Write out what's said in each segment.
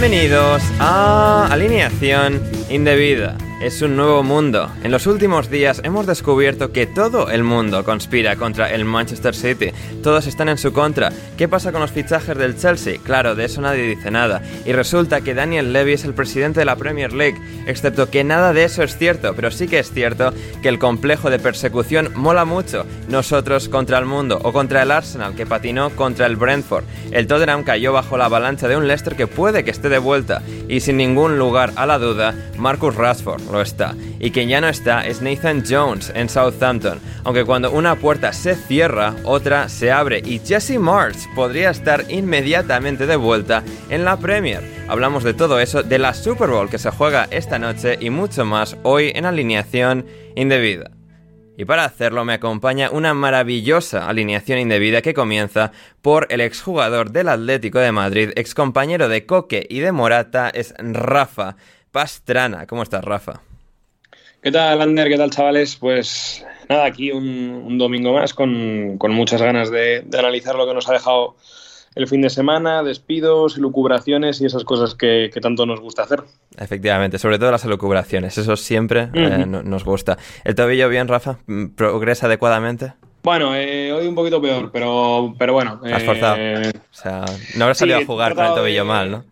Bienvenidos a Alineación Indebida. Es un nuevo mundo. En los últimos días hemos descubierto que todo el mundo conspira contra el Manchester City. Todos están en su contra. ¿Qué pasa con los fichajes del Chelsea? Claro, de eso nadie dice nada. Y resulta que Daniel Levy es el presidente de la Premier League. Excepto que nada de eso es cierto, pero sí que es cierto que el complejo de persecución mola mucho. Nosotros contra el mundo o contra el Arsenal que patinó contra el Brentford. El Tottenham cayó bajo la avalancha de un Leicester que puede que esté de vuelta. Y sin ningún lugar a la duda, Marcus Rashford lo está. Y quien ya no está es Nathan Jones en Southampton, aunque cuando una puerta se cierra, otra se abre y Jesse Marsh podría estar inmediatamente de vuelta en la Premier. Hablamos de todo eso, de la Super Bowl que se juega esta noche y mucho más hoy en alineación indebida. Y para hacerlo me acompaña una maravillosa alineación indebida que comienza por el exjugador del Atlético de Madrid, excompañero de Coque y de Morata, es Rafa Pastrana. ¿Cómo estás, Rafa? ¿Qué tal, Ander? ¿Qué tal, chavales? Pues nada, aquí un, domingo más con, muchas ganas de, analizar lo que nos ha dejado el fin de semana, despidos, lucubraciones y esas cosas que, tanto nos gusta hacer. Efectivamente, sobre todo las lucubraciones, eso siempre eh, nos gusta. ¿El tobillo bien, Rafa? ¿Progresa adecuadamente? Bueno, eh, hoy un poquito peor, pero, pero bueno. Has forzado. Eh, o sea, no habrás salido a jugar con el tobillo mal, ¿no?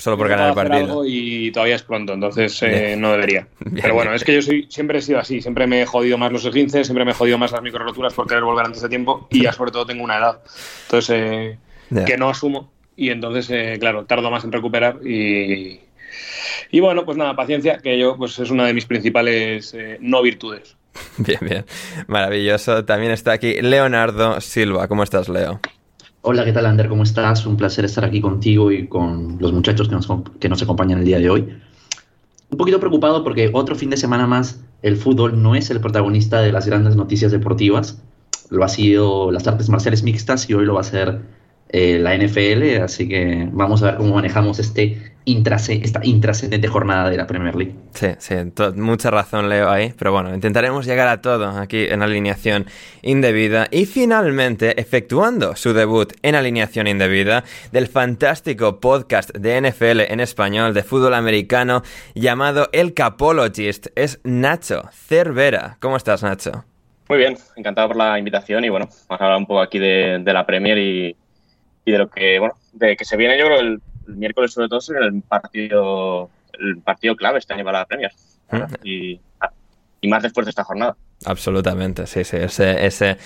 Solo por ganar el partido. Y todavía es pronto, entonces eh, no debería. Pero bueno, es que yo soy, siempre he sido así. Siempre me he jodido más los esguinces, siempre me he jodido más las microroturas por querer volver antes de tiempo y ya sobre todo tengo una edad. Entonces, eh, que no asumo. Y entonces, eh, claro, tardo más en recuperar y, y bueno, pues nada, paciencia, que yo pues es una de mis principales no virtudes. Bien, bien. Maravilloso. También está aquí Leonardo Silva. ¿Cómo estás, Leo? Hola, ¿qué tal, Ander? ¿Cómo estás? Un placer estar aquí contigo y con los muchachos que nos, que nos acompañan el día de hoy. Un poquito preocupado porque otro fin de semana más el fútbol no es el protagonista de las grandes noticias deportivas. Lo ha sido las artes marciales mixtas y hoy lo va a ser eh, la NFL, así que vamos a ver cómo manejamos este esta intrascendente jornada de la Premier League. Sí, sí, mucha razón Leo ahí, pero bueno, intentaremos llegar a todo aquí en alineación indebida y finalmente efectuando su debut en alineación indebida del fantástico podcast de NFL en español de fútbol americano llamado El Capologist, es Nacho Cervera. ¿Cómo estás, Nacho? Muy bien, encantado por la invitación y bueno, vamos a hablar un poco aquí de, la Premier y, y de lo que, bueno, de que se viene yo creo el el miércoles sobre todo es el partido, el partido clave este año para la Premier. Y, más después de esta jornada. Absolutamente, sí, sí. Ese, ese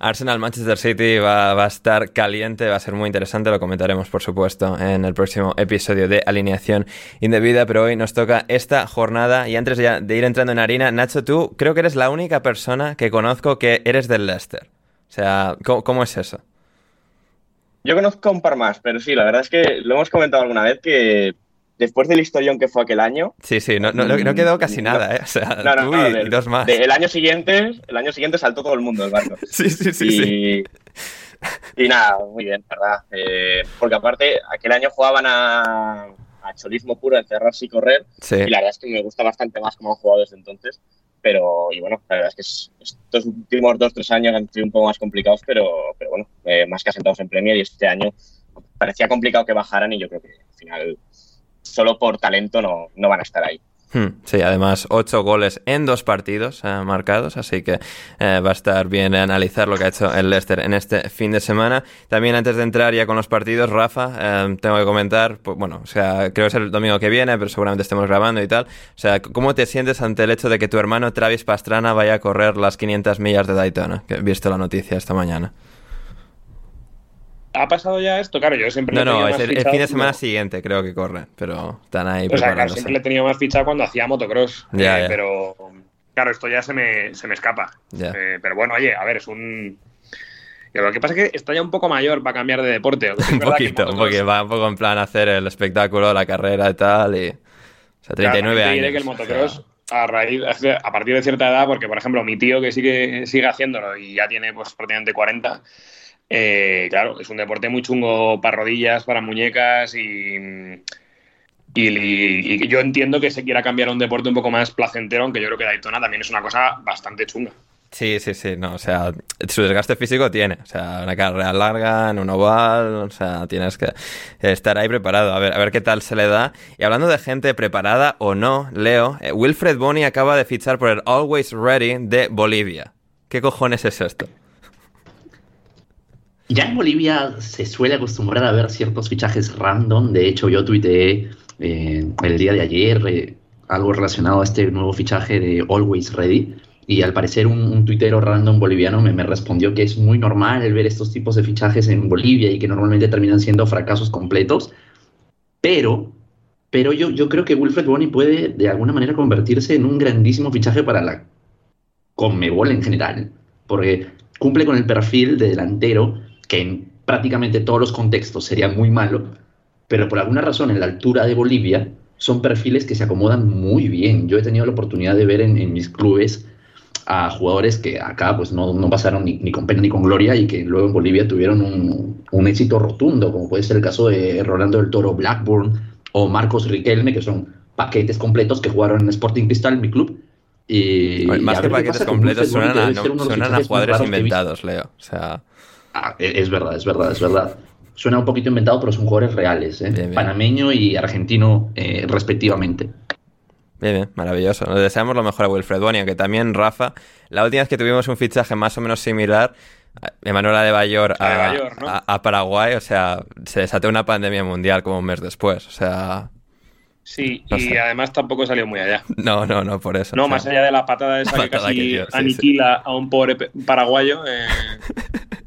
Arsenal-Manchester City va, va, a estar caliente, va a ser muy interesante. Lo comentaremos, por supuesto, en el próximo episodio de Alineación Indebida. Pero hoy nos toca esta jornada. Y antes de, de ir entrando en harina, Nacho, tú creo que eres la única persona que conozco que eres del Leicester. O sea, cómo es eso? Yo conozco un par más, pero sí, la verdad es que lo hemos comentado alguna vez que después del historión que fue aquel año. Sí, sí, no, no, no quedó casi nada, ¿eh? O sea, tú y, dos más. el año siguiente, el año siguiente saltó todo el mundo el barco. sí, sí, sí. Y, y nada, muy bien, ¿verdad? Eh, porque aparte, aquel año jugaban a, a cholismo puro, de cerrarse y correr. Y la verdad es que me gusta bastante más como han jugado desde entonces. Pero, y bueno, la verdad es que estos últimos dos, tres años han sido un poco más complicados, pero, pero bueno, eh, más que asentados en Premier y este año parecía complicado que bajaran y yo creo que al final solo por talento no, no van a estar ahí. Hmm, sí, además ocho goles en dos partidos eh, marcados, así que eh, va a estar bien analizar lo que ha hecho el Leicester en este fin de semana. También antes de entrar ya con los partidos, Rafa, eh, tengo que comentar, pues, bueno, o sea, creo que es el domingo que viene, pero seguramente estemos grabando y tal. O sea, ¿cómo te sientes ante el hecho de que tu hermano Travis Pastrana vaya a correr las 500 millas de Daytona? Que he visto la noticia esta mañana. ¿Ha pasado ya esto? Claro, yo siempre No, no, es el, fin de semana siguiente creo que corre, pero están ahí O sea, claro, siempre le he tenido más fichado cuando hacía motocross. Eh, pero, claro, esto ya se me, se me escapa. Eh, pero bueno, oye, a ver, es un... Lo que pasa es que está ya un poco mayor para cambiar de deporte. un poquito, porque va un poco en plan hacer el espectáculo, la carrera y tal. Y... O sea, 39 años. que el motocross, a, raíz, a partir de cierta edad, porque por ejemplo mi tío que sigue, sigue haciéndolo y ya tiene pues prácticamente 40 eh, claro, es un deporte muy chungo para rodillas, para muñecas y, y, yo entiendo que se quiera cambiar a un deporte un poco más placentero, aunque yo creo que Daytona también es una cosa bastante chunga. Sí, sí, sí, no, o sea, su desgaste físico tiene, o sea, una carrera larga, en un oval, o sea, tienes que estar ahí preparado, a ver, a ver qué tal se le da. Y hablando de gente preparada o no, Leo, eh, Wilfred Boni acaba de fichar por el Always Ready de Bolivia. ¿Qué cojones es esto? Ya en Bolivia se suele acostumbrar a ver ciertos fichajes random, de hecho yo tuiteé eh, el día de ayer eh, algo relacionado a este nuevo fichaje de Always Ready y al parecer un, un tuitero random boliviano me, me, respondió que es muy normal el ver estos tipos de fichajes en Bolivia y que normalmente terminan siendo fracasos completos. Pero, pero yo, yo creo que Wilfred Boni puede de alguna manera convertirse en un grandísimo fichaje para la Conmebol en general. Porque cumple con el perfil de delantero que en prácticamente todos los contextos sería muy malo. Pero por alguna razón en la altura de Bolivia son perfiles que se acomodan muy bien. Yo he tenido la oportunidad de ver en, en mis clubes a jugadores que acá pues no, no pasaron ni, ni, con pena ni con gloria y que luego en Bolivia tuvieron un, un, éxito rotundo, como puede ser el caso de Rolando del Toro Blackburn o Marcos Riquelme, que son paquetes completos que jugaron en Sporting Cristal, mi club. Y, Oye, más y que paquetes completos suenan, a, no, suenan a jugadores inventados, Leo. O sea... Ah, es verdad, es verdad, es verdad. Suena un poquito inventado, pero son jugadores reales, ¿eh? bien, bien. panameño y argentino eh, respectivamente. Bien, bien, maravilloso. Nos deseamos lo mejor a Wilfred Boni, aunque también Rafa, la última vez que tuvimos un fichaje más o menos similar, Emanuel Adebayor a, Adebayor, ¿no? a, a, Paraguay, o sea, se desató una pandemia mundial como un mes después, o sea... Sí, no y sé. además tampoco salió muy allá. No, no, no, por eso. No, o sea, más allá de la patada esa que casi que dio, sí, aniquila sí. a un pobre paraguayo. Eh...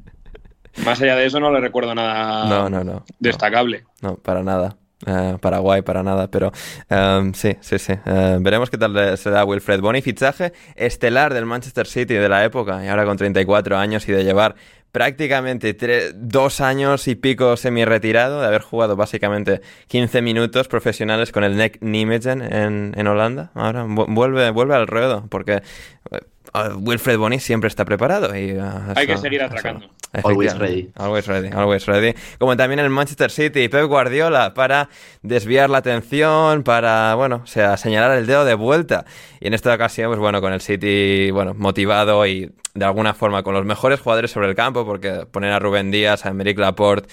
más allá de eso no le recuerdo nada no, no, no, destacable. No, para nada. Uh, Paraguay para nada, pero um, sí, sí, sí. Uh, veremos qué tal se da Wilfred Boni, fichaje estelar del Manchester City de la época, y ahora con 34 años y de llevar prácticamente tres, dos años y pico semi-retirado, de haber jugado básicamente 15 minutos profesionales con el NEC Nijmegen en, en Holanda. Ahora vuelve, vuelve al ruedo, porque uh, Wilfred Boni siempre está preparado. Y, Hay eso, que seguir atracando. Eso. Always ready. Always ready, always ready. Como también el Manchester City, Pep Guardiola, para desviar la atención, para, bueno, o sea, señalar el dedo de vuelta. Y en esta ocasión, pues bueno, con el City, bueno, motivado y de alguna forma con los mejores jugadores sobre el campo, porque poner a Rubén Díaz, a Emerick Laporte,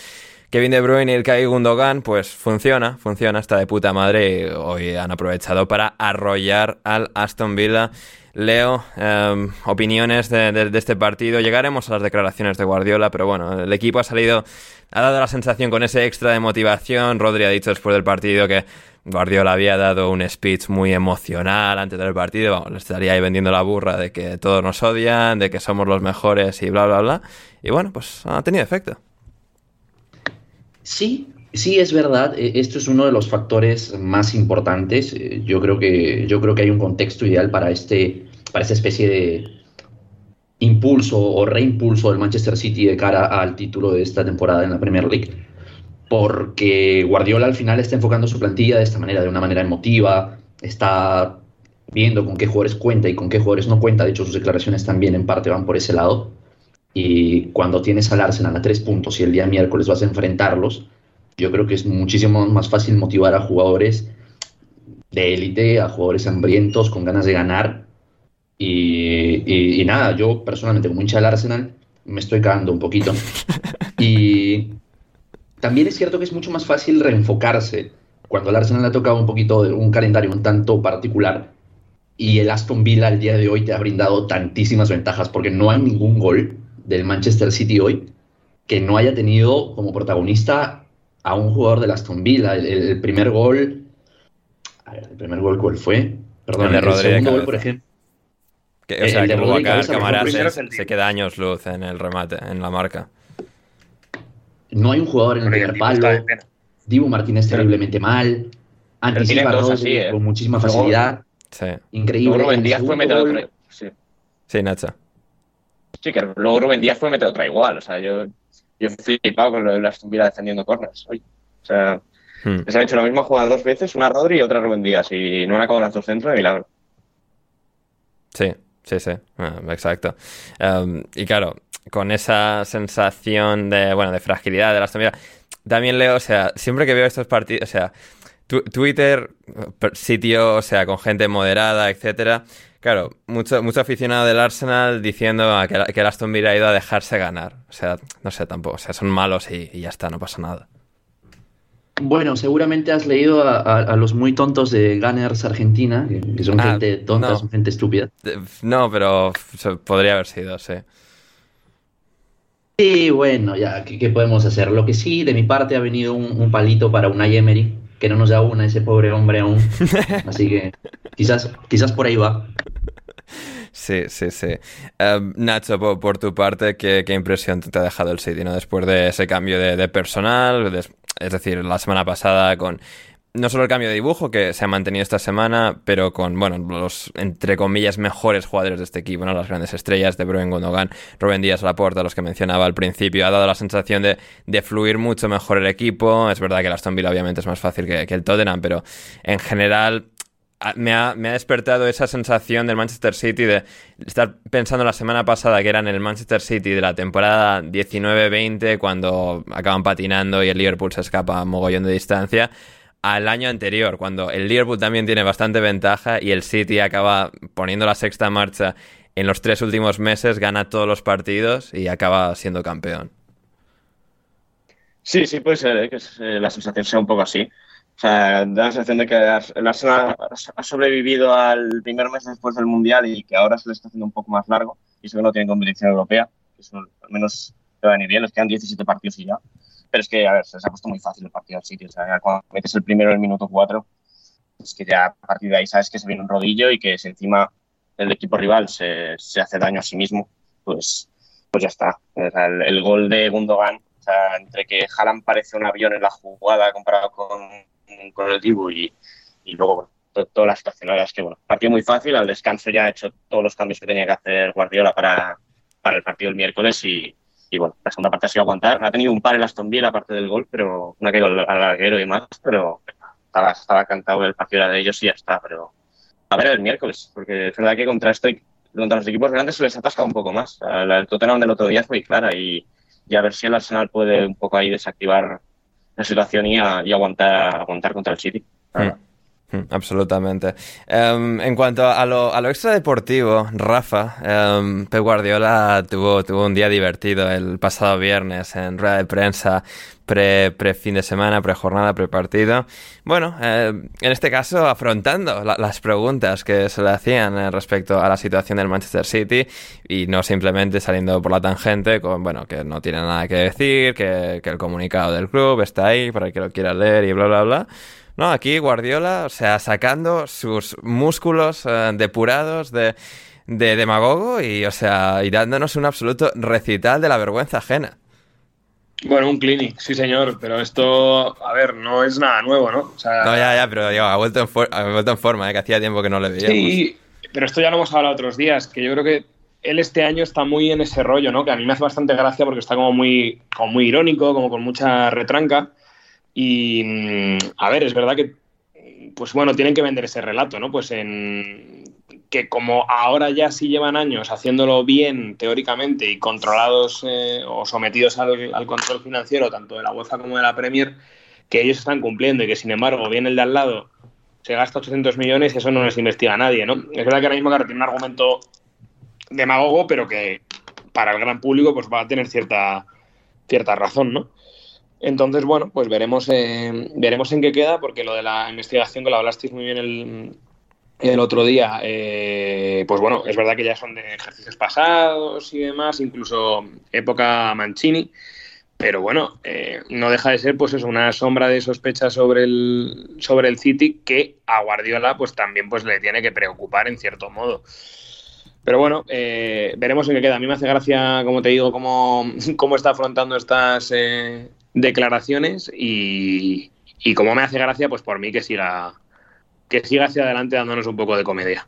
Kevin De Bruyne y el Kai Gundogan, pues funciona, funciona, está de puta madre hoy han aprovechado para arrollar al Aston Villa. Leo, eh, opiniones de, este partido. Llegaremos a las declaraciones de Guardiola, pero bueno, el equipo ha salido, ha dado la sensación con ese extra de motivación. Rodri ha dicho después del partido que Guardiola había dado un speech muy emocional antes del partido. Le estaría ahí vendiendo la burra de que todos nos odian, de que somos los mejores y bla, bla, bla. Y bueno, pues ha tenido efecto. Sí, Sí, es verdad. Esto es uno de los factores más importantes. Yo creo que, yo creo que hay un contexto ideal para, este, para esta especie de impulso o reimpulso del Manchester City de cara al título de esta temporada en la Premier League. Porque Guardiola al final está enfocando su plantilla de esta manera, de una manera emotiva, está viendo con qué jugadores cuenta y con qué jugadores no cuenta. De hecho, sus declaraciones también en parte van por ese lado. Y cuando tienes al Arsenal a tres puntos y el día miércoles vas a enfrentarlos, yo creo que es muchísimo más fácil motivar a jugadores de élite, a jugadores hambrientos, con ganas de ganar. Y, y, y, nada, yo personalmente como hincha del Arsenal me estoy cagando un poquito. Y también es cierto que es mucho más fácil reenfocarse cuando el Arsenal le ha tocado un poquito un calendario un tanto particular y el Aston Villa al día de hoy te ha brindado tantísimas ventajas porque no hay ningún gol del Manchester City hoy que no haya tenido como protagonista a un jugador del Aston Villa. El, el, primer gol. A ver, el primer gol, ¿cuál fue? Perdón, el, de el segundo cabeza. gol, por ejemplo. Que, o sea, el que Bubacar se, se, queda años luz en el remate, en la marca. No hay un jugador en el primer palo. Dibu Martínez terriblemente mal. Anticipa así, ¿eh? con muchísima facilidad. Sí. Increíble. Luego Rubén Díaz fue meter otra. Sí. sí, Nacha. Sí, que luego Rubén Díaz fue meter otra igual. O sea, yo yo flipado con lo de la Villa defendiendo corners hoy. O sea, hmm. les han hecho la misma jugada dos veces, una Rodri y otra Rubén Díaz, y no han acabado las dos centros de milagro. Sí, sí, sí, ah, exacto. Um, y claro, con esa sensación de, bueno, de fragilidad de la Villa, también leo, o sea, siempre que veo estos partidos, o sea, Twitter, sitio, o sea, con gente moderada, etcétera, claro, mucho, mucho aficionado del Arsenal diciendo que, que el Aston Villa ha ido a dejarse ganar. O sea, no sé tampoco. O sea, son malos y, ya está, no pasa nada. Bueno, seguramente has leído a, los muy tontos de Gunners Argentina, que, son ah, gente tonta, son gente estúpida. No, pero podría haber sido, sí. Sí, bueno, ya, ¿qué, podemos hacer? Lo que sí, de mi parte ha venido un, palito para una Emery, que no nos da una ese pobre hombre aún. Así que quizás, quizás por ahí va. Sí, sí, sí. Em, Nacho, por, tu parte, ¿qué, impresión te ha dejado el City, ¿no? Después de ese cambio de, personal, es decir, la semana pasada con no solo el cambio de dibujo que se ha mantenido esta semana, pero con, bueno, los, entre comillas, mejores jugadores de este equipo, ¿no? Las grandes estrellas de Bruin Gundogan, Rubén Díaz Laporta, los que mencionaba al principio, ha dado la sensación de, de, fluir mucho mejor el equipo. Es verdad que el Aston Villa obviamente es más fácil que, el Tottenham, pero en general me ha, me ha, despertado esa sensación del Manchester City de estar pensando la semana pasada que era en el Manchester City de la temporada 19-20 cuando acaban patinando y el Liverpool se escapa a mogollón de distancia al año anterior, cuando el Liverpool también tiene bastante ventaja y el City acaba poniendo la sexta marcha en los tres últimos meses, gana todos los partidos y acaba siendo campeón. Sí, sí, puede ser ¿eh? que eh, la sensación sea un poco así. O sea, da la sensación de que el Arsenal ha sobrevivido al primer mes después del Mundial y que ahora se le está haciendo un poco más largo y eso que no tiene competición europea, eso al menos va a venir bien, les quedan 17 partidos y ya. Pero es que, a ver, se les ha puesto muy fácil el partido al sitio. O sea, cuando metes el primero en el minuto 4, es que ya a partir de ahí sabes que se viene un rodillo y que si encima el equipo rival se, se hace daño a sí mismo, pues, pues ya está. el, gol de Gundogan, o sea, entre que Haaland parece un avión en la jugada comparado con, con el Dibu y, y luego toda la situación, la es que, bueno, partido muy fácil, al descanso ya ha hecho todos los cambios que tenía que hacer Guardiola para, para el partido del miércoles y, y bueno, la segunda parte ha sido aguantar. Ha tenido un par el Aston Villa aparte del gol, pero una que al larguero y más, pero estaba, estaba cantado el partido de ellos y ya está. Pero a ver el miércoles, porque es verdad que contra esto contra los equipos grandes se les atasca un poco más. El Tottenham del otro día muy clara y, y, a ver si el Arsenal puede un poco ahí desactivar la situación y, aguantar, aguantar contra el City. Mm, absolutamente. Em, en cuanto a lo, a lo extradeportivo, Rafa, um, Pep Guardiola tuvo, tuvo un día divertido el pasado viernes en rueda de prensa pre, pre fin de semana, pre jornada, pre partido. Bueno, em, en este caso afrontando las preguntas que se le hacían eh, respecto a la situación del Manchester City y no simplemente saliendo por la tangente con, bueno, que no tiene nada que decir, que, que el comunicado del club está ahí para el que lo quiera leer y bla, bla, bla. No, aquí Guardiola, o sea, sacando sus músculos eh, depurados de, de demagogo y, o sea, y dándonos un absoluto recital de la vergüenza ajena. Bueno, un clinic, sí señor, pero esto, a ver, no es nada nuevo, ¿no? no, ya, ya, pero digo, ha, vuelto en ha vuelto en forma, ¿eh? que hacía tiempo que no le veíamos. Sí, pero esto ya lo hemos hablado otros días, que yo creo que él este año está muy en ese rollo, ¿no? Que a mí me hace bastante gracia porque está como muy, como muy irónico, como con mucha retranca. Y, mm, a ver, es verdad que, pues bueno, tienen que vender ese relato, ¿no? Pues en que como ahora ya sí llevan años haciéndolo bien teóricamente y controlados eh, o sometidos al, control financiero tanto de la UEFA como de la Premier, que ellos están cumpliendo y que sin embargo viene el de al lado, se gasta 800 millones y eso no les investiga a nadie, ¿no? Es verdad que ahora mismo claro, tiene un argumento demagogo, pero que para el gran público pues va a tener cierta, cierta razón, ¿no? Entonces, bueno, pues veremos, eh, veremos en qué queda, porque lo de la investigación que lo hablasteis muy bien el, el otro día, eh, pues bueno, es verdad que ya son de ejercicios pasados y demás, incluso época Mancini, pero bueno, eh, no deja de ser pues eso, una sombra de sospecha sobre el, sobre el City que a Guardiola pues también pues le tiene que preocupar en cierto modo. Pero bueno, veremos en qué queda. A mí me hace gracia, como te digo, cómo, cómo está afrontando estas, declaraciones y, y como me hace gracia, pues por mí que siga, que siga hacia adelante dándonos un poco de comedia.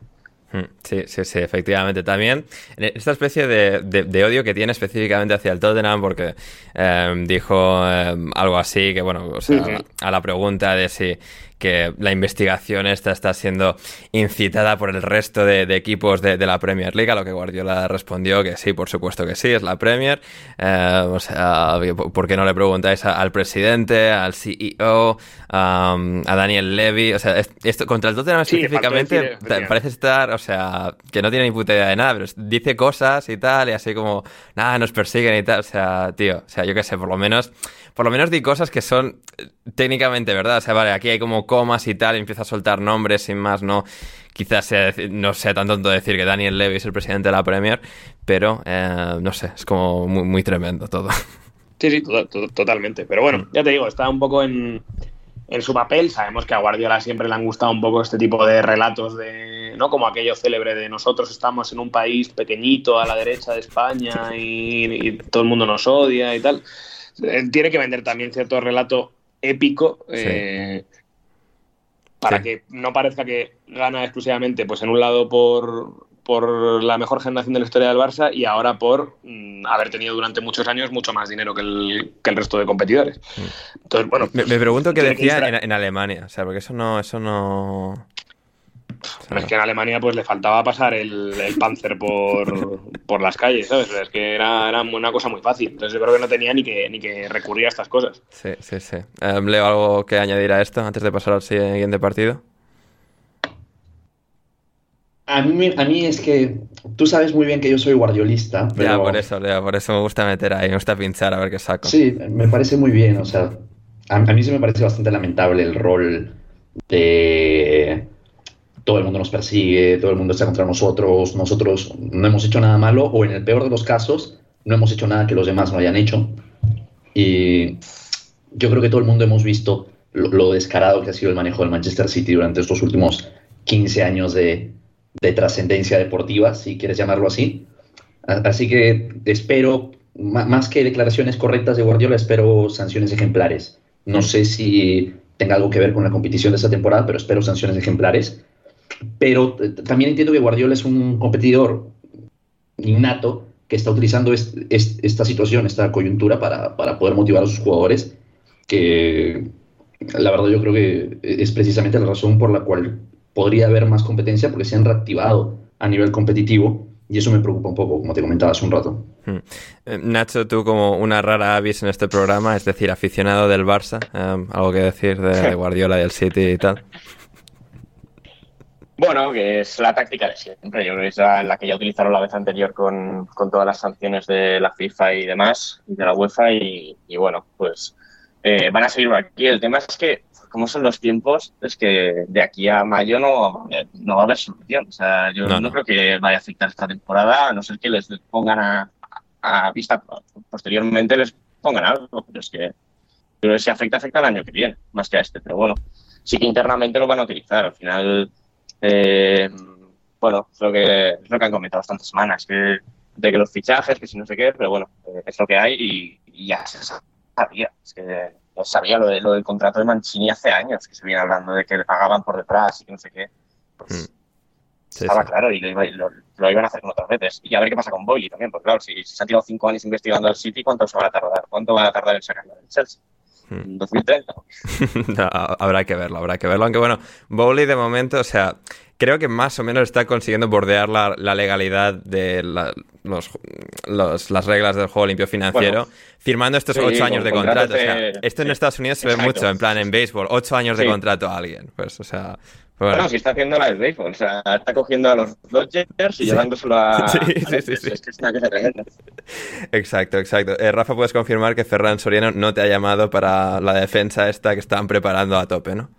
Hmm, sí, sí, sí, efectivamente. También esta especie de, de, odio que tiene específicamente hacia el Tottenham, porque em, dijo em, algo así, que bueno, o sea, a la pregunta de si que la investigación esta está siendo incitada por el resto de, equipos de, la Premier League, a lo que Guardiola respondió que sí, por supuesto que sí, es la Premier. Eh, o sea, ¿por qué no le preguntáis al presidente, al CEO, a Daniel Levy? O sea, esto contra el Tottenham específicamente parece estar, o sea, que no tiene ni puta idea de nada, pero dice cosas y tal, y así como, nada, nos persiguen y tal. O sea, tío, o sea, yo qué sé, por lo menos por lo menos di cosas que son eh, técnicamente verdad. O sea, vale, aquí hay como comas y tal, y empieza a soltar nombres sin más, no. Quizás sea, no sea tan tonto decir que Daniel Levy es el presidente de la Premier, pero eh, no sé, es como muy, muy tremendo todo. Sí, sí, totalmente. Pero bueno, ya te digo, está un poco en, en su papel. Sabemos que a Guardiola siempre le han gustado un poco este tipo de relatos de, ¿no? Como aquello célebre de nosotros estamos en un país pequeñito a la derecha de España y, y todo el mundo nos odia y tal. Eh, tiene que vender también cierto relato épico eh, para que no parezca que gana exclusivamente pues en un lado por, por la mejor generación de la historia del Barça y ahora por mm, haber tenido durante muchos años mucho más dinero que el, que el resto de competidores. Mm. Entonces, bueno. Me, pregunto qué decía en, en, Alemania, o sea, porque eso no, eso no. Es que en Alemania pues le faltaba pasar el, el Panzer por, por, las calles, ¿sabes? Es que era, era, una cosa muy fácil. Entonces yo creo que no tenía ni que, ni que recurrir a estas cosas. Sí, sí, sí. Em, ¿Leo algo que añadir a esto antes de pasar al siguiente partido? A mí, a mí es que tú sabes muy bien que yo soy guardiolista. Pero... Ya, por eso, Leo, por eso me gusta meter ahí, me gusta pinchar a ver qué saco. Sí, me parece muy bien, o sea, a, a mí sí me parece bastante lamentable el rol de todo el mundo nos persigue, todo el mundo está contra nosotros, nosotros no hemos hecho nada malo o en el peor de los casos no hemos hecho nada que los demás no hayan hecho. Y yo creo que todo el mundo hemos visto lo, descarado que ha sido el manejo del Manchester City durante estos últimos 15 años de, de trascendencia deportiva, si quieres llamarlo así. Así que espero, más que declaraciones correctas de Guardiola, espero sanciones ejemplares. No sé si tenga algo que ver con la competición de esta temporada, pero espero sanciones ejemplares pero eh, también entiendo que Guardiola es un competidor innato que está utilizando esta situación, esta coyuntura para, poder motivar a sus jugadores, que la verdad yo creo que es precisamente la razón por la cual podría haber más competencia porque se han reactivado a nivel competitivo y eso me preocupa un poco, como te comentaba hace un rato. Hmm. Eh, Nacho, tú como una rara avis en este programa, es decir, aficionado del Barça, eh, algo que decir de Guardiola y el City y tal. Bueno, que es la táctica de siempre. Yo creo que es la, que ya utilizaron la vez anterior con, todas las sanciones de la FIFA y demás, y de la UEFA, y, bueno, pues eh, van a seguir aquí. El tema es que, como son los tiempos, es que de aquí a mayo no, no va a haber solución. O sea, yo no, creo que vaya a afectar esta temporada, a no ser que les pongan a, a vista posteriormente, les pongan algo, pero es que creo que si afecta, afecta al año que viene, más que a este. Pero bueno, sí que internamente lo van a utilizar. Al final eh, bueno, es lo, que, es lo que han comentado bastantes semanas, que, de que los fichajes, que si no sé qué, pero bueno, eh, es lo que hay y, ya se sabía. Es que sabía lo, de, lo del contrato de Mancini hace años, que se viene hablando de que le pagaban por detrás y que no sé qué. Pues mm. estaba claro y lo, iban a hacer con otras veces. Y a ver qué pasa con Boyle también, porque claro, si, se han tirado cinco años investigando al City, ¿cuánto se van a tardar? ¿Cuánto van a tardar en sacarlo del Chelsea? 2030. Hmm. habrá que verlo, habrá que verlo. Aunque bueno, Bowley de momento, o sea, creo que más o menos está consiguiendo bordear la, legalidad de los, las reglas del juego limpio financiero, firmando estos ocho años de contrato. esto en Estados Unidos se ve mucho, en plan en béisbol, ocho años de contrato a alguien. Pues, o sea. Bueno. si está haciendo la del béisbol, o sea, está cogiendo a los Dodgers y llevándoselo a. Sí, sí, sí. sí. Es que Exacto, exacto. Eh, Rafa, puedes confirmar que Ferran Soriano no te ha llamado para la defensa esta que estaban preparando a tope, ¿no?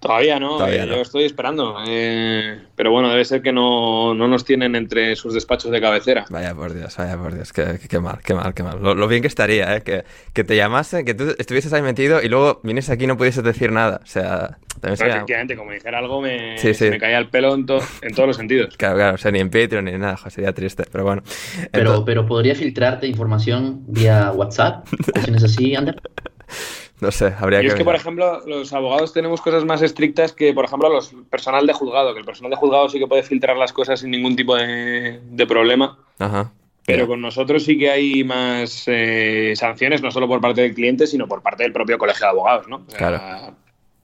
Todavía no, eh, yo estoy esperando. Eh, pero bueno, debe ser que no, nos tienen entre sus despachos de cabecera. Vaya por Dios, vaya por Dios, qué, mal, qué mal, qué mal. Lo, bien que estaría, ¿eh? Que, que, te llamase, que tú estuvieses ahí metido y luego vienes aquí y no pudieses decir nada. O sea, también sería... Efectivamente, como dijera algo, me, me caía el pelo en, en, todos los sentidos. Claro, claro, o sea, ni en Patreon ni nada, sería triste, pero bueno. Pero, pero podría filtrarte información vía WhatsApp, ¿tienes así, Ander? No sé, habría y que. es que, por ejemplo, los abogados tenemos cosas más estrictas que, por ejemplo, los personal de juzgado, que el personal de juzgado sí que puede filtrar las cosas sin ningún tipo de, problema. Ajá. Pero con nosotros sí que hay más eh, sanciones, no solo por parte del cliente, sino por parte del propio colegio de abogados, ¿no? claro.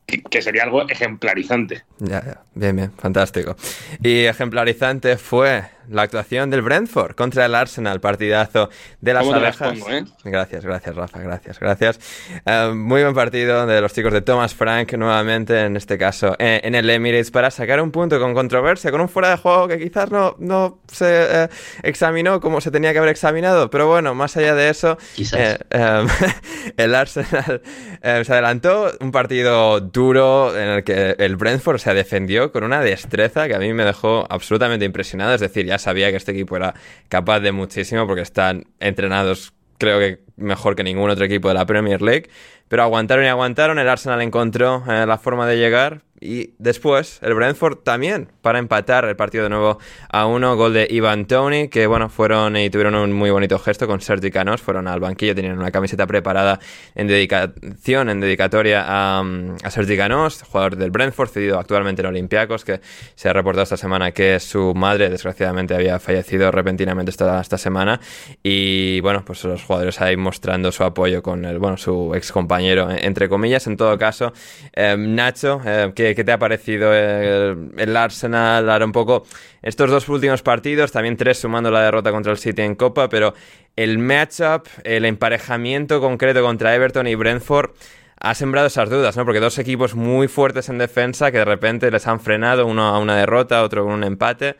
que, sería algo ejemplarizante. Ya, ya, bien, bien, fantástico. Y ejemplarizante fue la actuación del Brentford contra el Arsenal, partidazo de las abejas. Eh? Gracias, gracias, Rafa, gracias, gracias. Eh, muy buen partido de los chicos de Thomas Frank, nuevamente, en este caso, eh, en el Emirates, para sacar un punto con controversia, con un fuera de juego que quizás no, no se examinó como se tenía que haber examinado, pero bueno, más allá de eso, el Arsenal se adelantó, un partido duro en el que el Brentford se defendió con una destreza que a mí me dejó absolutamente impresionado, es decir, ya sabía que este equipo era capaz de muchísimo porque están entrenados, creo que mejor que ningún otro equipo de la Premier League. Pero aguantaron y aguantaron, el Arsenal encontró eh, la forma de llegar y después el Brentford también para empatar el partido de nuevo a uno, gol de Ivan Tony, que bueno, fueron y tuvieron un muy bonito gesto con Sergi Canos, fueron al banquillo, tenían una camiseta preparada en dedicación, en dedicatoria a, a Sergi Canos, jugador del Brentford, cedido actualmente en Olympiacos, que se ha reportado esta semana que su madre desgraciadamente había fallecido repentinamente esta, esta semana. Y bueno, pues los jugadores ahí mostrando su apoyo con el, bueno, su ex compañero, entre comillas, en todo caso, eh, Nacho, eh, que ¿Qué, te ha parecido el, Arsenal? Ahora un poco estos dos últimos partidos, también tres sumando la derrota contra el City en Copa, pero el matchup, el emparejamiento concreto contra Everton y Brentford ha sembrado esas dudas, ¿no? Porque dos equipos muy fuertes en defensa que de repente les han frenado, uno a una derrota, otro con un empate.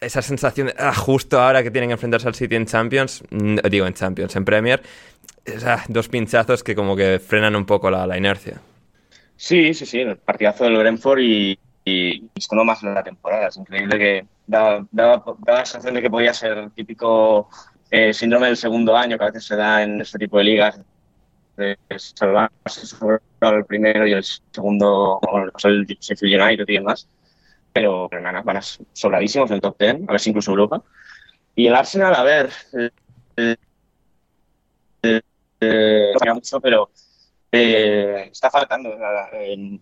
Esa sensación de, ah, justo ahora que tienen que enfrentarse al City en Champions, digo en Champions, en Premier, dos pinchazos que como que frenan un poco la inercia. Sí, sí, sí, el partidazo del Brentford y, y, y más la temporada. Es increíble que da, la sensación de que podía ser el típico eh, síndrome del segundo año que a veces se da en este tipo de ligas, de salvarse el primero y el segundo, como el Sheffield United y demás. Pero, pero nada, van a sobradísimos en el top 10, a ver si incluso Europa. Y el Arsenal, a ver, eh, eh, eh mucho, pero eh, está faltando.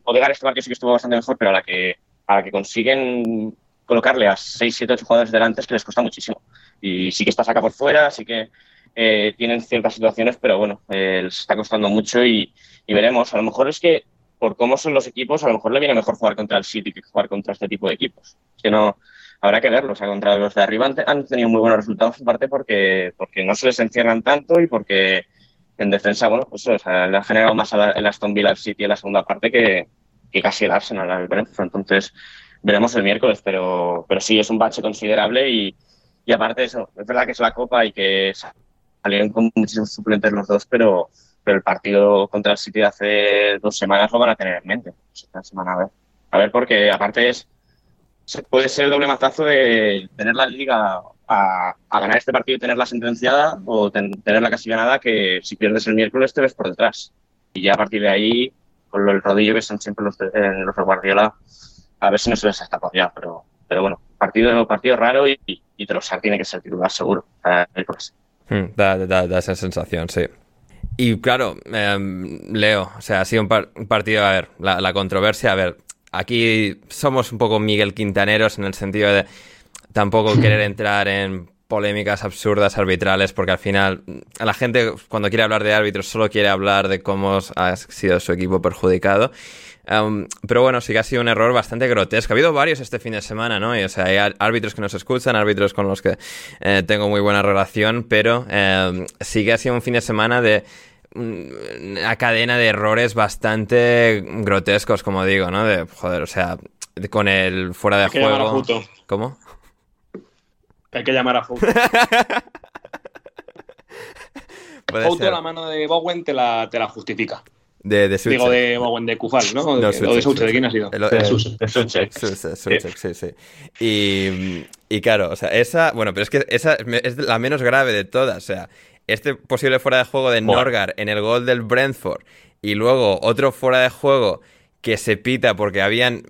Odegar este partido sí que estuvo bastante mejor, pero a la que, a la que consiguen colocarle a 6, 7, 8 jugadores delante es que les cuesta muchísimo. Y sí que está saca por fuera, sí que eh, tienen ciertas situaciones, pero bueno, eh, les está costando mucho y, veremos. A lo mejor es que por cómo son los equipos, a lo mejor le viene mejor jugar contra el City que jugar contra este tipo de equipos. que no, habrá que verlo. O sea, contra los de arriba han, tenido muy buenos resultados, en parte porque, porque no se les encierran tanto y porque en defensa, bueno, pues o sea, le ha generado más el Aston Villa City en la segunda parte que, que casi el Arsenal. Entonces, veremos el miércoles, pero, pero sí es un bache considerable y, y aparte de eso, es verdad que es la Copa y que salieron con muchísimos suplentes los dos, pero, pero el partido contra el City de hace dos semanas lo van a tener en mente. Esta semana a ver. A ver, porque aparte es puede ser el doble matazo de tener la liga a, ganar este partido y tenerla sentenciada o tenerla casi ganada que si pierdes el miércoles te ves por detrás. Y ya a partir de ahí, con el rodillo que son siempre los, eh, los de Guardiola, a ver si no se les escapa ya. Pero, pero bueno, partido, partido raro y, y Trossard tiene que ser titular seguro. Hmm, da, esa sensación, sí. Y claro, em, Leo, o sea, ha sido un, partido, a ver, la, la, controversia, a ver, aquí somos un poco Miguel Quintaneros en el sentido de tampoco querer entrar en polémicas absurdas arbitrales porque al final la gente cuando quiere hablar de árbitros solo quiere hablar de cómo ha sido su equipo perjudicado. Um, pero bueno, sí que ha sido un error bastante grotesco. Ha habido varios este fin de semana, ¿no? Y, o sea, hay árbitros que nos escuchan, árbitros con los que eh, tengo muy buena relación, pero eh, sí que ha sido un fin de semana de una cadena de errores bastante grotescos, como digo, ¿no? De, joder, o sea, con el fuera de juego. ¿Cómo? Hay que llamar a Fouto. Fouto la mano de Bowen te la, te la justifica. De, de Digo de Bowen, de Kufal, ¿no? o de, Suche, ¿de quién ha sido? de Suche. sí, sí. Y, y claro, o sea, esa, bueno, pero es que esa es la menos grave de todas. O sea, este posible fuera de juego de Norgar en el gol del Brentford y luego otro fuera de juego que se pita porque habían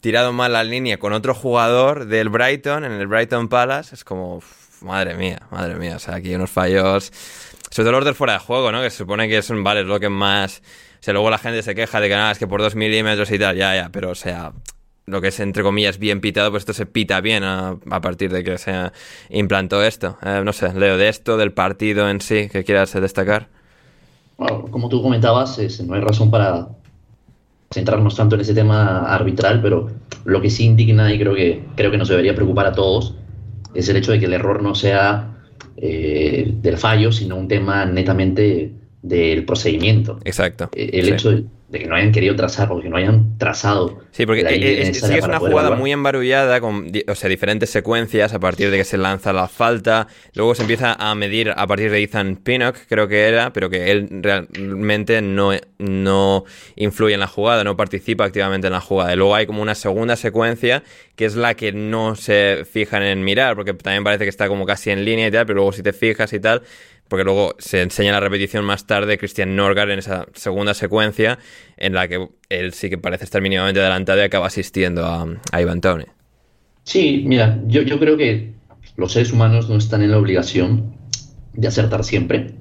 tirado mal la línea con otro jugador del Brighton, en el Brighton Palace, es como, madre mía, madre mía, o sea, aquí unos fallos, sobre todo los del fuera de juego, ¿no? Que se supone que son, vale, lo que más... O sea, luego la gente se queja de que nada, es que por dos milímetros y tal, ya, ya, pero o sea, lo que es entre comillas bien pitado, pues esto se pita bien a, partir de que se implantó esto. Eh, no sé, Leo, de esto, del partido en sí, que quieras destacar. Bueno, como tú comentabas, no hay razón para centrarnos tanto en ese tema arbitral, pero lo que sí indigna y creo que, creo que nos debería preocupar a todos es el hecho de que el error no sea eh, del fallo, sino un tema netamente del procedimiento. Exacto. Eh, el hecho de, de que no hayan querido trazar, porque no hayan trazado. Sí, porque es, sí es una jugada muy embarullada, con o sea, diferentes secuencias a partir de que se lanza la falta, luego se empieza a medir a partir de Ethan Pinnock, creo que era, pero que él realmente no, no influye en la jugada, no participa activamente en la jugada. Y luego hay como una segunda secuencia que es la que no se fijan en mirar, porque también parece que está como casi en línea y tal, pero luego si te fijas y tal, porque luego se enseña la repetición más tarde Christian Norgard en esa segunda secuencia en la que él sí que parece estar mínimamente adelantado y acaba asistiendo a, a Ivan Tony. Sí, mira, yo, yo creo que los seres humanos no están en la obligación de acertar siempre,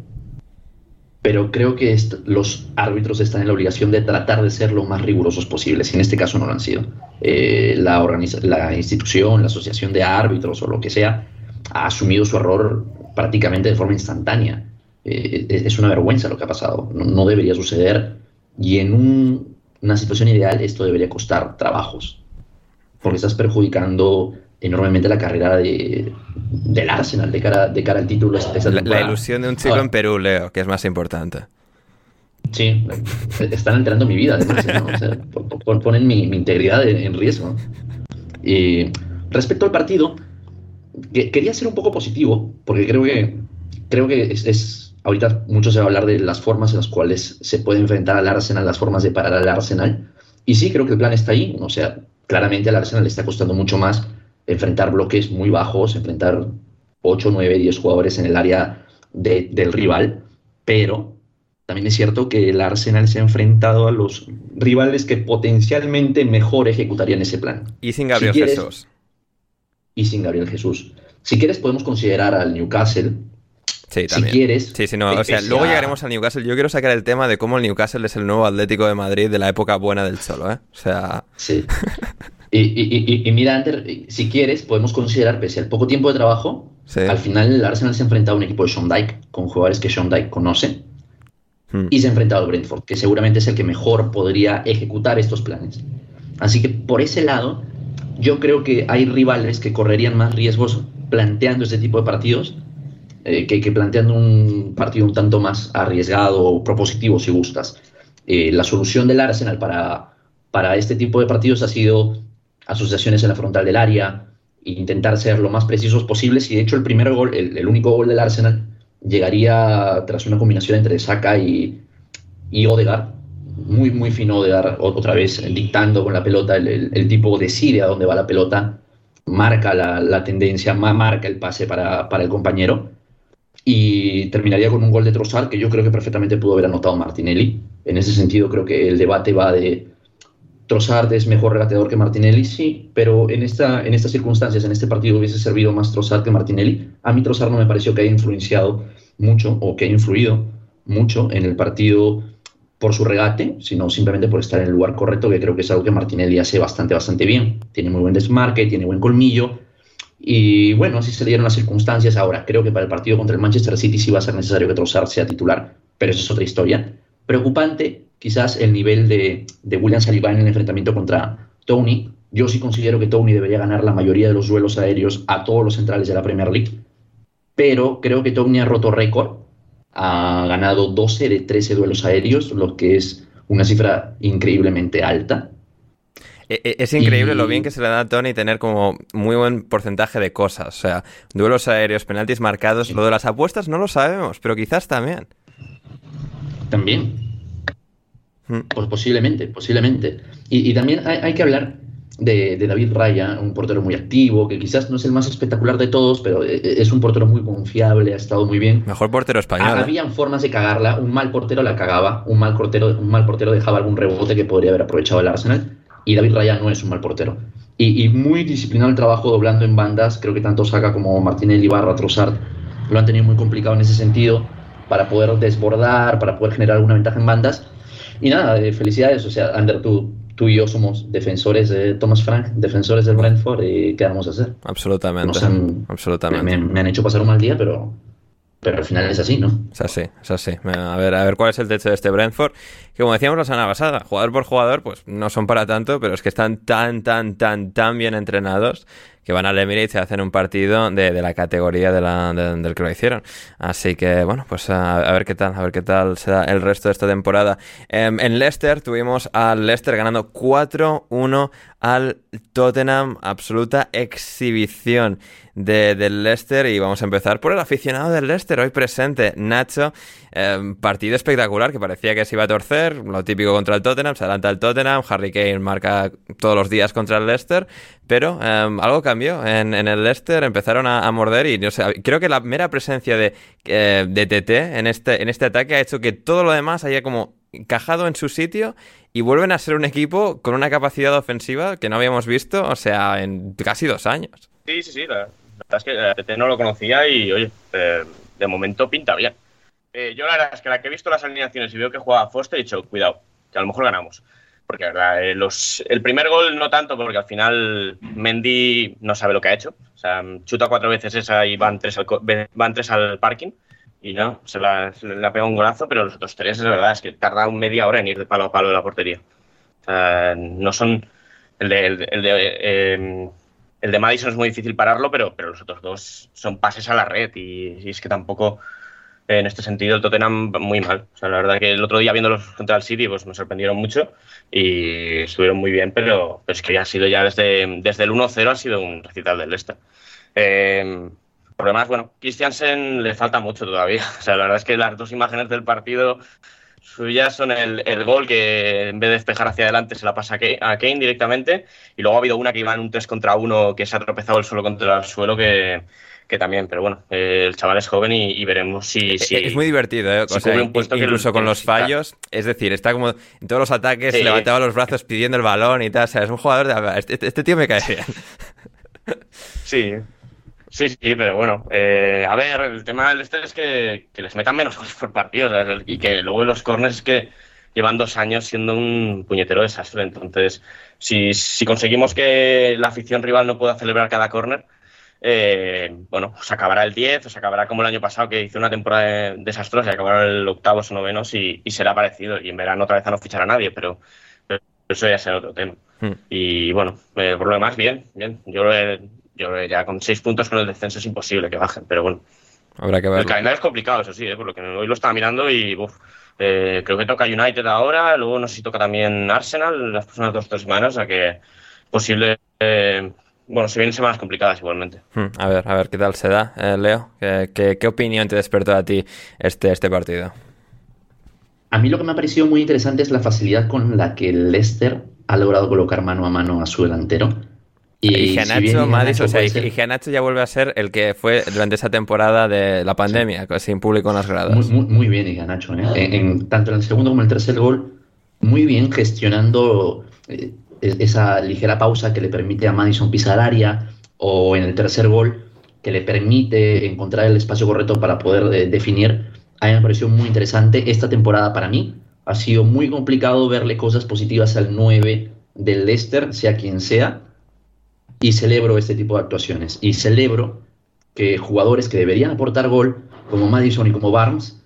pero creo que los árbitros están en la obligación de tratar de ser lo más rigurosos posibles, y en este caso no lo han sido. Eh, la, la institución, la asociación de árbitros o lo que sea, ha asumido su error prácticamente de forma instantánea. Eh, es una vergüenza lo que ha pasado, no, debería suceder y en una situación ideal esto debería costar trabajos, porque estás perjudicando enormemente la carrera de, del Arsenal de cara, de cara al título. la, ilusión de un chico en Perú, Leo, que es más importante. Sí, están alterando mi vida, ponen mi, integridad en, riesgo. Y respecto al partido, quería ser un poco positivo, porque creo que, creo que es, ahorita mucho se va a hablar de las formas en las cuales se puede enfrentar al Arsenal, las formas de parar al Arsenal. Y sí, creo que el plan está ahí. O sea, claramente al Arsenal le está costando mucho más enfrentar bloques muy bajos, enfrentar 8, 9, 10 jugadores en el área del rival, pero también es cierto que el Arsenal se ha enfrentado a los rivales que potencialmente mejor ejecutarían ese plan. Y sin Gabriel Jesús y sin Gabriel Jesús. Si quieres, podemos considerar al Newcastle. Sí, también. Si quieres. Sí, sí, no, o sea, luego llegaremos al Newcastle. Yo quiero sacar el tema de cómo el Newcastle es el nuevo Atlético de Madrid de la época buena del Cholo, ¿eh? O sea. Sí. y, mira, Ander, si quieres, podemos considerar, pese al poco tiempo de trabajo, al final el Arsenal se ha enfrentado a un equipo de Sean Dyke, con jugadores que Sean Dyke conoce, hmm. y se ha enfrentado al Brentford, que seguramente es el que mejor podría ejecutar estos planes. Así que por ese lado, yo creo que hay rivales que correrían más riesgos planteando este tipo de partidos eh, que, planteando un partido un tanto más arriesgado o propositivo, si gustas. Eh, la solución del Arsenal para, para este tipo de partidos ha sido asociaciones en la frontal del área, intentar ser lo más precisos posibles y de hecho el primer gol, el, único gol del Arsenal llegaría tras una combinación entre Saka y, y Odegaard, muy, muy fino de dar otra vez dictando con la pelota. El, tipo decide a dónde va la pelota, marca la, tendencia, marca el pase para, el compañero y terminaría con un gol de Trossard que yo creo que perfectamente pudo haber anotado Martinelli. En ese sentido creo que el debate va de Trossard es mejor regateador que Martinelli, sí, pero en, esta, en estas circunstancias, en este partido hubiese servido más Trossard que Martinelli. A mí Trossard no me pareció que haya influenciado mucho o que haya influido mucho en el partido por su regate, sino simplemente por estar en el lugar correcto, que creo que es algo que Martinelli hace bastante, bastante bien. Tiene muy buen desmarque, tiene buen colmillo. Y bueno, así se dieron las circunstancias. Ahora, creo que para el partido contra el Manchester City sí va a ser necesario que Trossard sea titular, pero eso es otra historia. Preocupante, quizás el nivel de, de William Saliba en el enfrentamiento contra Tony. Yo sí considero que Tony debería ganar la mayoría de los duelos aéreos a todos los centrales de la Premier League, pero creo que Tony ha roto récord ha ganado 12 de 13 duelos aéreos, lo que es una cifra increíblemente alta. E, e, es increíble lo bien que se le da a Tony tener como muy buen porcentaje de cosas. O sea, duelos aéreos, penaltis marcados. Lo de las apuestas no lo sabemos, pero quizás también. También. Hmm. Pues posiblemente, posiblemente. Y, también hay, que hablar de, David Raya, un portero muy activo, que quizás no es el más espectacular de todos, pero e, e, es un portero muy confiable, ha estado muy bien. Mejor portero español. ¿eh? Habían formas de cagarla, un mal portero la cagaba, un mal portero, un mal portero dejaba algún rebote que podría haber aprovechado el Arsenal, y David Raya no es un mal portero. Y, muy disciplinado el trabajo doblando en bandas, creo que tanto Saca como Martinelli, Barra, Trossard lo han tenido muy complicado en ese sentido, para poder desbordar, para poder generar alguna ventaja en bandas. Y nada, eh, felicidades, o sea, Ander, tú, tú y yo somos defensores de Thomas Frank, defensores del Brentford, y ¿qué vamos a hacer? Absolutamente. absolutamente. Me, han hecho pasar un mal día, pero, pero al final es así, ¿no? Es así, es así. A ver, a ver cuál es el techo de este Brentford. Que como decíamos la semana pasada, jugador por jugador, pues no son para tanto, pero es que están tan, tan, tan, tan bien entrenados que van al Emirates y hacen un partido de, la categoría de la, del que lo hicieron. Así que, bueno, pues a, ver qué tal, a ver qué tal será el resto de esta temporada. Em, en Leicester tuvimos al Leicester ganando 4-1 al Tottenham, absoluta exhibición de, del Leicester. Y vamos a empezar por el aficionado del Leicester hoy presente, Nacho, em, partido espectacular que parecía que se iba a torcer, lo típico contra el Tottenham, se adelanta el Tottenham, Harry Kane marca todos los días contra el Leicester, pero em, algo cambió en, el Leicester, empezaron a, morder y no sé, creo que la mera presencia de, eh, de TT en este, en este ataque ha hecho que todo lo demás haya como encajado en su sitio y vuelven a ser un equipo con una capacidad ofensiva que no habíamos visto, o sea, en casi dos años. Sí, sí, sí, la, verdad es que TT no lo conocía y, oye, eh, de momento pinta bien. Eh, yo la verdad es que la que he visto las alineaciones y veo que juega Foster, he dicho, cuidado, que a lo mejor ganamos. Porque verdad, eh, los, el primer gol no tanto, porque al final Mendy no sabe lo que ha hecho. O sea, chuta cuatro veces esa y van tres al, van tres al parking. Y no, se, la, le ha pegado un golazo, pero los otros tres, es verdad, es que tarda un media hora en ir de palo a palo de la portería. O sea, no son. El de, el, de, el de Madison es muy difícil pararlo, pero, pero los otros dos son pases a la red y, es que tampoco en este sentido el Tottenham muy mal. O sea, la verdad que el otro día viéndolos contra el City pues me sorprendieron mucho y estuvieron muy bien, pero, es que ha sido ya desde, desde el 1-0 ha sido un recital del Leicester. Eh, por demás, bueno, Christiansen le falta mucho todavía. O sea, la verdad es que las dos imágenes del partido suyas son el, gol que en vez de despejar hacia adelante se la pasa a Kane directamente y luego ha habido una que iba en un 3 contra 1 que se ha tropezado el suelo contra el suelo que, también, pero bueno, el chaval es joven y, veremos si, Es muy divertido, ¿eh? incluso con los fallos, es decir, está como en todos los ataques, levantaba los brazos pidiendo el balón y tal, o sea, es un jugador de... Este, este tío me cae bien. Sí, Sí, sí, pero bueno, eh, a ver, el tema del este es que, les metan menos goles por partido y que luego los corners que llevan dos años siendo un puñetero desastre. Entonces, si, conseguimos que la afición rival no pueda celebrar cada corner, eh, bueno, se acabará el 10 o se acabará como el año pasado que hizo una temporada desastrosa acabaron el octavo o novenos y, y, será parecido. Y en verano otra vez a no fichar a nadie, pero, eso ya será otro tema. Hmm. Y bueno, eh, por lo demás, bien, bien. Yo yo creo que ya con seis puntos con el descenso es imposible que bajen, pero bueno. Habrá que. El calendario es complicado, eso sí, ¿eh? por lo que hoy lo estaba mirando y eh, creo que toca United ahora, luego no sé si toca también Arsenal las próximas dos o tres semanas, o sea que posible. Eh, bueno, se vienen semanas complicadas igualmente. Hmm, a ver, a ver qué tal se da, Leo. ¿Qué, ¿Qué, opinión te despertó a ti este, este partido? A mí lo que me ha parecido muy interesante es la facilidad con la que el Leicester ha logrado colocar mano a mano a su delantero. Y, Genacho, Madison, o sea, y Genacho ya vuelve a ser el que fue durante esa temporada de la pandemia, sin público en las gradas. Muy, muy, bien, y Genacho, ¿eh? en, tanto en el segundo como en el tercer gol, muy bien gestionando eh, esa ligera pausa que le permite a Madison pisar área, o en el tercer gol, que le permite encontrar el espacio correcto para poder eh, definir. A mí me muy interesante. Esta temporada para mí ha sido muy complicado verle cosas positivas al 9 del Leicester, sea quien sea y celebro este tipo de actuaciones. Y celebro que jugadores que deberían aportar gol, como Madison y como Barnes,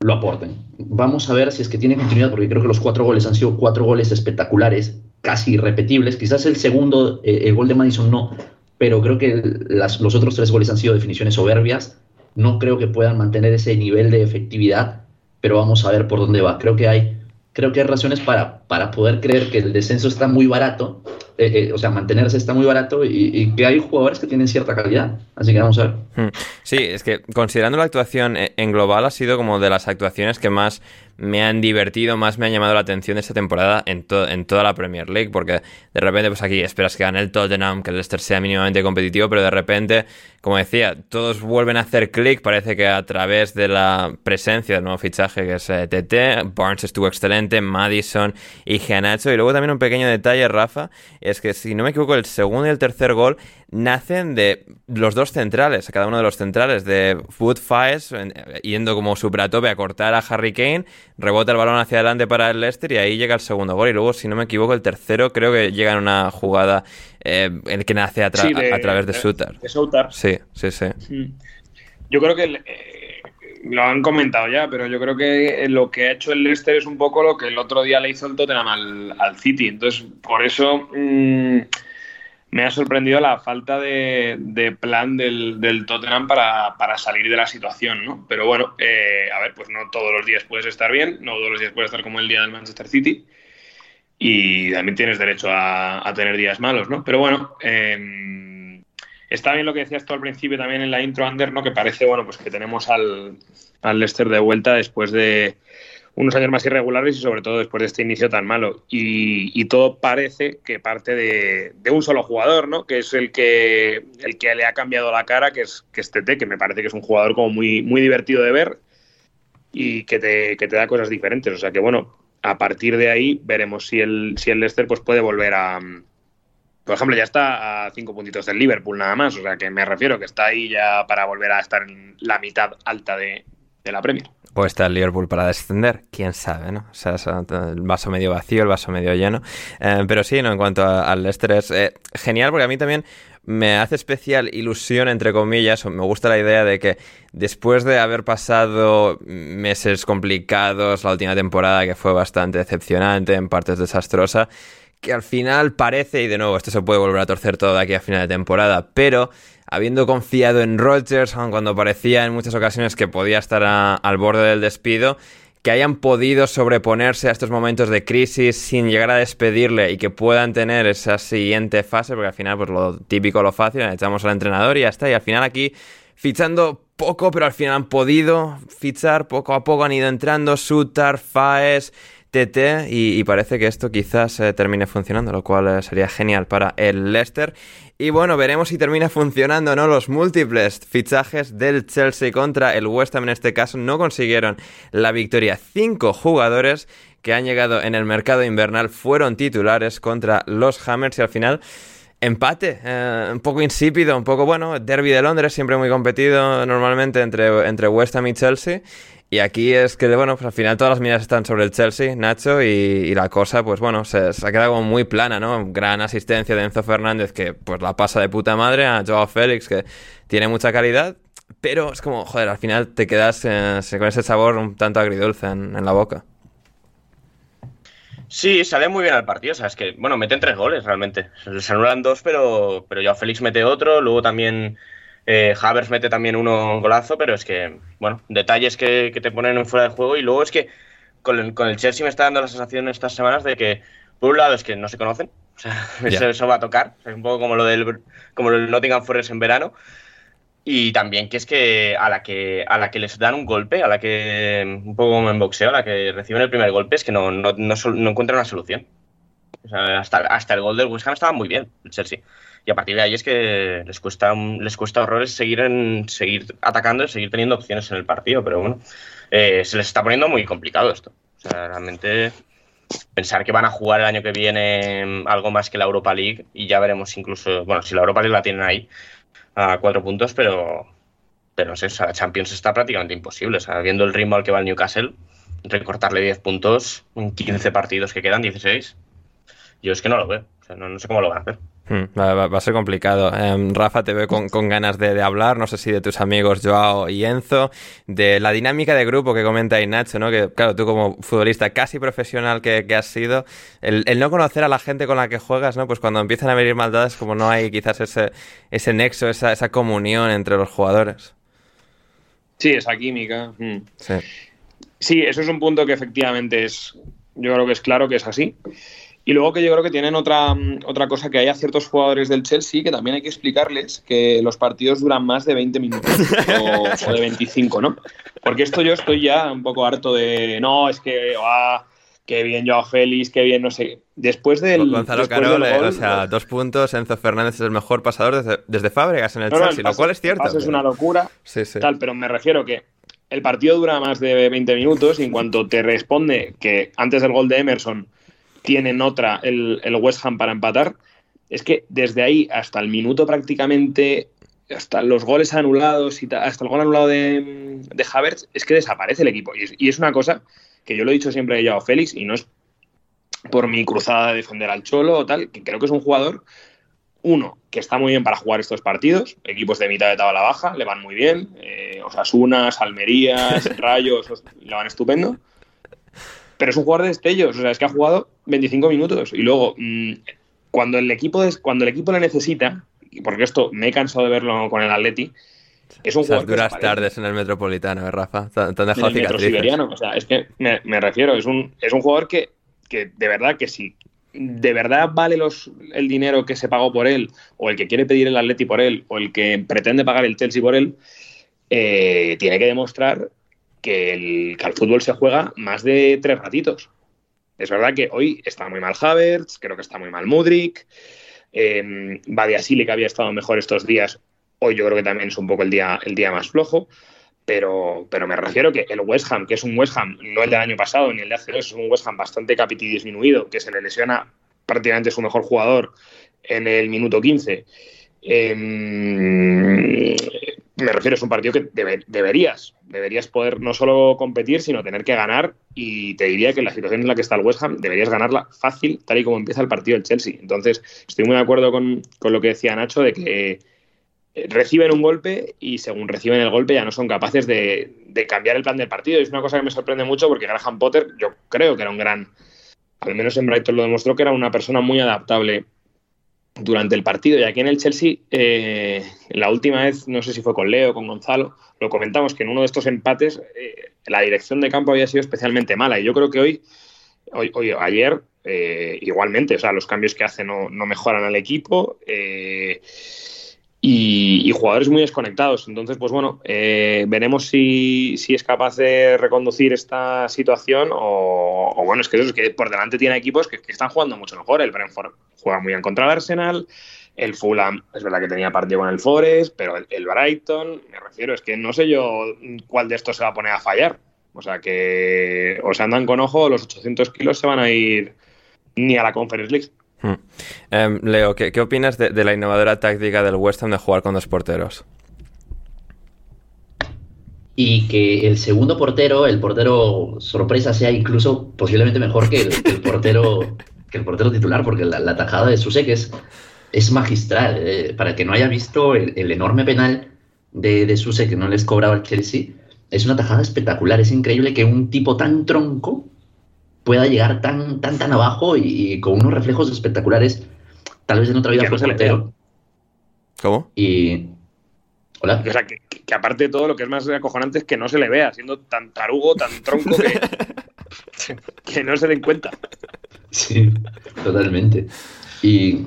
lo aporten. Vamos a ver si es que tiene continuidad, porque creo que los cuatro goles han sido cuatro goles espectaculares, casi irrepetibles. Quizás el segundo, eh, el gol de Madison no, pero creo que los otros tres goles han sido definiciones soberbias. No creo que puedan mantener ese nivel de efectividad, pero vamos a ver por dónde va. Creo que hay, creo que hay razones para, para poder creer que el descenso está muy barato eh, eh, o sea, mantenerse está muy barato y, que hay jugadores que tienen cierta calidad. Así que vamos a ver. Hmm. Sí, es que considerando la actuación eh, en global ha sido como de las actuaciones que más me han divertido, más me han llamado la atención esta temporada en, en toda la Premier League, porque de repente, pues aquí esperas que gane el Tottenham, que el Leicester sea mínimamente competitivo, pero de repente, como decía, todos vuelven a hacer clic, parece que a través de la presencia del nuevo fichaje que es TT, Barnes estuvo excelente, Madison y Gianacho, y luego también un pequeño detalle, Rafa, es que si no me equivoco, el segundo y el tercer gol nacen de los dos centrales, cada uno de los centrales, de Foot Fires, yendo como super a a cortar a Harry Kane, rebota el balón hacia adelante para el Leicester y ahí llega el segundo gol. Y luego, si no me equivoco, el tercero creo que llega en una jugada eh, el que nace a, través de, Sutter. De Sutter. Sí, sí, sí. Yo creo que eh, lo han comentado ya, pero yo creo que lo que ha hecho el Leicester es un poco lo que el otro día le hizo el Tottenham al, City. Entonces, por eso mm, me ha sorprendido la falta de, plan del, Tottenham para, salir de la situación, ¿no? Pero bueno, eh, a ver, pues no todos los días puedes estar bien, no todos los días puedes estar como el día del Manchester City y también tienes derecho a, tener días malos, ¿no? Pero bueno, em, está bien lo que decías tú al principio también en la intro, Ander, ¿no? Que parece, bueno, pues que tenemos al, al Leicester de vuelta después de unos años más irregulares y sobre todo después de este inicio tan malo. Y, todo parece que parte de, un solo jugador, ¿no? Que es el que, el que le ha cambiado la cara, que es, que es que me parece que es un jugador como muy, muy divertido de ver y que te, que te da cosas diferentes. O sea que bueno, a partir de ahí veremos si el, si el Leicester pues, puede volver a... Por ejemplo, ya está a cinco puntitos del Liverpool nada más. O sea que me refiero que está ahí ya para volver a estar en la mitad alta de, la Premier. O está el Liverpool para descender, quién sabe, ¿no? O sea, el vaso medio vacío, el vaso medio lleno. Eh, pero sí, ¿no? En cuanto al Leicester es eh, genial porque a mí también me hace especial ilusión, entre comillas, o me gusta la idea de que después de haber pasado meses complicados, la última temporada que fue bastante decepcionante, en partes desastrosa, que al final parece, y de nuevo, esto se puede volver a torcer todo de aquí a final de temporada, pero habiendo confiado en Rodgers, cuando parecía en muchas ocasiones que podía estar al borde del despido, que hayan podido sobreponerse a estos momentos de crisis sin llegar a despedirle y que puedan tener esa siguiente fase, porque al final, pues lo típico, lo fácil, echamos al entrenador y ya está. Y al final aquí, fichando poco, pero al final han podido fichar poco a poco, han ido entrando Sutar, Faes, Y, parece que esto quizás eh, termine funcionando, lo cual eh, sería genial para el Leicester. Y bueno, veremos si termina funcionando no los múltiples fichajes del Chelsea contra el West Ham en este caso. No consiguieron la victoria. Cinco jugadores que han llegado en el mercado invernal fueron titulares contra los Hammers y al final... Empate, eh, un poco insípido, un poco bueno. Derby de Londres, siempre muy competido normalmente entre, entre West Ham y Chelsea. Y aquí es que, bueno, pues al final todas las miradas están sobre el Chelsea, Nacho, y, la cosa, pues bueno, se, ha quedado muy plana, ¿no? Gran asistencia de Enzo Fernández, que pues la pasa de puta madre, a Joao Félix, que tiene mucha calidad, pero es como, joder, al final te quedas eh, con ese sabor un tanto agridulce en, en la boca. Sí, sale muy bien al partido. O sea, es que, bueno, meten tres goles realmente. Se anulan dos, pero, pero Joao Félix mete otro. Luego también eh, Havers mete también uno golazo, pero es que, bueno, detalles que, te ponen en fuera de juego. Y luego es que con el, Chelsea me está dando la sensación estas semanas de que, por un lado, es que no se conocen. O sea, eso, va a tocar. es un poco como lo del como el Nottingham Forest en verano. Y también que es que a la que a la que les dan un golpe, a la que un poco como en boxeo, a la que reciben el primer golpe, es que no, no, no, no encuentran una solución. O sea, hasta, hasta el gol del West Ham estaba muy bien, el Chelsea y a partir de ahí es que les cuesta, les cuesta horrores seguir, en, seguir atacando y seguir teniendo opciones en el partido, pero bueno, eh, se les está poniendo muy complicado esto. O sea, realmente pensar que van a jugar el año que viene algo más que la Europa League y ya veremos incluso, bueno, si la Europa League la tienen ahí a cuatro puntos, pero, pero no sé, o la Champions está prácticamente imposible. O sea, viendo el ritmo al que va el Newcastle, recortarle 10 puntos en 15 partidos que quedan, 16, yo es que no lo veo. O sea, no sé cómo lo van a hacer. Hmm, va, a ser complicado. Em, Rafa, te veo con, ganas de, hablar, no sé si de tus amigos Joao y Enzo, de la dinámica de grupo que comenta Nacho, ¿no? Que, claro, tú como futbolista casi profesional que, has sido, el, no conocer a la gente con la que juegas, ¿no? Pues cuando empiezan a venir maldades, como no hay quizás ese, ese nexo, esa, esa comunión entre los jugadores. Sí, esa química. Hmm. Sí. sí, eso es un punto que efectivamente es, yo creo que es claro que es así. Y luego que yo creo que tienen otra, mm, otra cosa que hay a ciertos jugadores del Chelsea que también hay que explicarles que los partidos duran más de 20 minutos o, de 25, ¿no? Porque esto yo estoy ya un poco harto de, no, es que, ah, qué bien Joao Félix, qué bien, no sé. Después del. Gonzalo Carol, eh, o sea, dos puntos. Enzo Fernández es el mejor pasador desde, desde Fábregas en el Chelsea, lo cual es cierto. Es una locura. Sí, sí. Tal, pero me refiero que el partido dura más de 20 minutos y en cuanto te responde que antes del gol de Emerson tienen otra el, West Ham para empatar, es que desde ahí hasta el minuto prácticamente, hasta los goles anulados y hasta el gol anulado de, de Havertz, es que desaparece el equipo. Y es, una cosa que yo lo he dicho siempre a Félix y no es por mi cruzada de defender al Cholo o tal, que creo que es un jugador uno, que está muy bien para jugar estos partidos, equipos de mitad de tabla baja, le van muy bien, eh, Osasunas, Almerías, Rayos, le van estupendo, pero es un jugador de destellos, o sea, es que ha jugado 25 minutos. Y luego mm, cuando el equipo cuando el equipo le necesita, porque esto me he cansado de verlo con el Atleti, es un jugador duras tardes en el Metropolitano, ¿eh, Rafa? Te, han dejado en el siberiano, o sea, es que me, refiero, es un, es un jugador que, que de verdad que si de verdad vale los, el dinero que se pagó por él, o el que quiere pedir el Atleti por él, o el que pretende pagar el Chelsea por él, eh, tiene que demostrar que el, que al fútbol se juega más de tres ratitos. Es verdad que hoy está muy mal Havertz, creo que está muy mal Mudrik, eh, Badiasile, que había estado mejor estos días, hoy yo creo que también es un poco el día, el día más flojo. Pero, pero me refiero que el West Ham, que es un West Ham, no el del año pasado ni el de hace dos, es un West Ham bastante capiti disminuido, que se le lesiona prácticamente su mejor jugador en el minuto 15. Em, me refiero, es un partido que deberías, deberías poder no solo competir, sino tener que ganar. Y te diría que en la situación en la que está el West Ham, deberías ganarla fácil, tal y como empieza el partido del Chelsea. Entonces, estoy muy de acuerdo con, con lo que decía Nacho de que reciben un golpe y según reciben el golpe ya no son capaces de, cambiar el plan del partido. Y es una cosa que me sorprende mucho porque Graham Potter yo creo que era un gran, al menos en Brighton lo demostró que era una persona muy adaptable durante el partido. Y aquí en el Chelsea, eh, la última vez, no sé si fue con Leo con Gonzalo, lo comentamos que en uno de estos empates eh, la dirección de campo había sido especialmente mala. Y yo creo que hoy, hoy, ayer, eh, igualmente, o sea, los cambios que hace no, no mejoran al equipo y, jugadores muy desconectados. Entonces, pues bueno, eh, veremos si, es capaz de reconducir esta situación o, bueno, es que eso es que por delante tiene equipos que, están jugando mucho mejor. El Brentford juega muy bien contra el Arsenal, el Fulham es verdad que tenía partido con el Forest, pero el, el Brighton, me refiero, es que no sé yo cuál de estos se va a poner a fallar. O sea que o se andan con ojo, los 800 kilos se van a ir ni a la Conference League. Hmm. Em, Leo, ¿qué, opinas de, la innovadora táctica del West Ham de jugar con dos porteros? Y que el segundo portero, el portero sorpresa, sea incluso posiblemente mejor que el, portero que el portero titular, porque la, tajada de Susek es, es magistral. Eh, para el que no haya visto el, enorme penal de, de Susek que no les cobraba el Chelsea, es una tajada espectacular. Es increíble que un tipo tan tronco pueda llegar tan, tan, tan abajo y, con unos reflejos espectaculares. Tal vez en otra vida fue portero. ¿Cómo? Y. Hola. O sea, que, aparte de todo, lo que es más acojonante es que no se le vea, siendo tan tarugo, tan tronco que, que no se den cuenta. Sí, totalmente. Y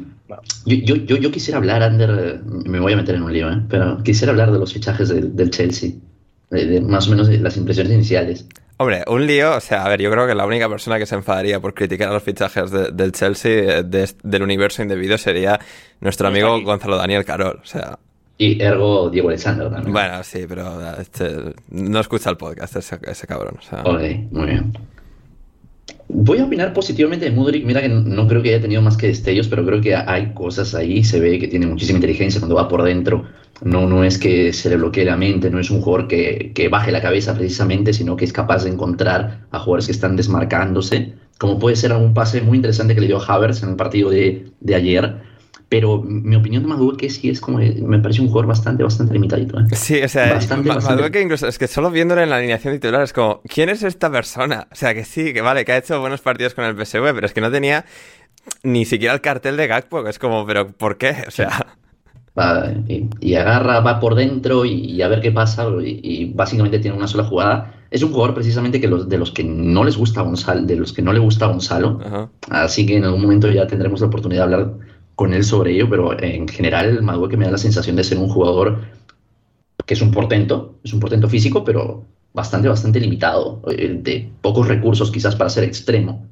yo, yo, yo, quisiera hablar, Ander, me voy a meter en un lío, ¿eh? pero quisiera hablar de los fichajes del, Chelsea, de, más o menos de las impresiones iniciales. Hombre, un lío, o sea, a ver, yo creo que la única persona que se enfadaría por criticar a los fichajes del Chelsea eh, del universo indebido sería nuestro amigo Gonzalo Daniel Carol, o sea... Y ergo Diego Alessandro también. Bueno, sí, pero este, no escucha el podcast ese, ese cabrón. O sea... Muy bien. Voy a opinar positivamente de Mudrik. Mira que no creo que haya tenido más que destellos, pero creo que hay cosas ahí. Se ve que tiene muchísima inteligencia cuando va por dentro. No, no es que se le bloquee la mente, no es un jugador que, que baje la cabeza precisamente, sino que es capaz de encontrar a jugadores que están desmarcándose. Como puede ser algún pase muy interesante que le dio Havers en el partido de, de ayer pero mi opinión de que sí es como, me parece un jugador bastante, bastante limitadito. ¿eh? Sí, o sea, bastante, incluso, es que solo viéndolo en la alineación titular es como, ¿quién es esta persona? O sea, que sí, que vale, que ha hecho buenos partidos con el PSV, pero es que no tenía ni siquiera el cartel de Gakpo, es como, ¿pero por qué? O sea... y, agarra, va por dentro y, a ver qué pasa y, básicamente tiene una sola jugada. Es un jugador precisamente que los, de los que no les gusta Gonzalo, de los que no le gusta Gonzalo. Así que en algún momento ya tendremos la oportunidad de hablar con él sobre ello, pero en general que me da la sensación de ser un jugador que es un portento, es un portento físico, pero bastante, bastante limitado, eh, de pocos recursos quizás para ser extremo.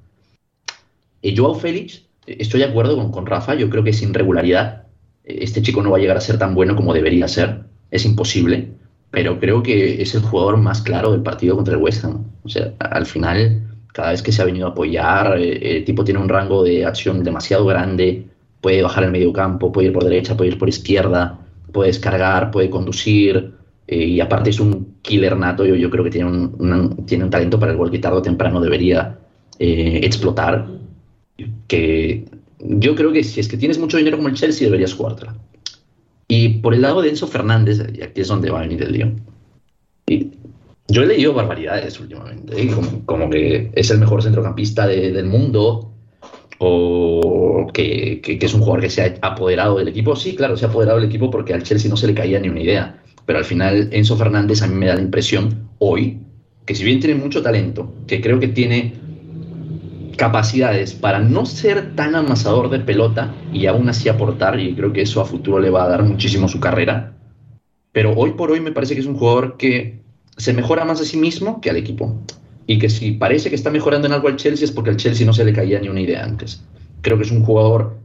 Y Joao Félix, estoy de acuerdo con, con Rafa, yo creo que sin regularidad este chico no va a llegar a ser tan bueno como debería ser, es imposible, pero creo que es el jugador más claro del partido contra el West Ham. O sea, al final, cada vez que se ha venido a apoyar, eh, el tipo tiene un rango de acción demasiado grande, puede bajar el medio campo, puede ir por derecha, puede ir por izquierda, puede descargar, puede conducir, eh, y aparte es un killer nato, yo, yo creo que tiene un, tiene un talento para el gol que tarde o temprano debería eh, explotar, que yo creo que si es que tienes mucho dinero como el Chelsea, deberías jugártela. Y por el lado de Enzo Fernández, y aquí es donde va a venir el lío. Y yo he leído barbaridades últimamente, ¿eh? como, que es el mejor centrocampista del mundo, o que, que, es un jugador que se ha apoderado del equipo. Sí, claro, se ha apoderado del equipo porque al Chelsea no se le caía ni una idea. Pero al final Enzo Fernández a mí me da la impresión hoy que si bien tiene mucho talento, que creo que tiene capacidades para no ser tan amasador de pelota y aún así aportar, y creo que eso a futuro le va a dar muchísimo su carrera. Pero hoy por hoy me parece que es un jugador que se mejora más a sí mismo que al equipo. Y que si parece que está mejorando en algo al Chelsea es porque al Chelsea no se le caía ni una idea antes. Creo que es un jugador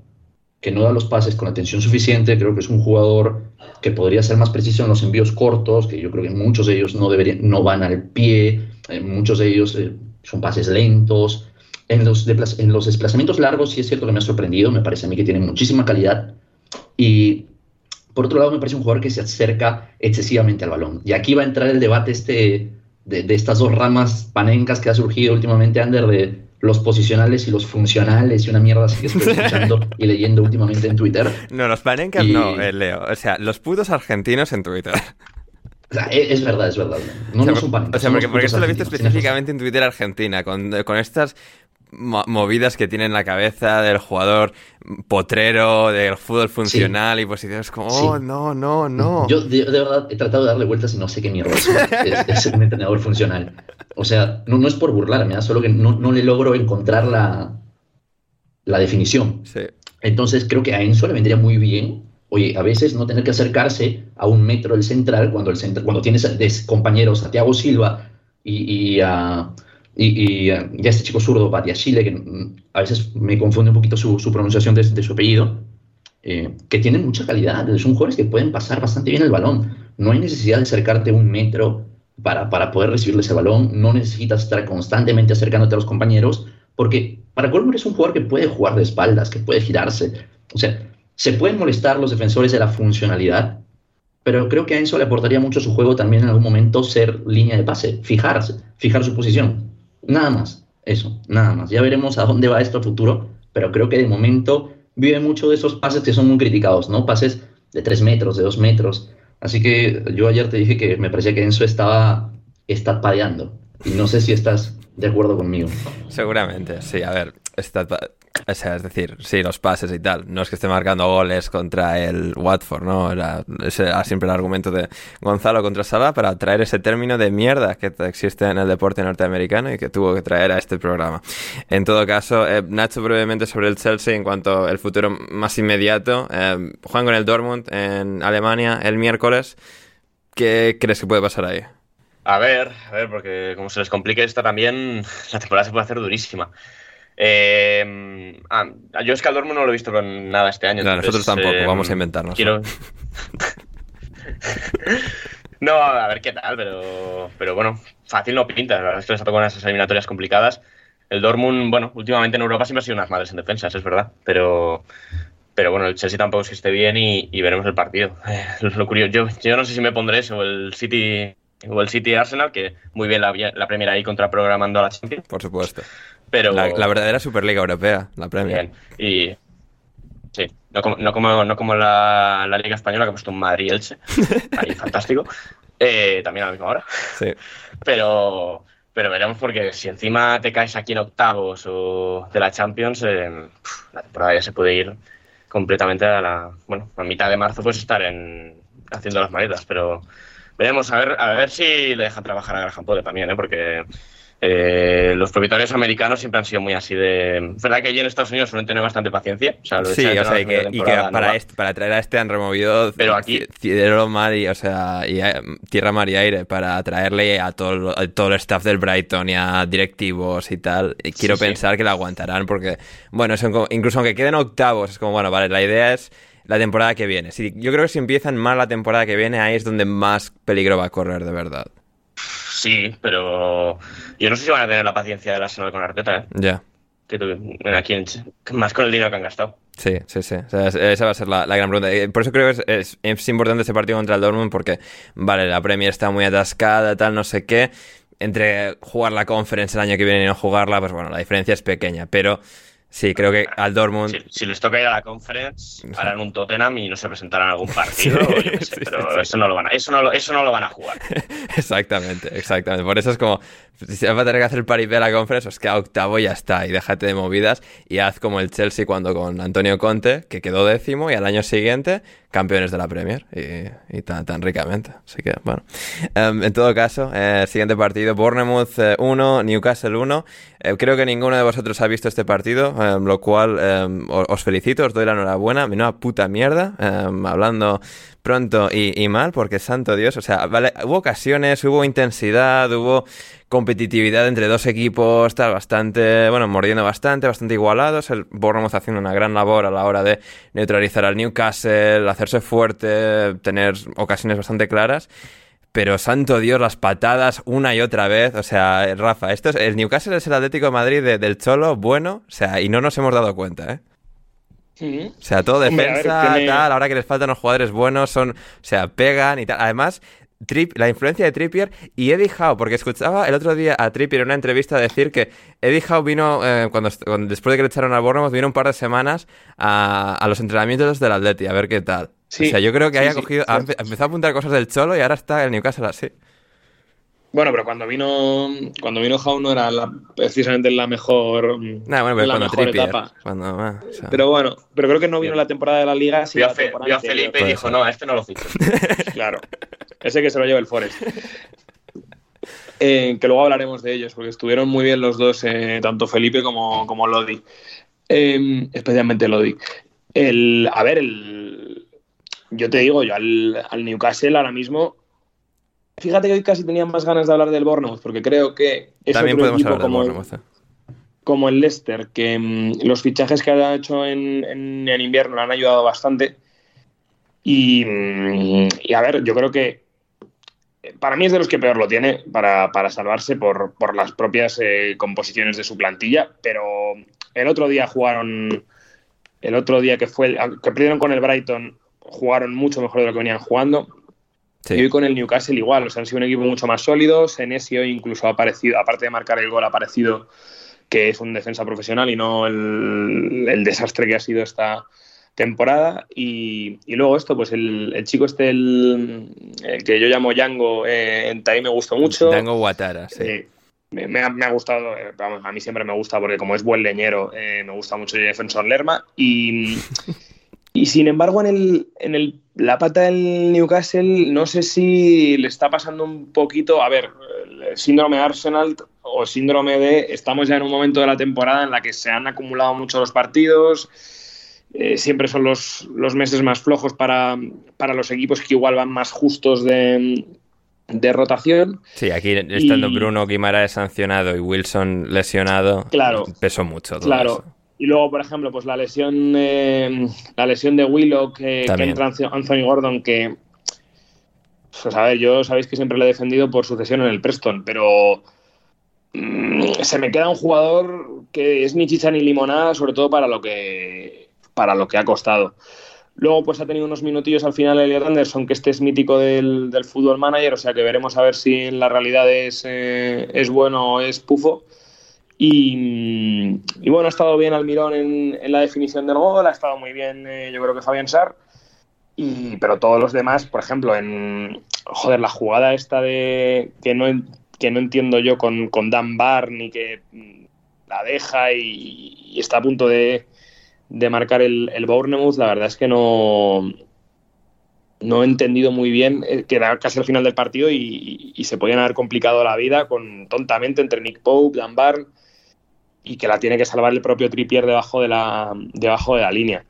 que no da los pases con atención suficiente, creo que es un jugador que podría ser más preciso en los envíos cortos, que yo creo que muchos de ellos no, deberían, no van al pie, eh, muchos de ellos eh, son pases lentos. En los, en los desplazamientos largos sí es cierto que me ha sorprendido, me parece a mí que tiene muchísima calidad. Y por otro lado me parece un jugador que se acerca excesivamente al balón. Y aquí va a entrar el debate este de, de estas dos ramas panencas que ha surgido últimamente, Ander, de los posicionales y los funcionales y una mierda así que estoy escuchando y leyendo últimamente en Twitter. No, los panencas no, eh, Leo. O sea, los putos argentinos en Twitter. O sea, e, es, verdad, es verdad. No, no son panencas. O sea, porque, porque esto lo he visto específicamente en Twitter Argentina, con, con estas movidas que tiene en la cabeza del jugador potrero, del fútbol funcional y posiciones como, oh, no, no, no. Yo de, verdad he tratado de darle vueltas y no sé qué mierda es, es, un entrenador funcional. O sea, no, no es por burlarme, ¿ah? solo que no, no, le logro encontrar la, la definición. Entonces creo que a Enzo le vendría muy bien, oye, a veces no tener que acercarse a un metro del central cuando, el central, cuando tienes compañeros a Thiago Silva y, y a y, ya este chico zurdo, Chile, que a veces me confunde un poquito su, pronunciación de, su apellido, eh, que tienen mucha calidad. Son jugadores que pueden pasar bastante bien el balón. No hay necesidad de acercarte un metro para, para poder recibirle ese balón. No necesitas estar constantemente acercándote a los compañeros, porque para colmo es un jugador que puede jugar de espaldas, que puede girarse. O sea, se pueden molestar los defensores de la funcionalidad, pero creo que a Enzo le aportaría mucho su juego también en algún momento ser línea de pase, fijarse, fijar su posición. Nada más, eso, nada más. Ya veremos a dónde va esto futuro, pero creo que de momento vive mucho de esos pases que son muy criticados, ¿no? Pases de tres metros, de dos metros. Así que yo ayer te dije que me parecía que Enzo estaba padeando. Y no sé si estás de acuerdo conmigo. Seguramente, sí. A ver, está, o sea, es decir, sí, los pases y tal. No es que esté marcando goles contra el Watford, ¿no? Era, ese era siempre el argumento de Gonzalo contra Sala para traer ese término de mierda que existe en el deporte norteamericano y que tuvo que traer a este programa. En todo caso, eh, Nacho, brevemente sobre el Chelsea en cuanto al futuro más inmediato. Eh, juegan con el Dortmund en Alemania el miércoles. ¿Qué crees que puede pasar ahí? A ver, a ver, porque como se les complique esta también, la temporada se puede hacer durísima. Eh, ah, yo es que al Dortmund no lo he visto con nada este año. nosotros tampoco, eh, vamos a inventarnos. Quiero... no, a ver qué tal, pero, pero bueno, fácil no pinta. La verdad es que les ha tocado unas eliminatorias complicadas. El Dortmund, bueno, últimamente en Europa siempre ha sido unas madres en defensas, es verdad, pero, pero bueno, el Chelsea tampoco es que esté bien y, veremos el partido. lo curioso, yo, yo no sé si me pondré eso, el City o el City Arsenal, que muy bien la, la primera ahí contra programando a la Champions. Por supuesto. Pero... La, verdadera Superliga Europea, la Premier. Y sí, no como, no como, no como la, la, Liga Española que ha puesto un Madrid-Elche. Ahí, fantástico. Eh, también a la misma hora. Sí. Pero, pero veremos porque si encima te caes aquí en octavos o de la Champions, eh, la temporada ya se puede ir completamente a la... Bueno, a mitad de marzo puedes estar en, haciendo las maletas, pero veremos a ver, a ver si le dejan trabajar a Graham Potter también, ¿eh? porque eh, los propietarios americanos siempre han sido muy así de... Es verdad que allí en Estados Unidos suelen tener bastante paciencia. sí, o sea, y que, para, para, traer a este han removido Pero aquí... cielo, mar y, o sea, y, eh, tierra, mar y aire para traerle a todo, todo el staff del Brighton y a directivos y tal. Y quiero pensar que lo aguantarán porque, bueno, incluso aunque queden octavos, es como, bueno, vale, la idea es la temporada que viene. Si, yo creo que si empiezan mal la temporada que viene, ahí es donde más peligro va a correr, de verdad. Sí, pero yo no sé si van a tener la paciencia del Arsenal con Arteta, ¿eh? Ya. Aquí, más con el dinero que han gastado. Sí, sí, sí. esa va a ser la, gran pregunta. Por eso creo que es, es, importante este partido contra el Dortmund porque, vale, la Premier está muy atascada, tal, no sé qué. Entre jugar la Conference el año que viene y no jugarla, pues bueno, la diferencia es pequeña. Pero Sí, creo que al Dortmund. Si, les toca ir a la conference, harán un Tottenham y no se presentarán a algún partido, pero eso, no lo van a, eso, no eso no lo van a jugar. exactamente, exactamente. Por eso es como, si vas a tener que hacer el paripé a la conference, pues que a octavo ya está y déjate de movidas y haz como el Chelsea cuando con Antonio Conte, que quedó décimo y al año siguiente campeones de la Premier y, tan, tan, ricamente. Así que, bueno. Em, en todo caso, eh, siguiente partido, Bournemouth 1, eh, Newcastle 1. Eh, creo que ninguno de vosotros ha visto este partido, em, lo cual em, os felicito, os doy la enhorabuena. Menuda puta mierda, hablando pronto y, y, mal, porque santo Dios, o sea, vale, hubo ocasiones, hubo intensidad, hubo competitividad entre dos equipos, tal, bastante, bueno, mordiendo bastante, bastante igualados. El Bournemouth haciendo una gran labor a la hora de neutralizar al Newcastle, hacerse fuerte, tener ocasiones bastante claras. Pero santo Dios, las patadas una y otra vez. O sea, Rafa, esto es, el Newcastle es el Atlético de Madrid del Cholo, bueno, o sea, y no nos hemos dado cuenta, ¿eh? O sea, todo defensa, tal, ahora que les faltan los jugadores buenos, son, o sea, pegan y tal. Además, la influencia de Trippier y Eddie Howe, porque escuchaba el otro día a Trippier en una entrevista decir que Eddie Howe vino, eh, cuando, después de que le echaron al Bournemouth, vino un par de semanas a, los entrenamientos del Atleti, a ver qué tal. o sea, yo creo que haya cogido, ha empezado a apuntar cosas del Cholo y ahora está en Newcastle así. Bueno, pero cuando vino cuando vino Howe no era precisamente la mejor, nah, bueno, pero la mejor etapa. Ah, pero bueno, pero creo que no vino la temporada de la liga. Vio, a, Felipe y dijo, no, a este no lo ficho. claro, ese que se lo lleva el Forest. Eh, que luego hablaremos de ellos, porque estuvieron muy bien los dos, eh, tanto Felipe como, como Lodi. Em, especialmente Lodi. El, a ver, el, yo te digo, yo al, al Newcastle ahora mismo Fíjate que hoy casi tenía más ganas de hablar del Bournemouth, porque creo que es También podemos equipo hablar como, del ¿eh? como el Leicester, que mm, los fichajes que ha hecho en, invierno le han ayudado bastante. Mm, y, a ver, yo creo que para mí es de los que peor lo tiene para, salvarse por, las propias eh, composiciones de su plantilla, pero el otro día jugaron, el otro día que fue, que perdieron con el Brighton, jugaron mucho mejor de lo que venían jugando y hoy con el Newcastle igual, o sea, han sido un equipo mucho más sólido. Senesi hoy incluso ha aparecido, aparte de marcar el gol, ha aparecido que es un defensa profesional y no el, desastre que ha sido esta temporada. Y, luego esto, pues el, chico este, el, que yo llamo Yango, eh, en me gustó mucho. Yango Watara, sí. Eh, me, ha, gustado, eh, a mí siempre me gusta porque como es buen leñero, me gusta mucho el defensor Lerma. Y, y sin embargo, en, el, en el, la pata del Newcastle, no sé si le está pasando un poquito, a ver, el síndrome Arsenal o síndrome de, estamos ya en un momento de la temporada en la que se han acumulado mucho los partidos, eh, siempre son los, los, meses más flojos para, para, los equipos que igual van más justos de, de rotación. Sí, aquí estando Bruno Guimaraes sancionado y Wilson lesionado, claro, pesó mucho. claro. Y luego, por ejemplo, pues la lesión, eh, la lesión de Willow, que, entra Anthony Gordon, que, pues a ver, yo sabéis que siempre le he defendido por sucesión en el Preston, pero mm, se me queda un jugador que es ni chicha ni limonada, sobre todo para lo que, para lo que ha costado. Luego, pues ha tenido unos minutillos al final Elliot Anderson, que este es mítico del, del fútbol manager, o sea que veremos a ver si en la realidad es, eh, es bueno o es pufo. Y, bueno, ha estado bien Almirón en, en la definición del gol, ha estado muy bien, eh, yo creo que Fabián Sar. Y, pero todos los demás, por ejemplo, en joder, la jugada esta de que no, que no entiendo yo con, con Dan Barr que la deja y, está a punto de, de marcar el, el, Bournemouth, la verdad es que no, no he entendido muy bien, eh, que casi al final del partido y, y, se podían haber complicado la vida con tontamente entre Nick Pope, Dan Barr y que la tiene que salvar el propio Trippier debajo de la, debajo de la línea.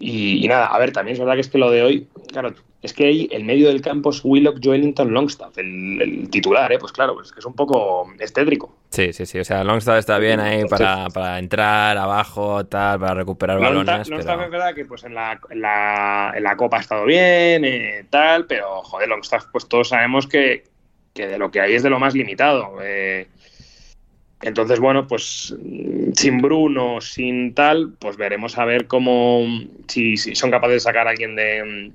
Y, nada, a ver, también es verdad que es que lo de hoy, claro, es que ahí el medio del campo es Willock, Joelinton, Longstaff, el, titular, ¿eh? pues claro, pues que es un poco estétrico. Sí, sí, sí, o sea, Longstaff está bien ahí para, para entrar abajo, tal, para recuperar balones. Longstaff es verdad que pues en la, en la, en la Copa ha estado bien, eh, tal, pero joder, Longstaff, pues todos sabemos que, que de lo que hay es de lo más limitado. Eh, entonces, bueno, pues sin Bruno, sin tal, pues veremos a ver cómo, si, son capaces de sacar a alguien de...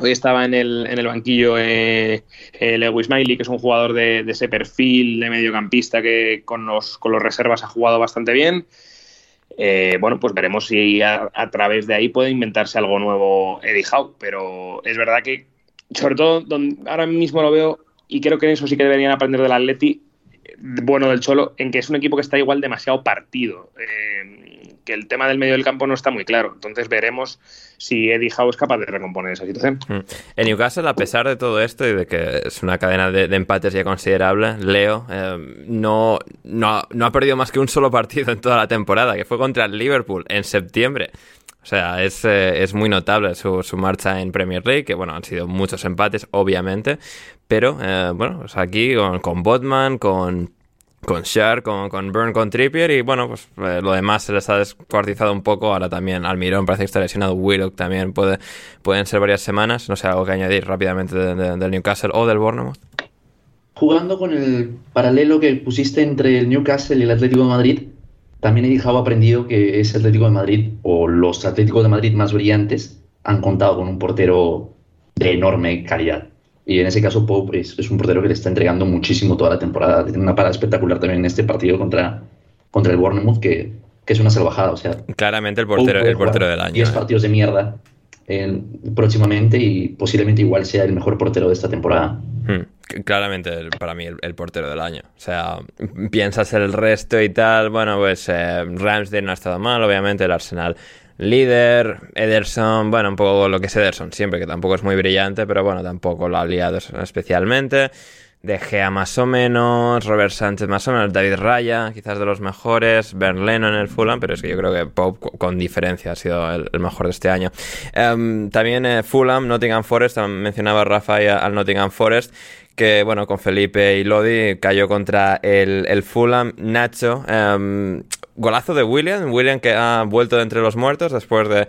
Hoy estaba en el, en el banquillo eh, eh, Lewis Miley, que es un jugador de, ese perfil de mediocampista que con los, con los reservas ha jugado bastante bien. Eh, bueno, pues veremos si a, través de ahí puede inventarse algo nuevo Eddie Howe, pero es verdad que, sobre todo, ahora mismo lo veo y creo que en eso sí que deberían aprender del Atleti, bueno del Cholo, en que es un equipo que está igual demasiado partido. Eh, que el tema del medio del campo no está muy claro. Entonces veremos si Eddie Howe es capaz de recomponer esa situación. Mm. En Newcastle, a pesar de todo esto y de que es una cadena de, empates ya considerable, Leo eh, no, no, no, ha perdido más que un solo partido en toda la temporada, que fue contra el Liverpool en septiembre. O sea, es, eh, es muy notable su, su, marcha en Premier League, que bueno, han sido muchos empates, obviamente, pero eh, bueno, pues aquí con, con Botman, con con Shar, con, con Burn, con Trippier y bueno, pues eh, lo demás se les ha descuartizado un poco. Ahora también Almirón parece que está lesionado, Willock también puede, pueden ser varias semanas. No sé, algo que añadir rápidamente del Newcastle o del Bournemouth. Jugando con el paralelo que pusiste entre el Newcastle y el Atlético de Madrid, también he dejado aprendido que ese Atlético de Madrid o los Atléticos de Madrid más brillantes han contado con un portero de enorme calidad. Y en ese caso, Pope es, un portero que le está entregando muchísimo toda la temporada. Tiene una parada espectacular también en este partido contra, contra el Bournemouth, que, que es una salvajada. O sea, Claramente el portero, el portero del año. 10 ¿eh? partidos de mierda eh, próximamente y posiblemente igual sea el mejor portero de esta temporada. Hmm. Claramente para mí el, portero del año. O sea, piensas el resto y tal. Bueno, pues eh, Ramsdale no ha estado mal, obviamente el Arsenal líder, Ederson, bueno, un poco lo que es Ederson siempre, que tampoco es muy brillante, pero bueno, tampoco lo ha liado especialmente. De Gea más o menos, Robert Sánchez más o menos, David Raya, quizás de los mejores, Bern Leno en el Fulham, pero es que yo creo que Pope con diferencia ha sido el, mejor de este año. Em, también eh, Fulham, Nottingham Forest, mencionaba Rafa al Nottingham Forest, que bueno, con Felipe y Lodi cayó contra el, el Fulham. Nacho, em, golazo de William, William que ha vuelto de entre los muertos después de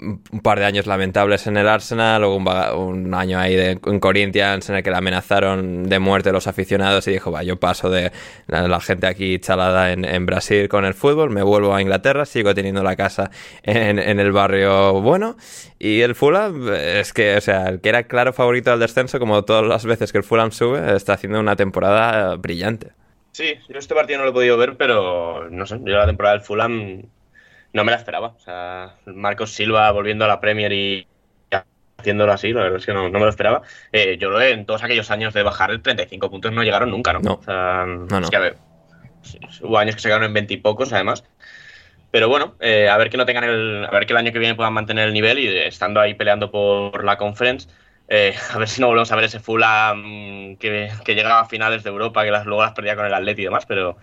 un par de años lamentables en el Arsenal, luego un, año ahí de, en Corinthians en el que le amenazaron de muerte los aficionados y dijo, va, yo paso de la, gente aquí chalada en, Brasil con el fútbol, me vuelvo a Inglaterra, sigo teniendo la casa en, el barrio bueno y el Fulham es que, o sea, el que era claro favorito del descenso, como todas las veces que el Fulham sube, está haciendo una temporada brillante. Sí, yo este partido no lo he podido ver, pero no sé, yo la temporada del Fulham no me la esperaba. O sea, Marcos Silva volviendo a la Premier y haciéndolo así, la verdad es que no, me lo esperaba. Eh, yo lo en todos aquellos años de bajar el 35 puntos no llegaron nunca, ¿no? No. O sea, Es que a ver, hubo años que se quedaron en 20 y pocos, además. Pero bueno, eh, a ver que no tengan el, a ver que el año que viene puedan mantener el nivel y estando ahí peleando por la conference. Eh, a ver si no volvemos a ver ese Fulham que, que llegaba a finales de Europa, que las, luego las perdía con el Atleti y demás, pero,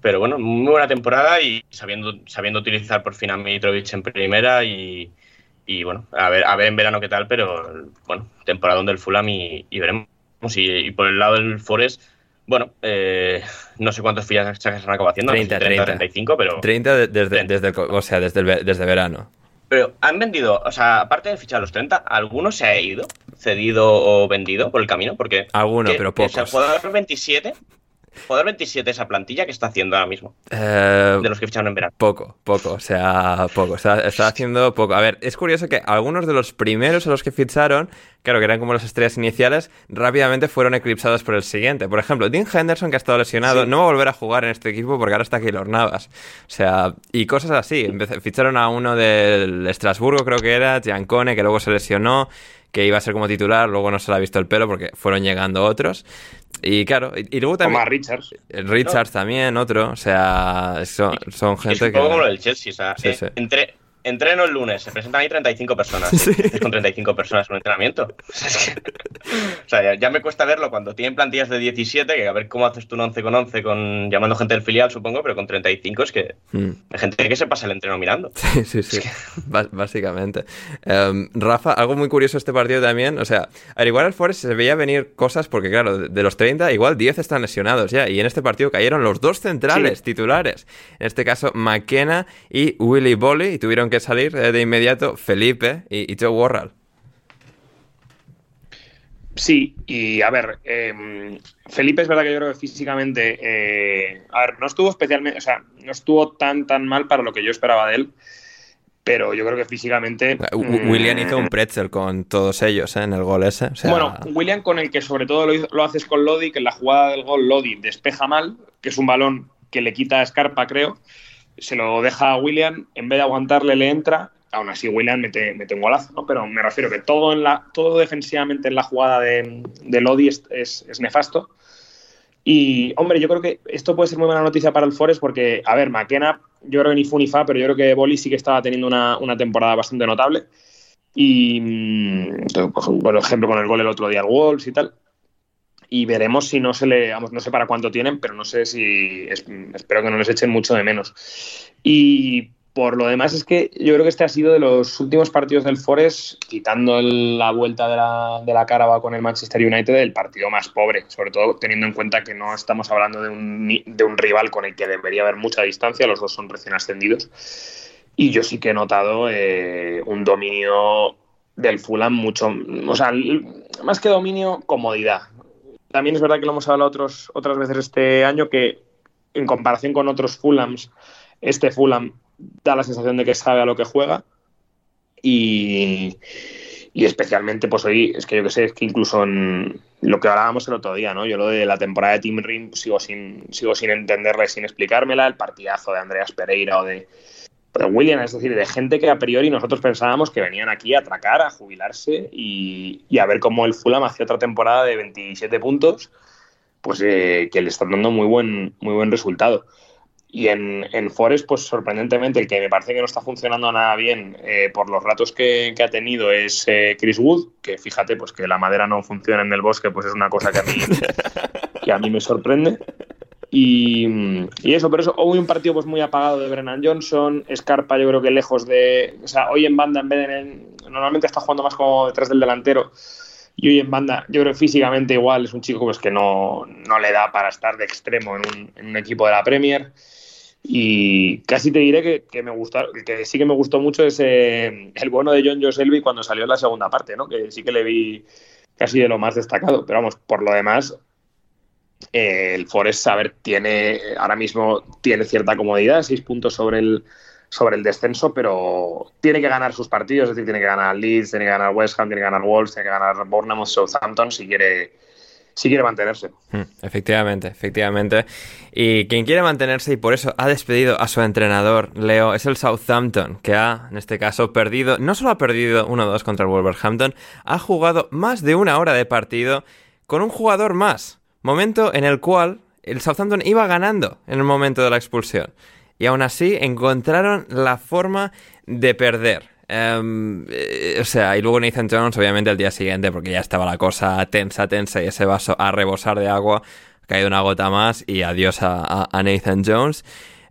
pero bueno, muy buena temporada y sabiendo, sabiendo utilizar por fin a Mitrovic en primera y, bueno, a ver, a ver en verano qué tal, pero bueno, temporada del Fulham y, veremos. Y, por el lado del Forest, bueno, eh, no sé cuántos fichajes han acabado haciendo, 30, 30, 35, pero... 30 desde, desde, o sea, desde, desde verano. Pero han vendido, o sea, aparte de fichar los 30, ¿alguno se ha ido, cedido o vendido por el camino? Porque... Alguno, pero pocos. O sea, jugador 27 Poder 27 esa plantilla que está haciendo ahora mismo. Eh, de los que ficharon en verano. Poco, poco, o sea, poco. Está, haciendo poco. A ver, es curioso que algunos de los primeros a los que ficharon, claro, que eran como las estrellas iniciales, rápidamente fueron eclipsados por el siguiente. Por ejemplo, Dean Henderson, que ha estado lesionado, no va a volver a jugar en este equipo porque ahora está Keylor Navas. O sea, y cosas así. Ficharon a uno del Estrasburgo, creo que era, Giancone, que luego se lesionó que iba a ser como titular, luego no se le ha visto el pelo porque fueron llegando otros. Y claro, y, luego también. Richards. Richards también, otro. O sea, son, son gente que. como lo del Chelsea. O sea, eh, entre, entreno el lunes, se presentan ahí 35 personas. Con 35 personas en un entrenamiento. O sea, ya, me cuesta verlo cuando tienen plantillas de 17, que a ver cómo haces tú un 11 con 11 con, llamando gente del filial, supongo, pero con 35 es que hmm. hay gente que se pasa el entreno mirando. Sí, sí, sí. Básicamente. Em, Rafa, algo muy curioso este partido también. O sea, al igual el Forest se veía venir cosas porque, claro, de los 30, igual 10 están lesionados ya. Y en este partido cayeron los dos centrales titulares. En este caso, McKenna y Willy Bolly, y tuvieron que salir eh, de inmediato Felipe y, Joe Warral. Sí, y a ver, em, Felipe es verdad que yo creo que físicamente, eh, a ver, no estuvo especialmente, o sea, no estuvo tan tan mal para lo que yo esperaba de él, pero yo creo que físicamente... Mm, William hizo un pretzel con todos ellos ¿eh? en el gol ese. Bueno, William con el que sobre todo lo, lo, haces con Lodi, que en la jugada del gol Lodi despeja mal, que es un balón que le quita a Scarpa, creo, se lo deja a William, en vez de aguantarle le entra, aún así William mete, mete un golazo, ¿no? Pero me refiero que todo, en la, todo defensivamente en la jugada de, de Lodi es, es, nefasto. Y, hombre, yo creo que esto puede ser muy buena noticia para el Forest porque, a ver, McKenna, yo creo que ni fu ni fa, pero yo creo que Boli sí que estaba teniendo una, una temporada bastante notable. Y, mm, por ejemplo, con el gol el otro día al Wolves y tal y veremos si no se le, vamos, no sé para cuánto tienen, pero no sé si, espero que no les echen mucho de menos. Y por lo demás es que yo creo que este ha sido de los últimos partidos del Forest, quitando la vuelta de la, de la Caraba con el Manchester United, el partido más pobre, sobre todo teniendo en cuenta que no estamos hablando de un, de un rival con el que debería haber mucha distancia, los dos son recién ascendidos. Y yo sí que he notado eh, un dominio del Fulham mucho, o sea, más que dominio, comodidad también es verdad que lo hemos hablado otros, otras veces este año, que en comparación con otros Fulhams, este Fulham da la sensación de que sabe a lo que juega. Y, especialmente, pues hoy, es que yo que sé, es que incluso lo que hablábamos el otro día, ¿no? Yo lo de la temporada de Team Rim sigo sin, sigo sin entenderla y sin explicármela, el partidazo de Andreas Pereira o de, William, es decir, de gente que a priori nosotros pensábamos que venían aquí a atracar, a jubilarse y, a ver cómo el Fulham hacía otra temporada de 27 puntos, pues eh, que le están dando muy buen, muy buen resultado. Y en, en, Forest, pues sorprendentemente, el que me parece que no está funcionando nada bien eh, por los ratos que, ha tenido es eh, Chris Wood, que fíjate, pues que la madera no funciona en el bosque, pues es una cosa que a mí, que a mí me sorprende. Y, eso, pero eso, hoy un partido pues muy apagado de Brennan Johnson, Scarpa yo creo que lejos de, o sea, hoy en banda en vez de, normalmente está jugando más como detrás del delantero y hoy en banda yo creo que físicamente igual es un chico pues que no, no le da para estar de extremo en un, equipo de la Premier y casi te diré que, que me gusta, que sí que me gustó mucho ese, el bueno de John Joselby cuando salió en la segunda parte, ¿no? que sí que le vi casi de lo más destacado, pero vamos, por lo demás el Forest, a ver, tiene ahora mismo tiene cierta comodidad, seis puntos sobre el, sobre el descenso, pero tiene que ganar sus partidos, es decir, tiene que ganar Leeds, tiene que ganar West Ham, tiene que ganar Wolves, tiene que ganar Bournemouth, Southampton si quiere si quiere mantenerse. Hmm, efectivamente, efectivamente. Y quien quiere mantenerse y por eso ha despedido a su entrenador, Leo, es el Southampton, que ha, en este caso, perdido, no solo ha perdido 1-2 contra el Wolverhampton, ha jugado más de una hora de partido con un jugador más. Momento en el cual el Southampton iba ganando en el momento de la expulsión. Y aún así encontraron la forma de perder. Em, eh, o sea, y luego Nathan Jones, obviamente, al día siguiente, porque ya estaba la cosa tensa, tensa, y ese vaso a rebosar de agua, ha caído una gota más, y adiós a Nathan Jones.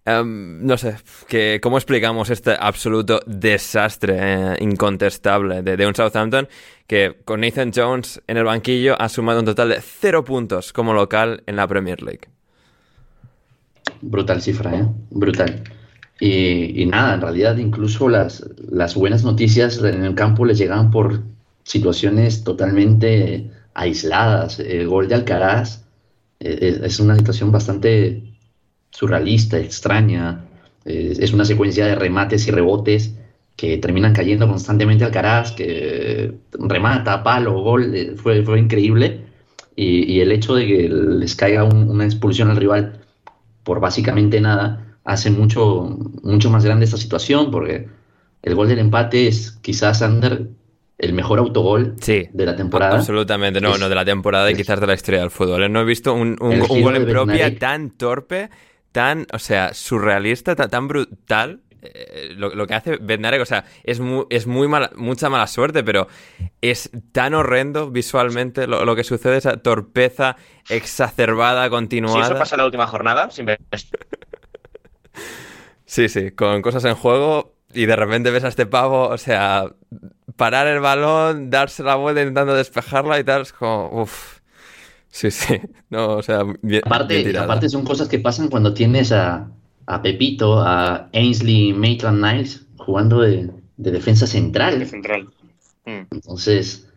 Em, no sé, que, ¿cómo explicamos este absoluto desastre eh, incontestable de, un Southampton que con Nathan Jones en el banquillo ha sumado un total de cero puntos como local en la Premier League? Brutal cifra, ¿eh? Brutal. Y, nada, en realidad incluso las, las buenas noticias en el campo les llegaban por situaciones totalmente aisladas. El gol de Alcaraz eh, es una situación bastante surrealista, extraña. es una secuencia de remates y rebotes que terminan cayendo constantemente al Caraz, que remata, palo, gol, eh, fue, fue increíble. Y, el hecho de que les caiga una expulsión al rival por básicamente nada hace mucho, mucho más grande esta situación, porque el gol del empate es quizás, Ander, el mejor autogol de la temporada. Absolutamente, no, no, de la temporada y quizás de la historia del fútbol. ¿eh? No he visto un, un, gol en propia tan torpe tan, o sea, surrealista, tan, brutal. Eh, lo, que hace Bednarek, o sea, es, muy, es muy mala, mucha mala suerte, pero es tan horrendo visualmente lo, que sucede, esa torpeza exacerbada, continuada. Si eso pasa en la última jornada, Sí, sí, con cosas en juego y de repente ves a este pavo, o sea, parar el balón, darse la vuelta intentando despejarla y tal, es como, uff. Sí, sí. No, o sea, aparte, aparte son cosas que pasan cuando tienes a, Pepito, a Ainsley Maitland Niles jugando de, defensa central. De central. Mm. Entonces,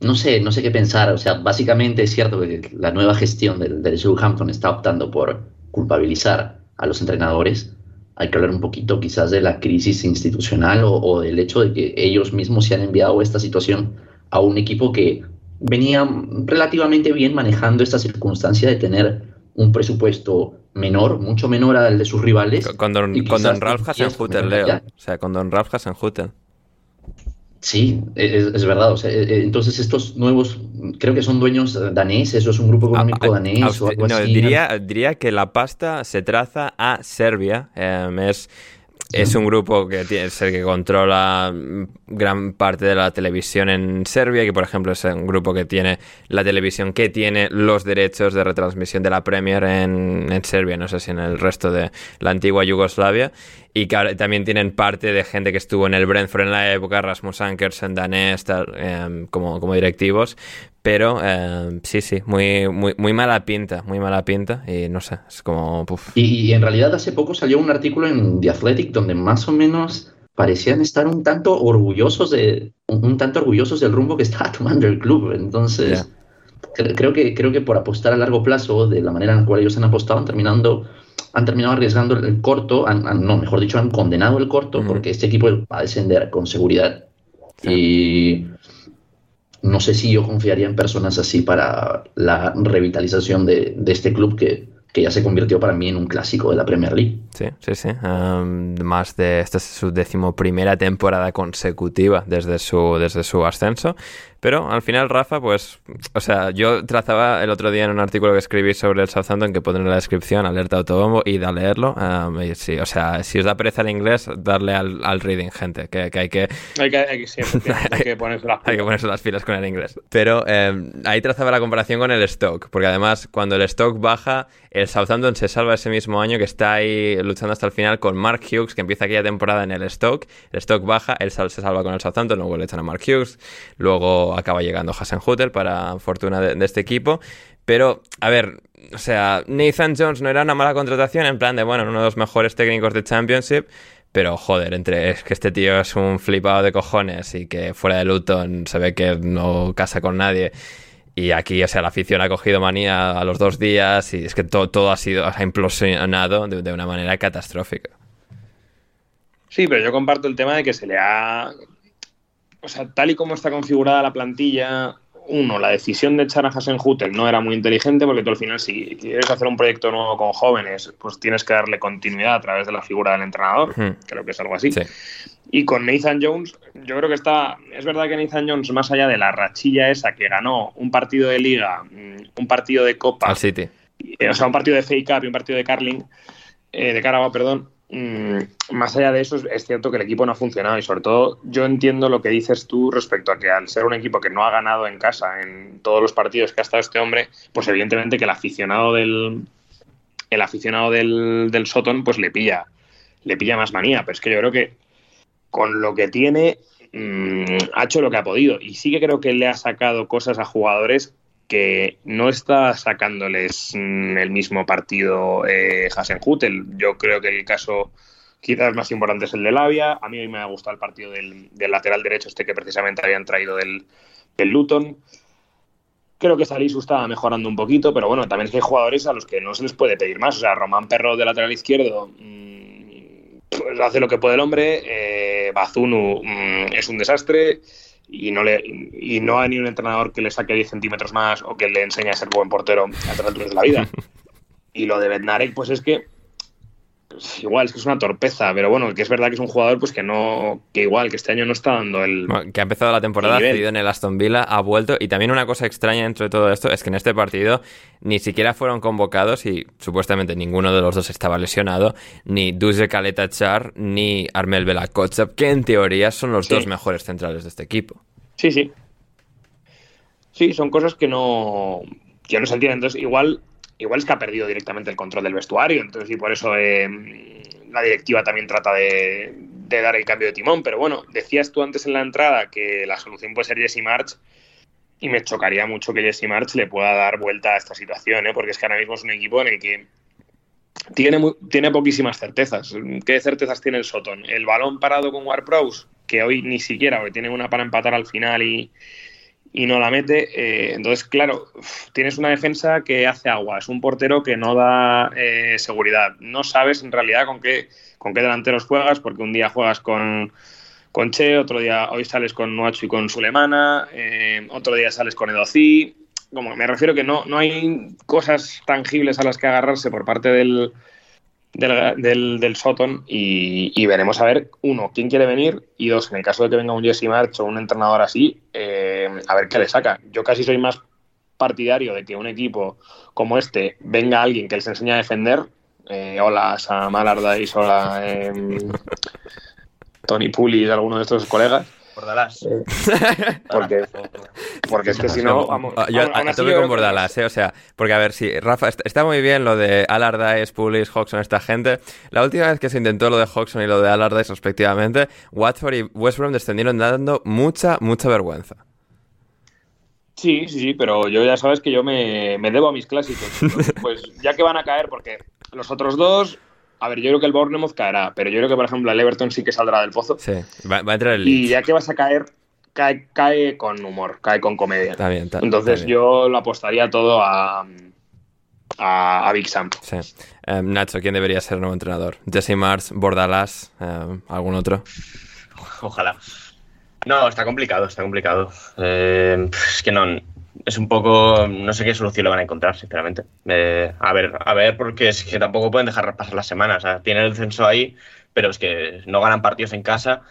no sé, no sé qué pensar. O sea, básicamente es cierto que la nueva gestión del, del Southampton está optando por culpabilizar a los entrenadores. Hay que hablar un poquito quizás de la crisis institucional o, o del hecho de que ellos mismos se han enviado esta situación a un equipo que venía relativamente bien manejando esta circunstancia de tener un presupuesto menor, mucho menor al de sus rivales. Con, Don, con don Ralph Hasenhutel, Leo. O sea, con Don Ralph Hasenhutel. Sí, es, verdad. O sea, eh, eh, entonces estos nuevos, creo que son dueños daneses, eso es un grupo económico danés o algo no, Diría, diría que la pasta se traza a Serbia. Em, es es un grupo que tiene, es el que controla gran parte de la televisión en Serbia, que por ejemplo es un grupo que tiene la televisión que tiene los derechos de retransmisión de la Premier en, Serbia, no sé si en el resto de la antigua Yugoslavia, y también tienen parte de gente que estuvo en el Brentford en la época, Rasmus Ankersen, Danés, em, como, como directivos, pero em, sí, sí, muy, muy, muy mala pinta, muy mala pinta y no sé, es como... Y, en realidad hace poco salió un artículo en The Athletic donde más o menos parecían estar un tanto orgullosos de un, tanto orgullosos del rumbo que estaba tomando el club, entonces... Creo que, creo que por apostar a largo plazo, de la manera en la cual ellos han apostado, han terminando han terminado arriesgando el corto, no, mejor dicho, han condenado el corto porque este equipo va a descender con seguridad. Y no sé si yo confiaría en personas así para la revitalización de, este club que, que ya se convirtió para mí en un clásico de la Premier League. Sí, sí, sí. más de esta es su decimoprimera temporada consecutiva desde su, desde su ascenso. Pero al final, Rafa, pues, o sea, yo trazaba el otro día en un artículo que escribí sobre el Southampton que pondré en la descripción, alerta autobombo, y da a leerlo. sí, o sea, si os da pereza el inglés, darle al, al reading, gente, que, que hay que... Hay que, hay que, ponerse las hay que ponerse las pilas con el inglés. Pero em, ahí trazaba la comparación con el stock, porque además cuando el stock baja, el Southampton se salva ese mismo año que está ahí luchando hasta el final con Mark Hughes, que empieza aquella temporada en el stock. El stock baja, él se salva con el Southampton, luego le echan a Mark Hughes, luego acaba llegando Hassan Hutter para fortuna de, este equipo. Pero, a ver, o sea, Nathan Jones no era una mala contratación, en plan de, bueno, uno de los mejores técnicos de Championship. Pero joder, entre es que este tío es un flipado de cojones y que fuera de Luton se ve que no casa con nadie. Y aquí, o sea, la afición ha cogido manía a los dos días y es que todo, todo ha sido, implosionado de, una manera catastrófica. Sí, pero yo comparto el tema de que se le ha. O sea, tal y como está configurada la plantilla, uno, la decisión de echar a Hasenhutel no era muy inteligente porque tú al final, si quieres hacer un proyecto nuevo con jóvenes, pues tienes que darle continuidad a través de la figura del entrenador. Creo que es algo así. Sí. Y con Nathan Jones, yo creo que está. Es verdad que Nathan Jones, más allá de la rachilla esa que ganó un partido de liga, mm, un partido de copa. Al City. Eh, o sea, un partido de fake up y un partido de Carling, eh, de Carabao, perdón. Mm, más allá de eso, es cierto que el equipo no ha funcionado y sobre todo yo entiendo lo que dices tú respecto a que al ser un equipo que no ha ganado en casa en todos los partidos que ha estado este hombre, pues evidentemente que el aficionado del el aficionado del, del Soton pues le pilla le pilla más manía, pero es que yo creo que con lo que tiene, mm, ha hecho lo que ha podido. Y sí que creo que le ha sacado cosas a jugadores que no está sacándoles mm, el mismo partido eh, Hutel. Yo creo que el caso quizás más importante es el de Lavia. A mí me ha gustado el partido del, lateral derecho, este que precisamente habían traído del, Luton. Creo que Salisu estaba mejorando un poquito, pero bueno, también es que hay jugadores a los que no se les puede pedir más. O sea, Román Perro de lateral izquierdo. Mm, pues hace lo que puede el hombre. Eh, Bazunu mm, es un desastre y no, le, y no hay ni un entrenador que le saque 10 centímetros más o que le enseñe a ser buen portero a todas alturas de la vida. Y lo de Bednarek, pues es que igual es que es una torpeza, pero bueno, que es verdad que es un jugador pues que no, que igual, que este año no está dando el... que ha empezado la temporada, ha cedido en el Aston Villa, ha vuelto, y también una cosa extraña dentro de todo esto es que en este partido ni siquiera fueron convocados y supuestamente ninguno de los dos estaba lesionado, ni Duze Caleta Char ni Armel Belakotsev, que en teoría son los dos mejores centrales de este equipo. Sí, sí. Sí, son cosas que no, que no se entienden. Entonces, igual igual es que ha perdido directamente el control del vestuario, entonces y por eso eh, la directiva también trata de, dar el cambio de timón. Pero bueno, decías tú antes en la entrada que la solución puede ser Jesse March y me chocaría mucho que Jesse March le pueda dar vuelta a esta situación, ¿eh? porque es que ahora mismo es un equipo en el que tiene, tiene poquísimas certezas. ¿Qué certezas tiene el Soton? El balón parado con War que hoy ni siquiera, tiene una para empatar al final y, y no la mete. Eh, entonces, claro, tienes una defensa que hace agua, es un portero que no da eh, seguridad. No sabes en realidad con qué, con qué delanteros juegas, porque un día juegas con, con Che, otro día hoy sales con Nuacho y con Sulemana, eh, otro día sales con Edocí. como me refiero que no, no hay cosas tangibles a las que agarrarse por parte del, del, del, Soton y, veremos a ver, uno, quién quiere venir y dos, en el caso de que venga un Jesse March o un entrenador así, eh, a ver qué le saca. Yo casi soy más partidario de que un equipo como este venga alguien que les enseñe a defender. Eh, hola, Sam Allardyce, hola, eh, Tony Pulis, alguno de estos colegas Bordalás. Eh, porque, porque es que si no, vamos. Yo a, con Bordalás, ¿eh? O sea, porque a ver, si Rafa, está muy bien lo de Allardyce, Pulis, Hodgson, esta gente. La última vez que se intentó lo de Hodgson y lo de Allardyce respectivamente, Watford y West Brom descendieron dando mucha, mucha vergüenza. Sí, sí, sí, pero yo ya sabes que yo me, me debo a mis clásicos. pues ya que van a caer, porque los otros dos a ver, yo creo que el Bournemouth caerá, pero yo creo que, por ejemplo, el Everton sí que saldrá del pozo. Sí, va, a entrar el Y ya que vas a caer, cae, cae con humor, cae con comedia. Está bien, Entonces yo lo apostaría todo a, a, Big Sam. Sí. Em, Nacho, ¿quién debería ser el nuevo entrenador? Jesse Mars, Bordalás, em, algún otro. Ojalá. No, está complicado, está complicado. Eh, es que no, es un poco, no sé qué solución le van a encontrar, sinceramente. Eh, a ver, a ver, porque es que tampoco pueden dejar pasar las semanas. O sea, tienen el censo ahí, pero es que no ganan partidos en casa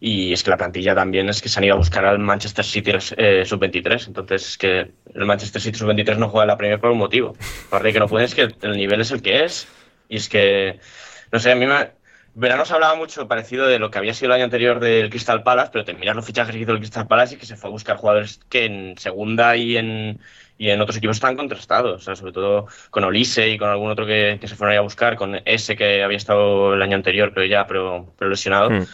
y es que la plantilla también es que se han ido a buscar al Manchester City eh, sub-23. Entonces, es que el Manchester City sub-23 no juega la Premier por un motivo. Aparte de que no pueden, es que el nivel es el que es. Y es que, no sé, a mí me, Verano se hablaba mucho parecido de lo que había sido el año anterior del Crystal Palace, pero te miras los fichajes que hizo el Crystal Palace y que se fue a buscar jugadores que en segunda y en, y en otros equipos están contrastados, sobre todo con Olise y con algún otro que, se fueron a buscar, con ese que había estado el año anterior, pero ya pero, lesionado. Hmm.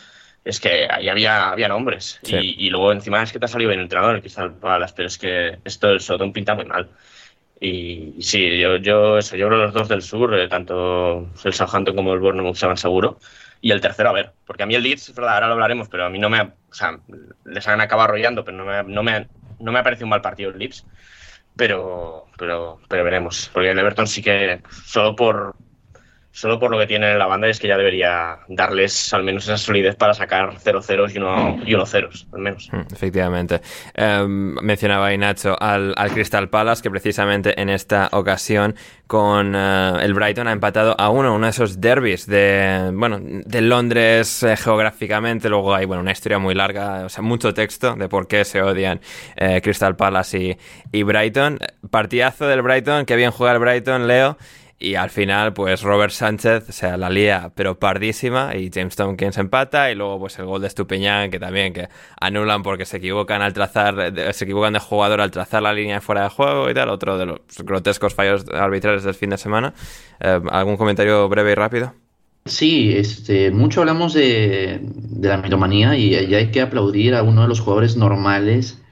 Es que ahí había, había nombres. Y, luego encima es que te ha salido bien el entrenador, el Crystal Palace, pero es que esto del Soton pinta muy mal. Y, sí, yo, yo, eso, yo creo los dos del sur, eh, tanto el Southampton como el Bournemouth se van seguro. Y el tercero, a ver, porque a mí el Leeds, ahora lo hablaremos, pero a mí no me ha, o sea, les han acabado arrollando, pero no me, no me, no me ha parecido un mal partido el Leeds. Pero, pero, pero veremos, porque el Everton sí que, solo por, solo por lo que tiene en la banda es que ya debería darles al menos esa solidez para sacar 0-0 y 1 y uno ceros, al menos. Mm, efectivamente. Em, mencionaba ahí Nacho al, Crystal Palace, que precisamente en esta ocasión con eh, el Brighton ha empatado a uno, uno de esos derbis de, bueno, de Londres eh, geográficamente. Luego hay bueno, una historia muy larga, o sea, mucho texto de por qué se odian eh, Crystal Palace y, y Brighton. Partidazo del Brighton, que bien juega el Brighton, Leo. Y al final, pues Robert Sánchez, o sea, la lía, pero pardísima, y James Tompkins empata, y luego pues el gol de Estupiñán, que también que anulan porque se equivocan al trazar, se equivocan de jugador al trazar la línea fuera de juego y tal, otro de los grotescos fallos arbitrales del fin de semana. Eh, ¿Algún comentario breve y rápido? Sí, este, mucho hablamos de, de la mitomanía y, y hay que aplaudir a uno de los jugadores normales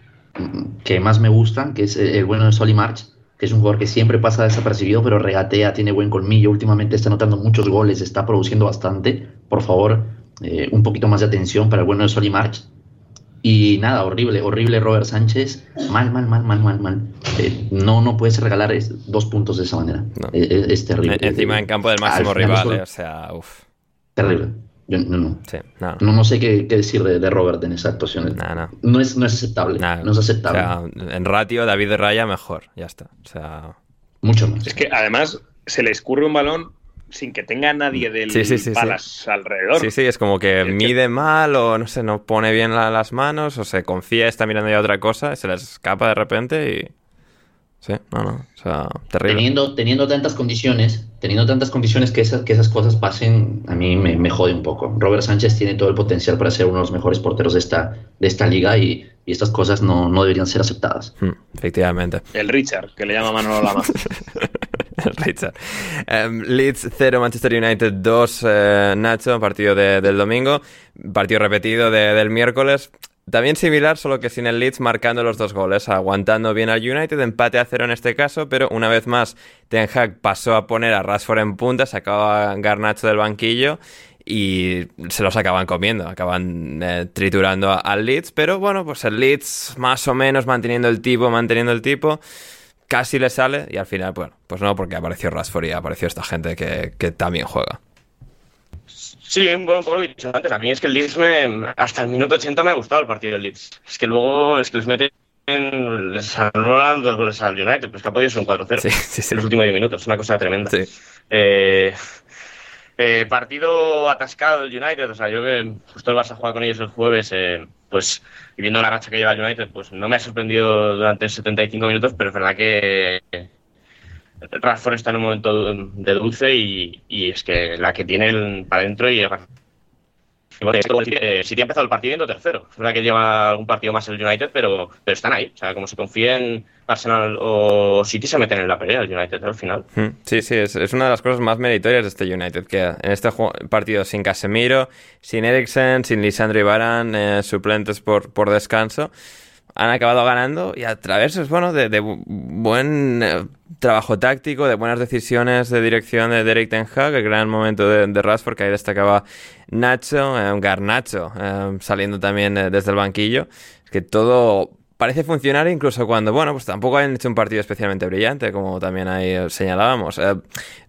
que más me gustan, que es el bueno de Solly March, es un jugador que siempre pasa desapercibido, pero regatea, tiene buen colmillo, últimamente está anotando muchos goles, está produciendo bastante. Por favor, eh, un poquito más de atención para el bueno de Soli March. Y nada, horrible, horrible Robert Sánchez. Mal, mal, mal, mal, mal, mal. Eh, no, no puedes regalar dos puntos de esa manera. Eh, es, terrible. Encima en campo del máximo rival, o sea, uff. Terrible. Yo no, no. no. no, sé qué, decir de, Robert en esa actuación. No, es, no es aceptable. No es aceptable. en ratio, David de Raya mejor. Ya está. O sea. Mucho más. Es que además se le escurre un balón sin que tenga nadie del sí, palas alrededor. Sí, sí, es como que mide mal o no sé, no pone bien las manos o se confía, está mirando ya otra cosa, se les escapa de repente y. Sí, no, no, o sea, terrible. Teniendo, teniendo tantas condiciones, teniendo tantas condiciones que esas, que esas cosas pasen, a mí me, jode un poco. Robert Sánchez tiene todo el potencial para ser uno de los mejores porteros de esta, de esta liga y, estas cosas no, deberían ser aceptadas. Hmm, efectivamente. El Richard, que le llama Manolo Lama. el Richard. Em, Leeds 0, Manchester United 2, eh, Nacho, partido del domingo, partido repetido del miércoles. También similar, solo que sin el Leeds marcando los dos goles, aguantando bien al United, empate a cero en este caso, pero una vez más Ten Hag pasó a poner a Rashford en punta, sacaba a Garnacho del banquillo y se los acaban comiendo, acaban eh, triturando al Leeds, pero bueno, pues el Leeds más o menos manteniendo el tipo, manteniendo el tipo, casi le sale y al final, bueno, pues no, porque apareció Rashford y apareció esta gente que, que también juega. Sí, bueno, como he dicho antes, a mí es que el Leeds me, hasta el minuto 80 me ha gustado el partido del Leeds. Es que luego es que les mete les anulan dos goles al United, pues que ha podido ser un 4-0 en los últimos 10 minutos, una cosa tremenda. Eh, eh, partido atascado del United, o sea, yo que justo el Barça juega con ellos el jueves, eh, pues y viendo la racha que lleva el United, pues no me ha sorprendido durante 75 minutos, pero es verdad que Rashford está en un momento de dulce y, es que la que tiene para adentro y eh, City ha empezado el partido yendo tercero. Es verdad que lleva algún partido más el United, pero, pero están ahí. O sea, como se confíen Arsenal o City, se meten en la pelea el United al final. Hmm. Sí, sí, es, es, una de las cosas más meritorias de este United. Que en este partido sin Casemiro, sin Eriksen, sin Lisandro Ibarán, eh, suplentes por, por descanso han acabado ganando y a través, bueno, de, buen eh, trabajo táctico, de buenas decisiones de dirección de Derek Ten Hag, el gran momento de, de Rashford, que ahí destacaba Nacho, eh, Garnacho, eh, saliendo también desde el banquillo. Es que todo parece funcionar incluso cuando, bueno, pues tampoco han hecho un partido especialmente brillante, como también ahí señalábamos.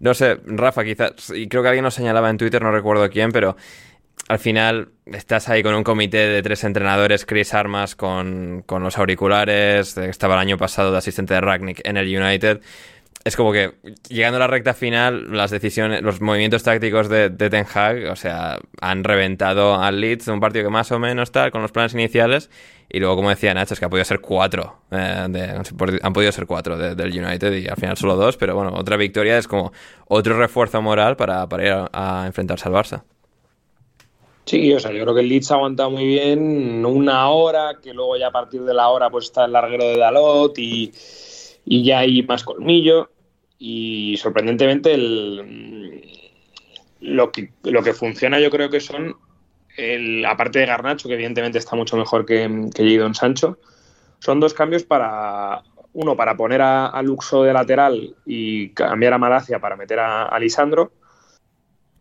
no sé, Rafa, quizás, y creo que alguien nos señalaba en Twitter, no recuerdo quién, pero al final estás ahí con un comité de tres entrenadores, Chris Armas con, los auriculares, estaba el año pasado de asistente de Ragnick en el United. Es como que llegando a la recta final, las decisiones, los movimientos tácticos de, Ten Hag, o sea, han reventado al Leeds, un partido que más o menos está con los planes iniciales. Y luego, como decía Nacho, es que ha podido ser cuatro. Eh, han podido ser cuatro del United y al final solo dos. Pero bueno, otra victoria es como otro refuerzo moral para, para ir a enfrentarse al Barça. Sí, o sea, yo creo que el Leeds ha aguantado muy bien una hora, que luego ya a partir de la hora pues está el larguero de Dalot y, ya hay más colmillo. Y sorprendentemente el, lo, que, lo que funciona yo creo que son, el, aparte de Garnacho, que evidentemente está mucho mejor que, que Jadon Sancho, son dos cambios para, uno, para poner a, Luxo de lateral y cambiar a Malacia para meter a, a Lisandro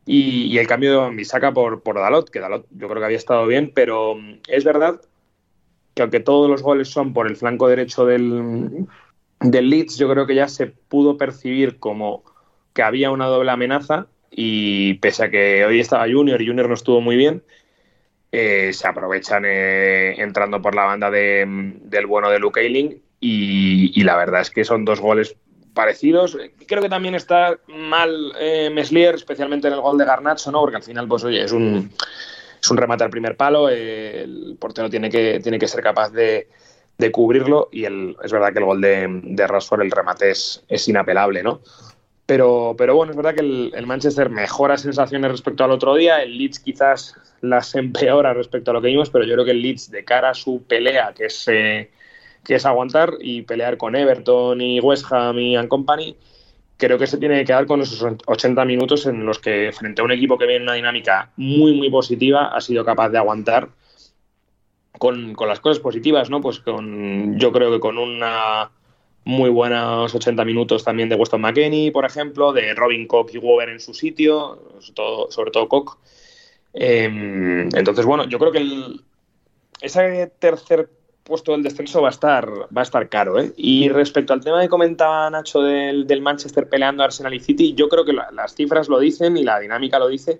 y, el cambio de Bisaka por, por Dalot, que Dalot yo creo que había estado bien, pero mm, es verdad que aunque todos los goles son por el flanco derecho del, Leeds, yo creo que ya se pudo percibir como que había una doble amenaza y pese a que hoy estaba Junior y Junior no estuvo muy bien, eh, se aprovechan eh, entrando por la banda de, del bueno de Luke Ayling y, y, la verdad es que son dos goles parecidos. Creo que también está mal eh, Meslier, especialmente en el gol de Garnacho, ¿no? Porque al final, pues oye, es un, es un remate al primer palo, el portero tiene que, tiene que ser capaz de, de cubrirlo y el, es verdad que el gol de, de Rashford, el remate es, es inapelable, ¿no? Pero, pero bueno, es verdad que el, Manchester mejora sensaciones respecto al otro día, el Leeds quizás las empeora respecto a lo que vimos, pero yo creo que el Leeds de cara a su pelea, que es... Eh, que es aguantar y pelear con Everton y West Ham y and Company, creo que se tiene que quedar con esos 80 minutos en los que frente a un equipo que viene en una dinámica muy, muy positiva, ha sido capaz de aguantar con, las cosas positivas, ¿no? Pues con, yo creo que con una muy buenos 80 minutos también de Weston McKenney, por ejemplo, de Robin Cook y Wover en su sitio, sobre todo, sobre Cook. Em, entonces, bueno, yo creo que el, ese tercer puesto del descenso va a estar, va a estar caro. ¿eh? Y respecto al tema que comentaba Nacho del, Manchester peleando Arsenal y City, yo creo que las cifras lo dicen y la dinámica lo dice,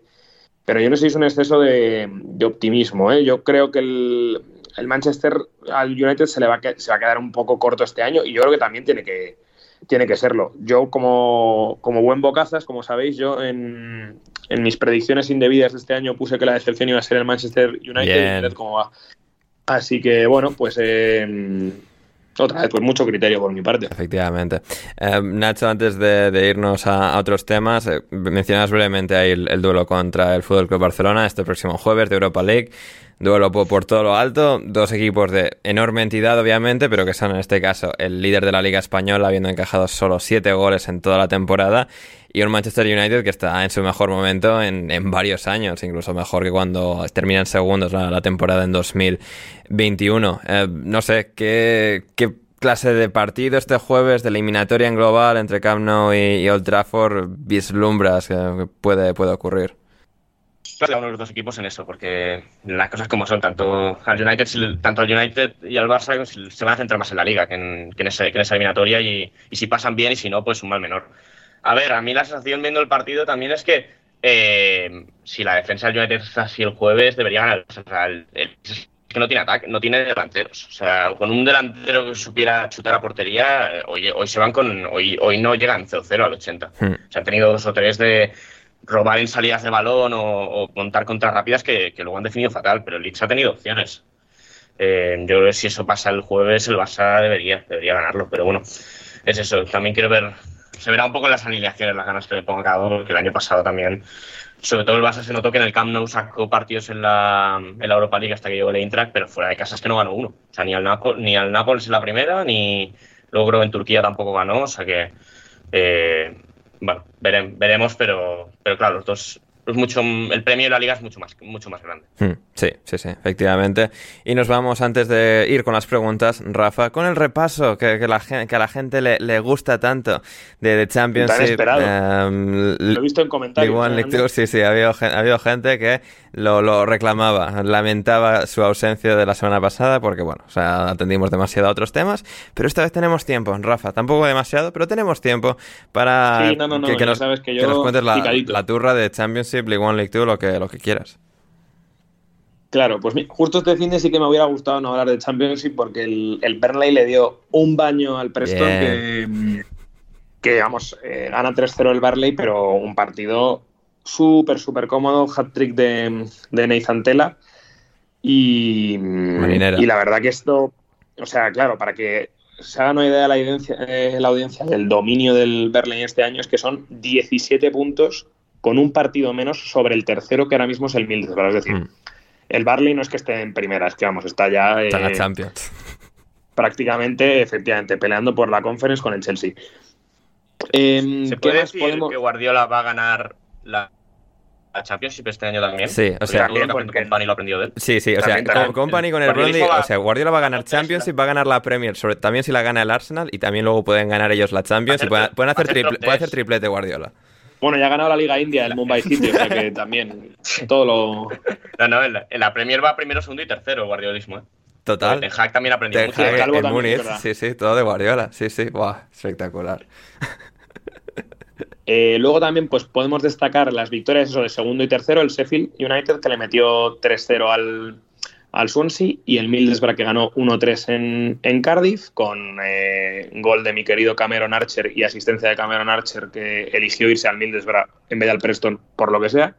pero yo no sé si es un exceso de, optimismo. ¿eh? Yo creo que el, Manchester al United se le va a, se va a quedar un poco corto este año y yo creo que también tiene que, tiene que serlo. Yo como, como buen bocazas, como sabéis, yo en, en, mis predicciones indebidas de este año puse que la decepción iba a ser el Manchester United. ¿Cómo va? Así que bueno, pues eh, otra vez, pues mucho criterio por mi parte. Efectivamente. Eh, Nacho, antes de, irnos a, otros temas, eh, mencionas brevemente ahí el, duelo contra el Fútbol Club Barcelona este próximo jueves de Europa League. Duelo por, todo lo alto, dos equipos de enorme entidad, obviamente, pero que son en este caso el líder de la Liga Española, habiendo encajado solo siete goles en toda la temporada, y un Manchester United que está en su mejor momento en, varios años, incluso mejor que cuando terminan segundos la, temporada en 2021. Eh, no sé, ¿qué, clase de partido este jueves de eliminatoria en global entre Camp Nou y, Old Trafford vislumbras que puede, puede ocurrir? uno de los dos equipos en eso, porque las cosas como son, tanto al United, tanto al United y al Barça se van a centrar más en la liga que en, esa eliminatoria y, si pasan bien y si no, pues un mal menor. A ver, a mí la sensación viendo el partido también es que eh, si la defensa del United es así el jueves, debería ganar. O sea, el, que no tiene ataque, no tiene delanteros. O sea, con un delantero que supiera chutar a portería, hoy, hoy se van con. Hoy, hoy no llegan 0-0 al 80. Hmm. O sea, han tenido dos o tres de robar en salidas de balón o, montar contras rápidas que, que, luego han definido fatal, pero el Leeds ha tenido opciones. Eh, yo creo que si eso pasa el jueves, el Barça debería, debería ganarlo, pero bueno, es eso. También quiero ver. Se verá un poco en las alineaciones, las ganas que le ponga cada uno, que el año pasado también sobre todo el Barça se notó que en el Camp Nou sacó partidos en la, en la Europa League hasta que llegó el Eintracht, pero fuera de casa es que no ganó uno. O sea, ni al, Napol, ni al Nápoles en la primera, ni creo en Turquía tampoco ganó. O sea que, eh, bueno, veremos, pero, pero claro, los dos mucho, el premio de la liga es mucho más, mucho más grande. Hmm, sí, sí, sí, efectivamente. Y nos vamos, antes de ir con las preguntas, Rafa, con el repaso que, que, la, que a la gente le, le gusta tanto de, de Championship. Um, lo he visto en comentarios. sí, sí, ha habido, ha habido gente que lo, lo, reclamaba, lamentaba su ausencia de la semana pasada porque, bueno, o sea, atendimos demasiado a otros temas, pero esta vez tenemos tiempo, Rafa, tampoco demasiado, pero tenemos tiempo para que, nos, que, cuentes la, la, turra de Championship, League One, League Two, lo que, lo que quieras. Claro, pues justo este fin de sí que me hubiera gustado no hablar de Championship porque el, el Burnley le dio un baño al Preston que, que, vamos, eh, gana 3-0 el Barley, pero un partido súper, súper cómodo, hat-trick de, de Nathan Tela. Y, y la verdad que esto, o sea, claro, para que se hagan una idea de la audiencia, eh, la audiencia del dominio del Berlín este año, es que son 17 puntos con un partido menos sobre el tercero, que ahora mismo es el Middlesbrough. Es decir, mm. el Barley no es que esté en primera, es que vamos, está ya. Está en la eh, Champions. Prácticamente, efectivamente, peleando por la Conference con el Chelsea. Em, ¿Se puede decir que Guardiola va a ganar la Championship este año también. Sí, o sea, Company lo aprendió de él. Sí, sí, o sea, Company con el Burnley, o sea, Guardiola va a ganar Championship, va a ganar la Premier, sobre, también si la gana el Arsenal y también luego pueden ganar ellos la Champions y pueden, hacer, triple, puede hacer triplete Guardiola. Bueno, ya ha ganado la Liga India el Mumbai City, o sea que también todo lo. No, no, en la, Premier va primero, segundo y tercero, guardiolismo, ¿eh? Total. En Hack también aprendió mucho. en sí, sí, todo de Guardiola. Sí, sí, guau, espectacular. Eh, luego también pues podemos destacar las victorias eso, de segundo y tercero, el Sheffield United que le metió 3-0 al, al Swansea y el Middlesbrough que ganó 1-3 en, Cardiff con eh, gol de mi querido Cameron Archer y asistencia de Cameron Archer que eligió irse al Middlesbrough en vez de al Preston por lo que sea.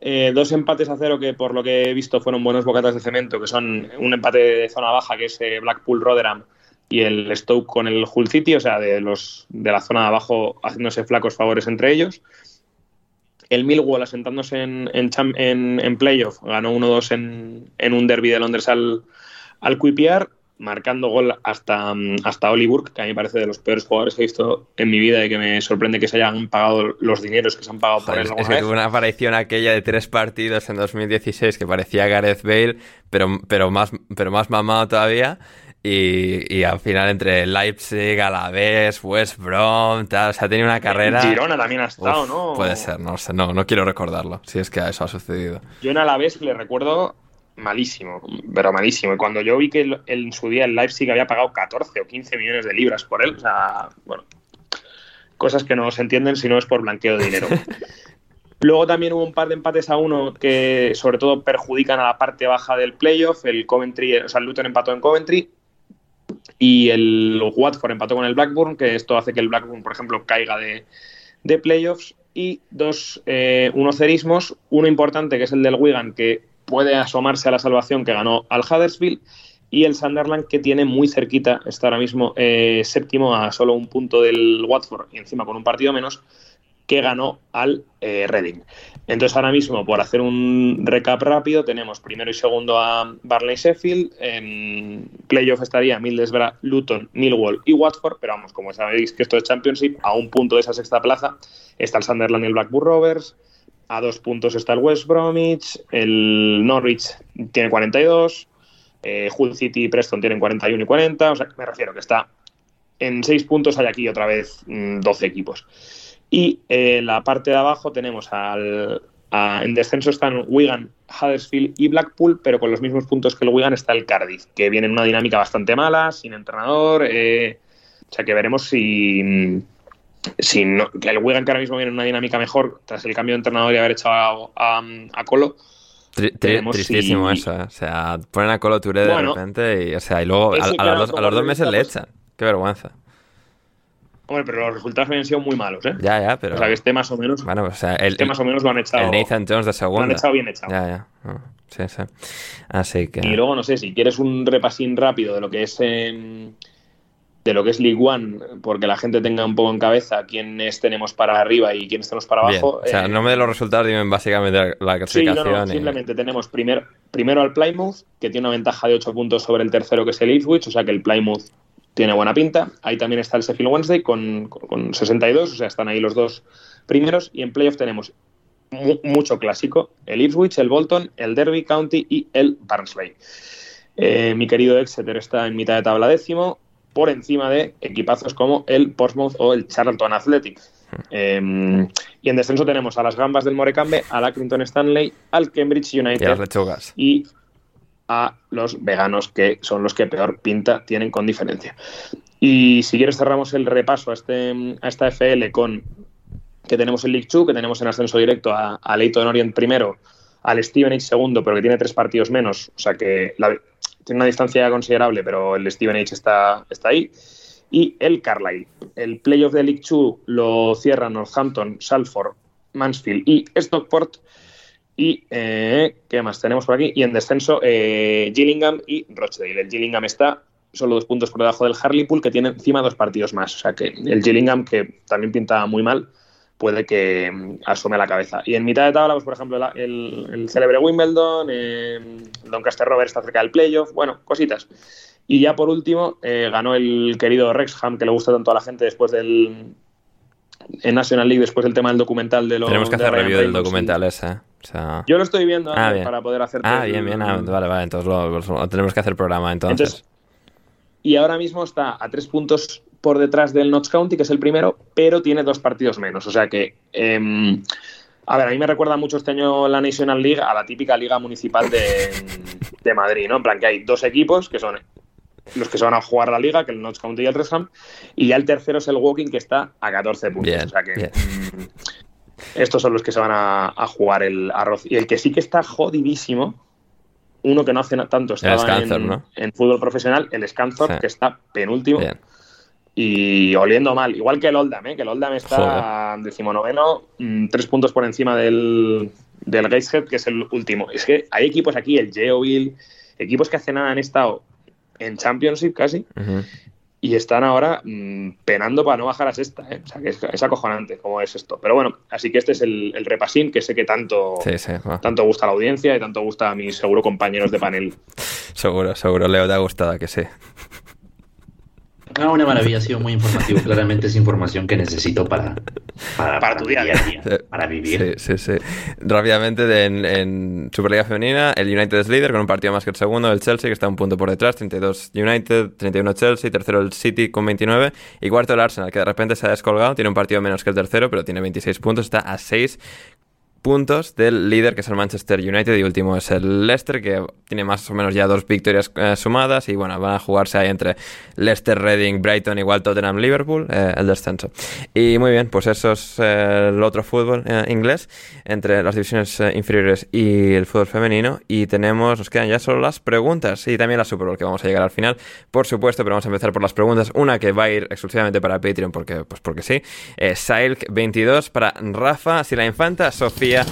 Eh, dos empates a cero que por lo que he visto fueron buenos bocatas de cemento, que son un empate de zona baja que es Blackpool-Rotherham y el Stoke con el Hull City, o sea, de, los, de la zona de abajo haciéndose flacos favores entre ellos. El Millwall asentándose en, en, en, playoff, ganó 1-2 en, en, un derby de Londres al, al QPR, marcando gol hasta, hasta Oli Burke, que a mí me parece de los peores jugadores que he visto en mi vida y que me sorprende que se hayan pagado los dineros que se han pagado por él. Es que tuvo una aparición aquella de tres partidos en 2016 que parecía Gareth Bale, pero, pero, más, pero más mamado todavía. Y, al final entre Leipzig, Alavés, West Brom, tal, o sea, ha tenido una carrera... Girona también ha estado, ¿no? Puede ser, no sé, no, no quiero recordarlo, si es que eso ha sucedido. Yo en Alavés le recuerdo malísimo, pero malísimo. Y cuando yo vi que en su día el Leipzig había pagado 14 o 15 millones de libras por él, o sea, bueno, cosas que no se entienden si no es por blanqueo de dinero. Luego también hubo un par de empates a uno que sobre todo perjudican a la parte baja del playoff. El Coventry, o sea, el Luton empató en Coventry y el Watford empató con el Blackburn, que esto hace que el Blackburn, por ejemplo, caiga de, de playoffs. Y dos, eh, unos cerismos, uno importante que es el del Wigan, que puede asomarse a la salvación que ganó al Huddersfield, y el Sunderland que tiene muy cerquita, está ahora mismo eh, séptimo a solo un punto del Watford y encima con un partido menos, que ganó al eh, Reading. Entonces ahora mismo, por hacer un recap rápido, tenemos primero y segundo a Barley Sheffield, en playoff estaría Middlesbrough, Luton, Millwall y Watford, pero vamos, como sabéis que esto es Championship, a un punto de esa sexta plaza está el Sunderland y el Blackburn Rovers, a dos puntos está el West Bromwich, el Norwich tiene 42, eh, Hull City y Preston tienen 41 y 40, o sea, me refiero que está en seis puntos, hay aquí otra vez 12 mm, equipos. Y en la parte de abajo tenemos al, en descenso están Wigan, Huddersfield y Blackpool, pero con los mismos puntos que el Wigan está el Cardiff, que viene en una dinámica bastante mala, sin entrenador. Eh, o sea que veremos si, si que el Wigan que ahora mismo viene en una dinámica mejor tras el cambio de entrenador y haber echado a, a, Colo, tristísimo eso, ¿eh? O sea, ponen a Colo Touré de repente y, o sea, y luego a, los, dos, meses le echan. Qué vergüenza. Hombre, pero los resultados habían sido muy malos, ¿eh? Ya, ya, pero... O sea, que este más o menos... Bueno, o sea, el, este más o menos lo han echado... El Nathan Jones de segundo. Lo han echado bien echado. Ya, ya. sí, sí. Así que... Y luego, no sé, si quieres un repasín rápido de lo que es... Eh, de lo que es League One, porque la gente tenga un poco en cabeza quiénes tenemos para arriba y quiénes tenemos para abajo. O sea, eh, no me de los resultados, dime básicamente la clasificación. Sí, no, simplemente tenemos primer, primero al Plymouth, que tiene una ventaja de 8 puntos sobre el tercero, que es el Ipswich, o sea que el Plymouth tiene buena pinta. Ahí también está el Sheffield Wednesday con, con, 62, o sea, están ahí los dos primeros. Y en playoff tenemos mucho clásico, el Ipswich, el Bolton, el Derby County y el Barnsley. Eh, mi querido Exeter está en mitad de tabla décimo, por encima de equipazos como el Portsmouth o el Charlton Athletic. Em, y en descenso tenemos a las gambas del Morecambe, al Accrington Stanley, al Cambridge United y, a los veganos, que son los que peor pinta tienen con diferencia. Y si quieres cerramos el repaso a, este, a esta FL con que tenemos el League 2, que tenemos en ascenso directo a, a Leighton Orient primero, al Stevenage segundo, pero que tiene tres partidos menos, o sea que tiene una distancia considerable, pero el Steven H está, está ahí. Y el Carlisle. El playoff de League 2 lo cierran Northampton, Salford, Mansfield y Stockport. Y, eh, ¿qué más tenemos por aquí? Y en descenso, eh, Gillingham y Rochdale. El Gillingham está solo dos puntos por debajo del Harleypool, que tiene encima dos partidos más. O sea que el Gillingham, que también pinta muy mal, puede que mm, asome la cabeza. Y en mitad de tabla, pues por ejemplo, el, célebre Wimbledon, eh, Doncaster Rovers está cerca del playoff, bueno, cositas. Y ya por último, eh, ganó el querido Rexham, que le gusta tanto a la gente después del. En National League, después del tema del documental de los. Tenemos que hacer review del documental ese. Yo lo estoy viendo ah, para poder hacer. Ah, bien, bien. Ah, vale, vale. Entonces lo, tenemos que hacer programa entonces. Y ahora mismo está a tres puntos por detrás del Notts County, que es el primero, pero tiene dos partidos menos. O sea que, em, a ver, a mí me recuerda mucho este año la National League a la típica liga municipal de, Madrid, ¿no? En plan que hay dos equipos que son los que se van a jugar la liga, que el Notts County y el Resham, y ya el tercero es el Walking, que está a 14 puntos. o sea que mm, estos son los que se van a, jugar el arroz. Y el que sí que está jodidísimo, uno que no hace tanto estaba en, fútbol profesional, el Scanthorpe, que está penúltimo y oliendo mal. Igual que el Oldham, ¿eh? que el Oldham está decimonoveno, mm, tres puntos por encima del, del Gateshead, que es el último. Es que hay equipos aquí, el Geoville, equipos que hace nada han estado en Championship casi, y están ahora mm, penando para no bajar a sexta. ¿eh? O sea, que es, acojonante cómo es esto. Pero bueno, así que este es el, repasín que sé que tanto, tanto gusta a la audiencia y tanto gusta a mis seguro compañeros de panel. seguro, seguro, Leo, te ha gustado, que sí. Ah, una maravilla, ha sido muy informativo. Claramente es información que necesito para, para, tu día a día, para vivir. Sí, sí, sí. Rápidamente, en, en, Superliga Femenina, el United es líder con un partido más que el segundo, el Chelsea, que está un punto por detrás, 32 United, 31 Chelsea, tercero el City con 29, y cuarto el Arsenal, que de repente se ha descolgado, tiene un partido menos que el tercero, pero tiene 26 puntos, está a 6 puntos del líder que es el Manchester United y último es el Leicester que tiene más o menos ya dos victorias eh, sumadas y bueno, van a jugarse ahí entre Leicester, Reading, Brighton, igual Tottenham, Liverpool, eh, el descenso. Y muy bien, pues eso es eh, el otro fútbol inglés entre las divisiones inferiores y el fútbol femenino y tenemos, nos quedan ya solo las preguntas y también la Super Bowl que vamos a llegar al final, por supuesto, pero vamos a empezar por las preguntas. Una que va a ir exclusivamente para Patreon porque, pues porque sí. Sailk 22 para Rafa, si la infanta, Sofía es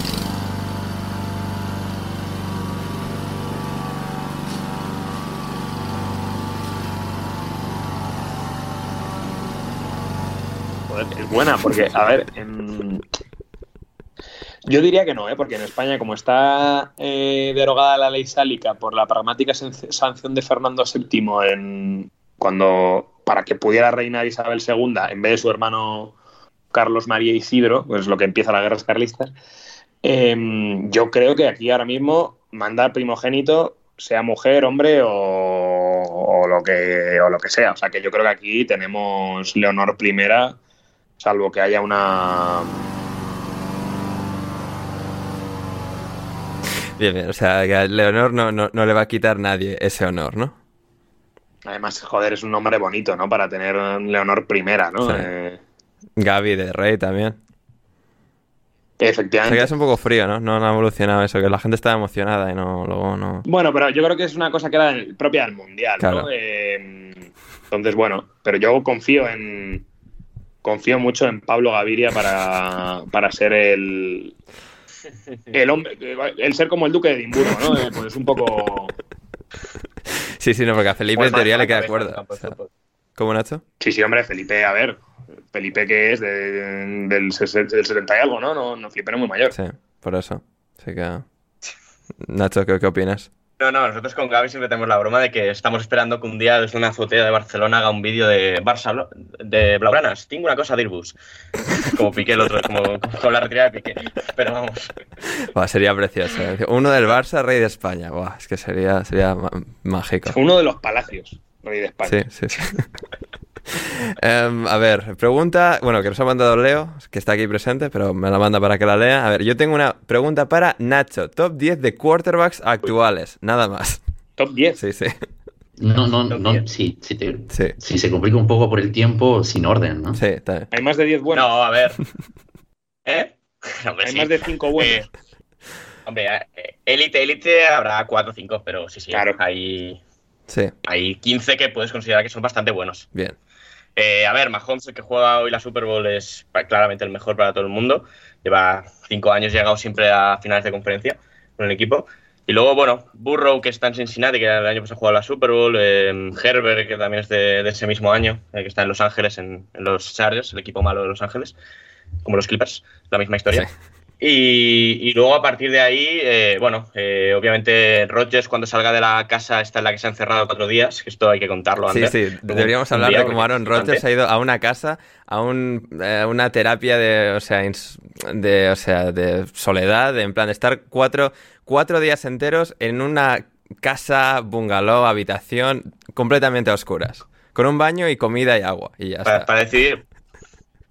buena, porque, a ver, yo diría que no, ¿eh? porque en España, como está eh, derogada la ley sálica por la pragmática sanción de Fernando VII en, cuando para que pudiera reinar Isabel II en vez de su hermano Carlos María Isidro, pues lo que empieza la guerra carlistas, Em, yo creo que aquí ahora mismo mandar primogénito, sea mujer, hombre o, lo que, o lo que sea. O sea que yo creo que aquí tenemos Leonor primera, salvo que haya una... Bien, bien, o sea, a Leonor no, no, le va a quitar nadie ese honor, ¿no? Además, joder, es un nombre bonito, ¿no? Para tener Leonor primera, ¿no? Eh, Gaby de Rey también. Efectivamente. es un poco frío, ¿no? No ha evolucionado eso, que la gente estaba emocionada y no, luego no. Bueno, pero yo creo que es una cosa que era propia del mundial, ¿no? Eh, entonces, bueno, pero yo confío en. Confío mucho en Pablo Gaviria para, para ser el. El hombre. El ser como el duque de Edimburgo, ¿no? Eh, pues un poco. Sí, sí, no, porque a Felipe en teoría le queda acuerdo. ¿Cómo, Nacho? Sí, sí, hombre, Felipe, a ver. Felipe que es del, del 70 y algo, ¿no? No, no Felipe no es muy mayor. Sí, por eso. Así que... Nacho, ¿qué, qué opinas? No, no, nosotros con Gaby siempre tenemos la broma de que estamos esperando que un día desde una azotea de Barcelona haga un vídeo de Barça de Blaugranas. Tengo una cosa de Airbus. Como Piqué el otro, como con la retirada de Piqué. Pero vamos. sería precioso. Uno del Barça, rey de España. es que sería, sería mágico. Uno de los palacios, rey de España. Sí, sí, sí. Em, a ver, pregunta, bueno, que nos ha mandado Leo, que está aquí presente, pero me la manda para que la lea. A ver, yo tengo una pregunta para Nacho. Top 10 de quarterbacks actuales, nada más. ¿Top 10? Sí, sí. No, no, no, sí, sí, Si se complica un poco por el tiempo, sin orden, ¿no? Sí, está bien. Hay más de 10 buenos. No, a ver. ¿Eh? Hay más de 5 buenos. Eh, hombre, élite, élite habrá 4 o 5, pero sí, sí. Claro. Hay, sí. hay 15 que puedes considerar que son bastante buenos. Bien. Eh, a ver, Mahomes, el que juega hoy la Super Bowl, es claramente el mejor para todo el mundo. Lleva cinco años llegado siempre a finales de conferencia con el equipo. Y luego, bueno, Burrow, que está en Cincinnati, que el año pasado jugado la Super Bowl. Eh, Herbert, que también es de, ese mismo año, eh, que está en Los Ángeles, en, los Chargers, el equipo malo de Los Ángeles, como los Clippers, la misma historia. Y, luego a partir de ahí, eh, bueno, eh, obviamente Rodgers cuando salga de la casa está en la que se ha encerrado cuatro días, que esto hay que contarlo antes. Sí, sí, deberíamos hablar de cómo Aaron Rodgers ha ido a una casa, a un, eh, una terapia de, o sea, de, o sea, de soledad, en plan de estar cuatro, cuatro días enteros en una casa, bungalow, habitación completamente a oscuras, con un baño y comida y agua. Y ya para, está. para decidir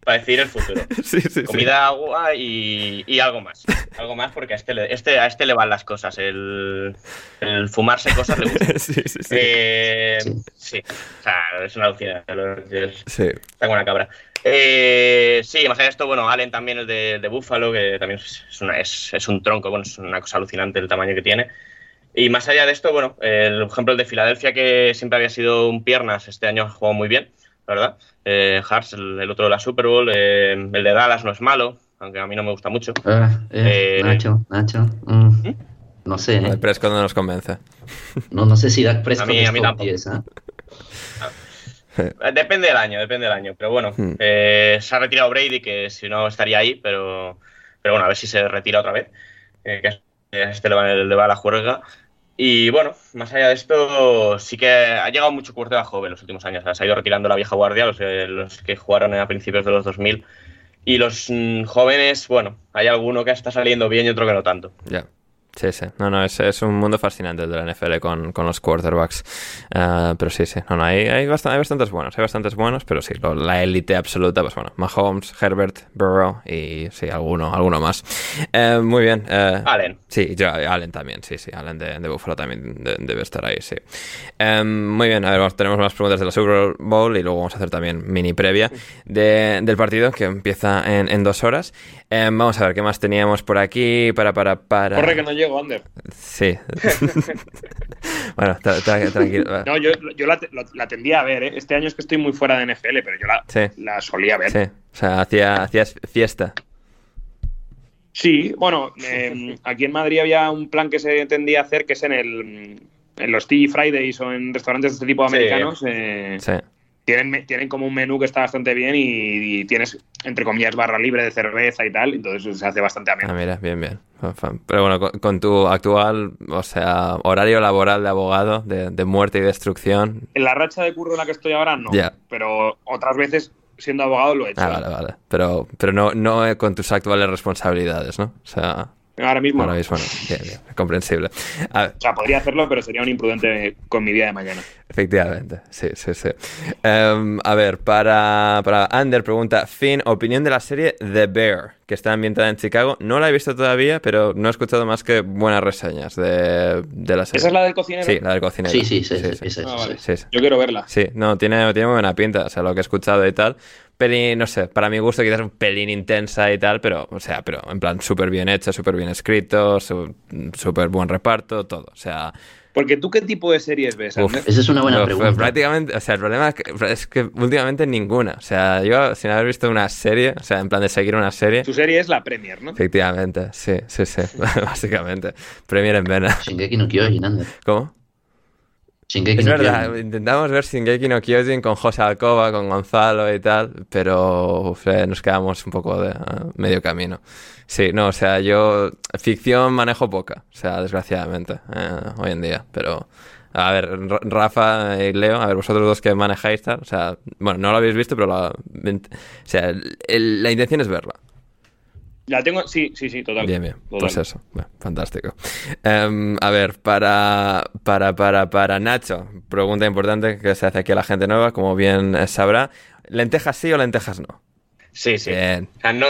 para decir el futuro. Comida, agua y, algo más. Algo más porque a este, le, este, a este le van las cosas. El, fumarse cosas le gusta. sí, sí, sí. Eh, sí. O sea, es una alucina. Sí. Está una cabra. Eh, sí, más allá de esto, bueno, Allen también el de, de Buffalo, que también es, una, es, es, un tronco, bueno, es una cosa alucinante el tamaño que tiene. Y más allá de esto, bueno, el ejemplo el de Filadelfia, que siempre había sido un piernas, este año ha jugado muy bien, verdad. Eh, el, otro de la Super Bowl, eh, el de Dallas no es malo, aunque a mí no me gusta mucho. Ah, eh, Nacho, Nacho. Mm. ¿Mm? No sé. El Prescott no nos convence. No, no sé si Dak Prescott a mí, a mí tampoco. Depende del año, depende del año. Pero bueno, hmm. se ha retirado Brady, que si no estaría ahí, pero, pero bueno, a ver si se retira otra vez. que este le va, le va a la juerga. Y bueno, más allá de esto, sí que ha llegado mucho de joven en los últimos años. Se ha ido retirando la vieja guardia, los, los que jugaron a principios de los 2000. Y los mm, jóvenes, bueno, hay alguno que está saliendo bien y otro que no tanto. Ya. Sí, sí. No, no, es, es, un mundo fascinante el de la NFL con, con los quarterbacks. Uh, pero sí, sí. No, no, hay, hay, hay, bastantes buenos, hay bastantes buenos, pero sí, lo, la élite absoluta, pues bueno, Mahomes, Herbert, Burrow y sí, alguno, alguno más. Uh, muy bien. Uh, Allen. Sí, yo, Allen también, sí, sí. Allen de, de Buffalo también de, debe estar ahí, sí. Um, muy bien, a ver, tenemos más preguntas de la Super Bowl y luego vamos a hacer también mini previa de, del partido que empieza en, en dos horas. Um, vamos a ver qué más teníamos por aquí para, para, para. Corre que no llego, Ander. Sí. bueno, tranquilo. No, yo, yo la, la, tendía a ver, ¿eh? Este año es que estoy muy fuera de NFL, pero yo la, la solía ver. Sí, o sea, hacía, hacías fiesta. Sí, bueno, eh, aquí en Madrid había un plan que se tendía a hacer, que es en el en los TG Fridays o en restaurantes de este tipo americanos. Eh, sí tienen, tienen como un menú que está bastante bien y, tienes, entre comillas, barra libre de cerveza y tal, entonces se hace bastante ameno. Ah, mira, bien, bien. Pero bueno, con, tu actual, o sea, horario laboral de abogado, de, muerte y destrucción. En la racha de curro en la que estoy ahora, no. Pero otras veces, siendo abogado, lo he hecho. Ah, vale, vale. Pero, pero no, no con tus actuales responsabilidades, ¿no? O sea... Ahora mismo. Ahora mismo no. Bien, bien. Comprensible. O sea, podría hacerlo, pero sería un imprudente con mi día de mañana. Efectivamente, sí, sí, sí. Em, a ver, para, para Ander pregunta, Finn, opinión de la serie The Bear. que está ambientada en Chicago. No la he visto todavía, pero no he escuchado más que buenas reseñas de, la serie. ¿Esa es la del cocinero? Sí, la del cocinero. Sí, sí, sí. sí, ah, Yo quiero verla. Sí, no, tiene, tiene muy buena pinta, o sea, lo que he escuchado y tal. Pelín, no sé, para mi gusto quizás un pelín intensa y tal, pero, o sea, pero en plan súper bien hecha, súper bien escrito, súper buen reparto, todo. O sea, porque tú qué tipo de series ves, Esa es una buena pregunta. Prácticamente, o sea, el problema es que, últimamente ninguna. O sea, yo sin haber visto una serie, o sea, en plan de seguir una serie. Tu serie es la Premier, ¿no? Efectivamente, sí, sí, sí, básicamente. Premier en vena. Shingeki no Kyojin, ¿Cómo? Es verdad, intentamos ver Shingeki no Kyojin con José Alcoba, con Gonzalo y tal, pero nos quedamos un poco de medio camino. Sí, no, o sea, yo ficción manejo poca, o sea, desgraciadamente, eh, hoy en día, pero... A ver, Rafa y Leo, a ver, vosotros dos que manejáis tal, o sea, bueno, no lo habéis visto, pero la, o sea, la intención es verla. La tengo, sí, sí, sí, total. Bien, bien. Pues eso, fantástico. Em, a ver, para, para, para, para Nacho, pregunta importante que se hace aquí a la gente nueva, como bien sabrá. ¿Lentejas sí o lentejas no? Sí, sí. Bien. O sea, no,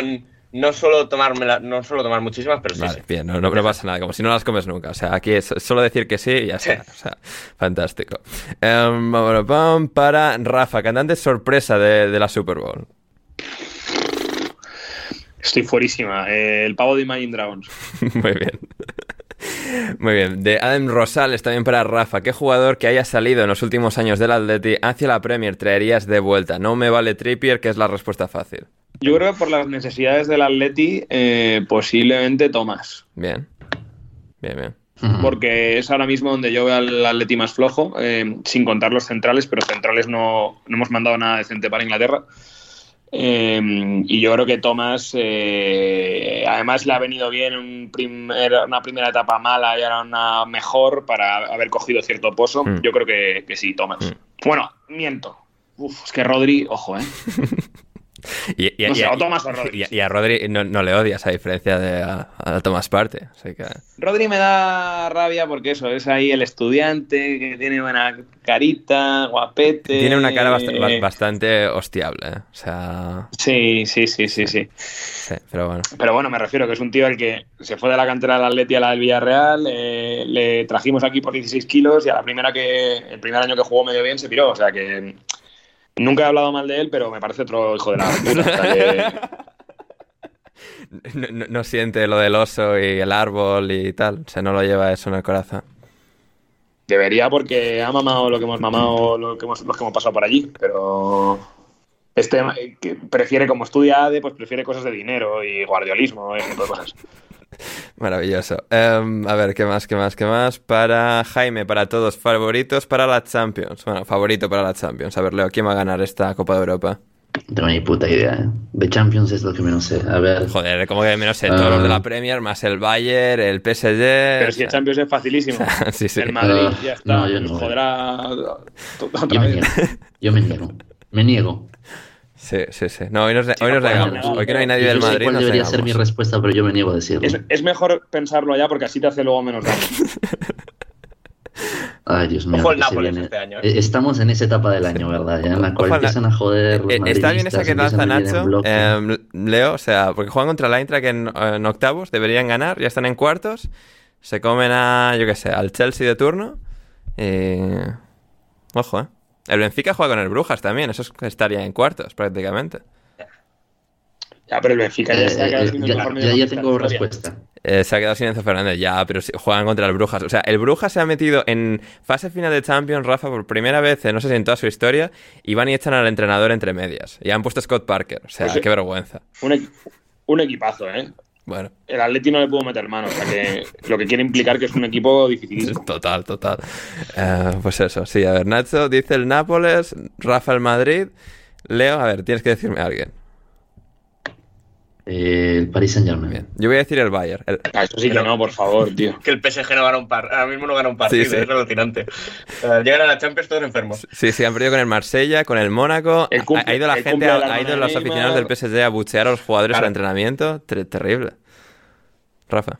no suelo, tomarme no suelo tomar muchísimas, pero sí. Vale, bien, no, no, pasa nada, como si no las comes nunca. O sea, aquí es solo decir que sí y ya está. O sea, fantástico. Um, para Rafa, cantante sorpresa de, de la Super Bowl. Estoy fuerísima. Eh, el pavo de Imagine Dragons. Muy bien. Muy bien. De Adam Rosales también para Rafa. ¿Qué jugador que haya salido en los últimos años del Atleti hacia la Premier traerías de vuelta? No me vale Trippier, que es la respuesta fácil. Yo creo que por las necesidades del Atleti, eh, posiblemente Tomás. Bien. Bien, bien. Porque es ahora mismo donde yo veo al Atleti más flojo, eh, sin contar los centrales, pero centrales no, no, hemos mandado nada decente para Inglaterra. Eh, y yo creo que Tomás, además, le ha venido bien un una primera etapa mala y ahora una mejor para haber cogido cierto pozo. Mm. Yo creo que, que sí, Tomás. Mm. Bueno, miento. Uf, es que Rodri, ojo, ¿eh? Y, y, a, Rodri no, le odias a diferencia de a, Tomás Parte. Rodri me da rabia porque eso, es ahí el estudiante que tiene buena carita, guapete. Tiene una cara bastante hostiable, ¿eh? O sea... Sí, sí, sí, sí, sí. pero bueno. Pero bueno, me refiero que es un tío el que se fue de la cantera del Atleti a la del Villarreal, eh, le trajimos aquí por 16 kilos y a la primera que, el primer año que jugó medio bien se piró, o sea que Nunca he hablado mal de él, pero me parece otro hijo de la puta. no, siente lo del oso y el árbol y tal. O no lo lleva eso en el corazón. Debería porque ha mamado lo que hemos mamado, lo que hemos, los que hemos pasado por allí, pero este que prefiere, como estudia ADE, pues prefiere cosas de dinero y guardiolismo y tipo de cosas. Maravilloso. Em, a ver, ¿qué más, qué más, qué más? Para Jaime, para todos, favoritos para la Champions. Bueno, favorito para la Champions. A ver, Leo, ¿quién va a ganar esta Copa de Europa? No tengo ni puta idea, ¿eh? De Champions es lo que menos sé. A ver. Joder, como que menos sé. Todos los de la ah. Premier, más el Bayern, el PSG. Pero si el Champions es facilísimo. sí, sí. El Madrid, ya está. No, yo no. Joderá. Yo me niego. Yo me niego. Me niego. Sí, sí, sí. No, hoy nos, hoy nos negamos. Hoy que no hay nadie del Madrid. ¿Cuál debería ser mi respuesta, pero yo me niego a decirlo. Es, mejor pensarlo ya porque así te hace luego menos daño. Ay, Dios mío. Ojo el Nápoles este año. ¿eh? Estamos en esa etapa del año, ¿verdad? Ya en la cual empiezan a joder. Los eh, Está bien esa que lanza Nacho, eh, Leo, o sea, porque juegan contra la Intra que en, en, octavos deberían ganar, ya están en cuartos. Se comen a, yo qué sé, al Chelsea de turno. Y... Ojo, ¿eh? El Benfica juega con el Brujas también, eso estaría en cuartos prácticamente. Ya, pero el Benfica ya se ha quedado sin ya, ya, tengo respuesta. Eh, se ha quedado sin Enzo Fernández, ya, pero juegan contra el Brujas. O sea, el Brujas se ha metido en fase final de Champions, Rafa, por primera vez, no sé si en toda su historia, y van y echan al entrenador entre medias. Y han puesto a Scott Parker. O sea, pues qué vergüenza. Un, un equipazo, ¿eh? Bueno. El Atleti no le pudo meter mano, o sea que lo que quiere implicar que es un equipo difícil. Total, total. Eh, pues eso, sí, a ver, Nacho dice el Nápoles, Rafa el Madrid. Leo, a ver, tienes que decirme a alguien. Eh, el Paris Saint Germain. Yo voy a decir el Bayern. Ah, eso sí que no, por favor, tío. Que el PSG no gana un par. Ahora mismo no gana un partido, sí, es alucinante. llegan a la Champions todos enfermos. Sí, sí, han perdido con el Marsella, con el Mónaco. ha, ido la gente, ha, ido los aficionados del PSG a buchear a los jugadores al entrenamiento. terrible. Rafa.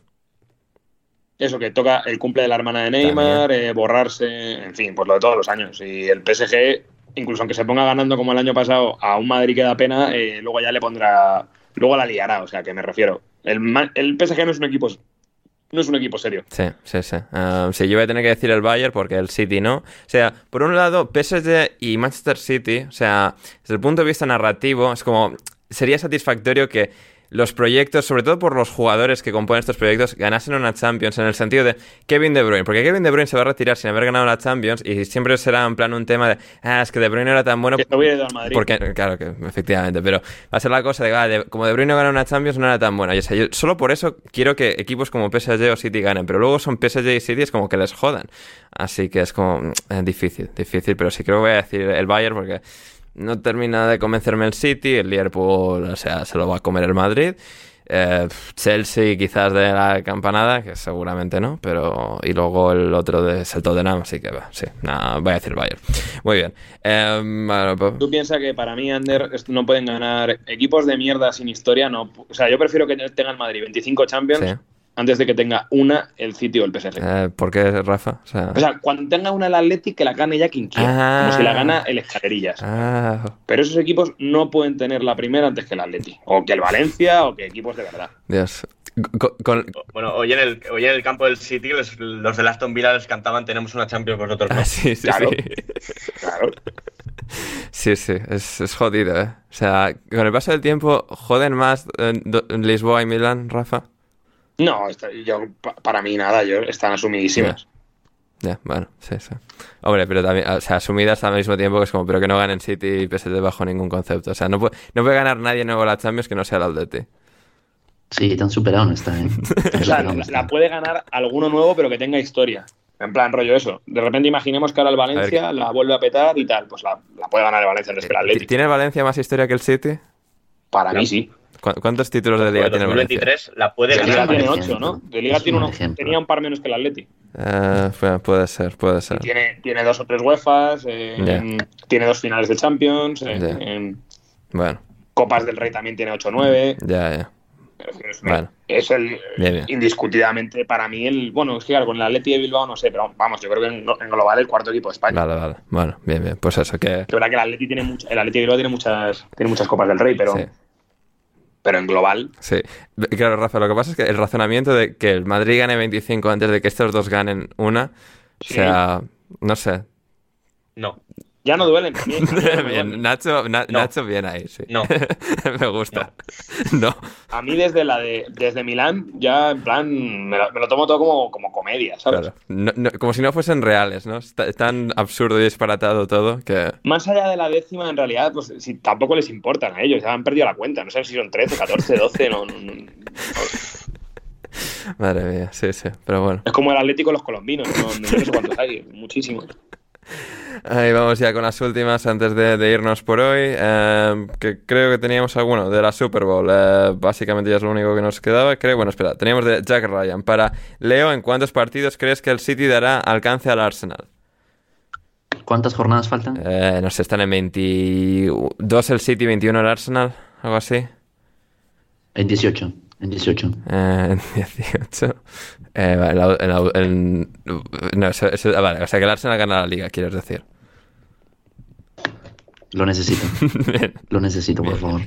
Eso, que toca el cumple de la hermana de Neymar, eh, borrarse, en fin, pues lo de todos los años. Y el PSG, incluso aunque se ponga ganando como el año pasado a un Madrid que da pena, eh, luego ya le pondrá luego la liará, o sea, que me refiero. El, el PSG no es un equipo no es un equipo serio. Sí, sí, sí. Uh, sí, yo voy a tener que decir el Bayern porque el City no. O sea, por un lado, PSG y Manchester City, o sea, desde el punto de vista narrativo, es como, sería satisfactorio que los proyectos, sobre todo por los jugadores que componen estos proyectos, ganasen una Champions en el sentido de Kevin De Bruyne, porque Kevin De Bruyne se va a retirar sin haber ganado la Champions y siempre será en plan un tema de, ah, es que De Bruyne no era tan bueno. Que hubiera ido al Madrid. Porque, claro que efectivamente, pero va a ser la cosa de, ah, como De Bruyne no gana una Champions no era tan bueno. Y, o sea, yo solo por eso quiero que equipos como PSG o City ganen, pero luego son PSG y City es como que les jodan. Así que es como eh, difícil, difícil, pero sí creo que voy a decir el Bayern porque no termina de convencerme el City, el Liverpool, o sea, se lo va a comer el Madrid. Eh, Chelsea quizás de la campanada, que seguramente no, pero y luego el otro de el Tottenham, así que va, sí, nada, voy a decir Bayern. Muy bien. Pues- Tú piensas que para mí, Ander, no pueden ganar equipos de mierda sin historia, no, o sea, yo prefiero que tengan Madrid 25 Champions antes de que tenga una el City o el PSG. Eh, ¿Por qué, Rafa? O sea, cuando tenga una el Athletic, que la gane ya quien quiera. como si la ah. gana el Escalerillas. Ah. Pero esos equipos no pueden tener la primera antes que el Athletic. O que el Valencia, o que equipos de verdad. Dios. Bueno, hoy en, el, hoy en el campo del City, los, los de Aston Villa les cantaban Tenemos una Champions vosotros. Ah, sí, sí, claro. sí. claro. Sí, sí, es, es, jodido, ¿eh? O sea, con el paso del tiempo, ¿joden más Lisboa y Milán, Rafa? No, yo, para mí nada, yo, están asumidísimas. Ya, bueno, sí, sí. Hombre, pero también, o sea, asumidas al mismo tiempo que es como, pero que no ganen City y PSG bajo ningún concepto. O sea, no puede, no puede ganar nadie nuevo la Champions que no sea el Atleti. Sí, tan superado no está, ¿eh? o sea, la, puede ganar alguno nuevo, pero que tenga historia. En plan, rollo eso. De repente imaginemos que ahora el Valencia la vuelve a petar y tal. Pues la, puede ganar el Valencia antes que el Atleti. ¿Tiene el Valencia más historia que el City? Para mí sí. ¿Cuántos títulos de liga tiene 2023 la puede ganar. De liga tiene 8, ¿no? De liga tiene uno, tenía un par menos que el Atleti. Uh, puede ser, puede ser. Tiene, tiene, dos o tres UEFAs, eh, tiene dos finales de Champions. Eh, bueno. Copas del Rey también tiene 8 o 9. Ya, ya. Es, bueno. es el indiscutidamente para mí el bueno es que claro, con el Atleti de Bilbao no sé pero vamos yo creo que en, global el cuarto equipo de España vale vale bueno bien bien pues eso que es verdad que el Atleti tiene mucha, el Atleti de Bilbao tiene muchas tiene muchas copas del Rey pero pero en global. Sí, claro, Rafa, lo que pasa es que el razonamiento de que el Madrid gane 25 antes de que estos dos ganen una, o sea, no sé. No. Ya no duelen. bien, Nacho, Nacho bien ahí, sí. No. me gusta. No. A mí desde la de desde Milán ya en plan me lo, tomo todo como, como comedia, ¿sabes? Claro. como si no fuesen reales, ¿no? Es tan absurdo y disparatado todo que... Más allá de la décima, en realidad, pues si tampoco les importan a ellos, ya han perdido la cuenta. No sé si son 13, 14, 12, no, Madre mía, sí, sí, pero bueno. Es como el Atlético los colombinos, no, no sé cuántos hay, muchísimos. Ahí vamos ya con las últimas antes de, irnos por hoy. Eh, que creo que teníamos alguno de la Super Bowl. Eh, básicamente ya es lo único que nos quedaba. Creo, bueno, espera, teníamos de Jack Ryan. Para Leo, ¿en cuántos partidos crees que el City dará alcance al Arsenal? ¿Cuántas jornadas faltan? Eh, no sé, están en 22 el City, 21 el Arsenal, algo así. En 18. En 18. en 18. Eh, vale, no, ah, vale, o sea que el Arsenal gana la liga, quieres decir. Lo necesito. Lo necesito, por favor.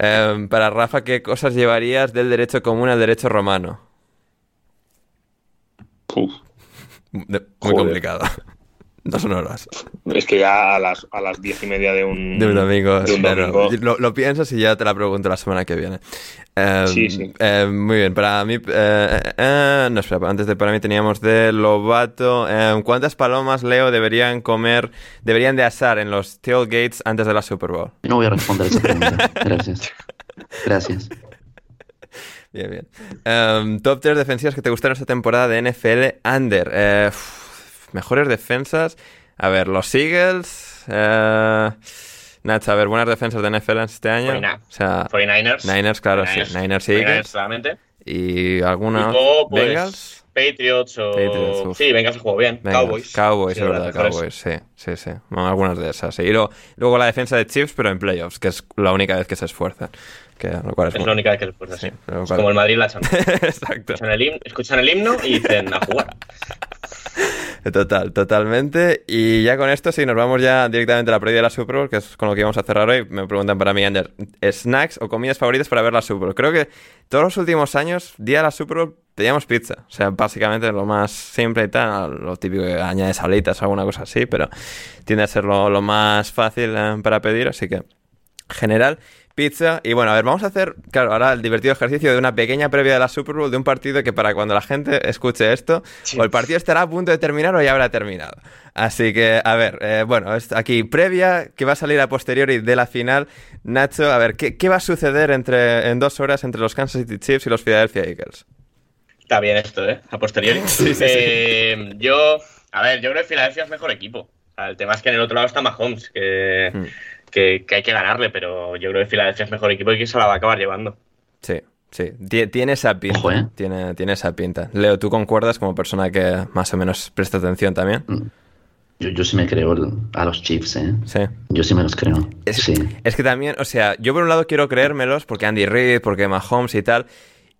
Em, para Rafa, ¿qué cosas llevarías del derecho común al derecho romano? Muy complicado. Dos horas. Es que ya a las, a las diez y media de un, de un domingo. Lo, piensas y ya te la pregunto la semana que viene. Em, sí, sí. Em, muy bien, para mí. Eh, eh, no, espera, antes de para mí teníamos de Lobato. Em, ¿Cuántas palomas, Leo, deberían comer, deberían de asar en los tailgates antes de la Super Bowl? No voy a responder esa pregunta. Gracias. Gracias. Bien, bien. top 3 defensivas que te gustaron esta temporada de NFL Under. Eh, mejores defensas. A ver, los Eagles. Eh, Nacho, a ver, buenas defensas de NFL este año. O sea, 49ers. Niners, claro, sí. Niners y Eagles. Y alguna. Pues, Bengals. Patriots o. sí, Bengals jugó bien. Cowboys. Cowboys, es verdad, Cowboys, sí, sí, sí. algunas de esas. Sí. Y luego, la defensa de Chiefs, pero en playoffs, que es la única vez que se esfuerzan. Que, lo cual es, es la única vez que se esfuerzan, sí. Es como el Madrid la Champions. Exacto. Escuchan el, himno, escuchan el himno y dicen a jugar. Total, totalmente. Y ya con esto, sí, nos vamos ya directamente a la previa de la Super Bowl, que es con lo que íbamos a cerrar hoy. Me preguntan para mí, Ander, ¿snacks o comidas favoritas para ver la Super Bowl? Creo que todos los últimos años, día de la Super Bowl, pedíamos pizza. O sea, básicamente lo más simple y tal, lo típico que añade salitas o alguna cosa así, pero tiende a ser lo, más fácil eh, para pedir, así que general pizza. Y bueno, a ver, vamos a hacer, claro, ahora el divertido ejercicio de una pequeña previa de la Super Bowl, de un partido que para cuando la gente escuche esto, o el partido estará a punto de terminar o ya habrá terminado. Así que, a ver, eh, bueno, aquí previa que va a salir a posteriori de la final. Nacho, a ver, ¿qué, va a suceder entre, en dos horas entre los Kansas City Chiefs y los Philadelphia Eagles? Está bien esto, ¿eh? A posteriori. Eh, yo, a ver, yo creo que Philadelphia es mejor equipo. el tema es que en el otro lado está Mahomes, que... Hmm que, hay que ganarle, pero yo creo que Filadelfia es mejor equipo y que se la va a acabar llevando. Sí, sí, tiene esa pinta. ¿eh? tiene, tiene esa pinta. Leo, ¿tú concuerdas como persona que más o menos presta atención también? Mm. Yo, yo sí me creo a los Chiefs, ¿eh? Sí. Yo sí me los creo. Es, sí. es que también, o sea, yo por un lado quiero creérmelos porque Andy Reid, porque Mahomes y tal.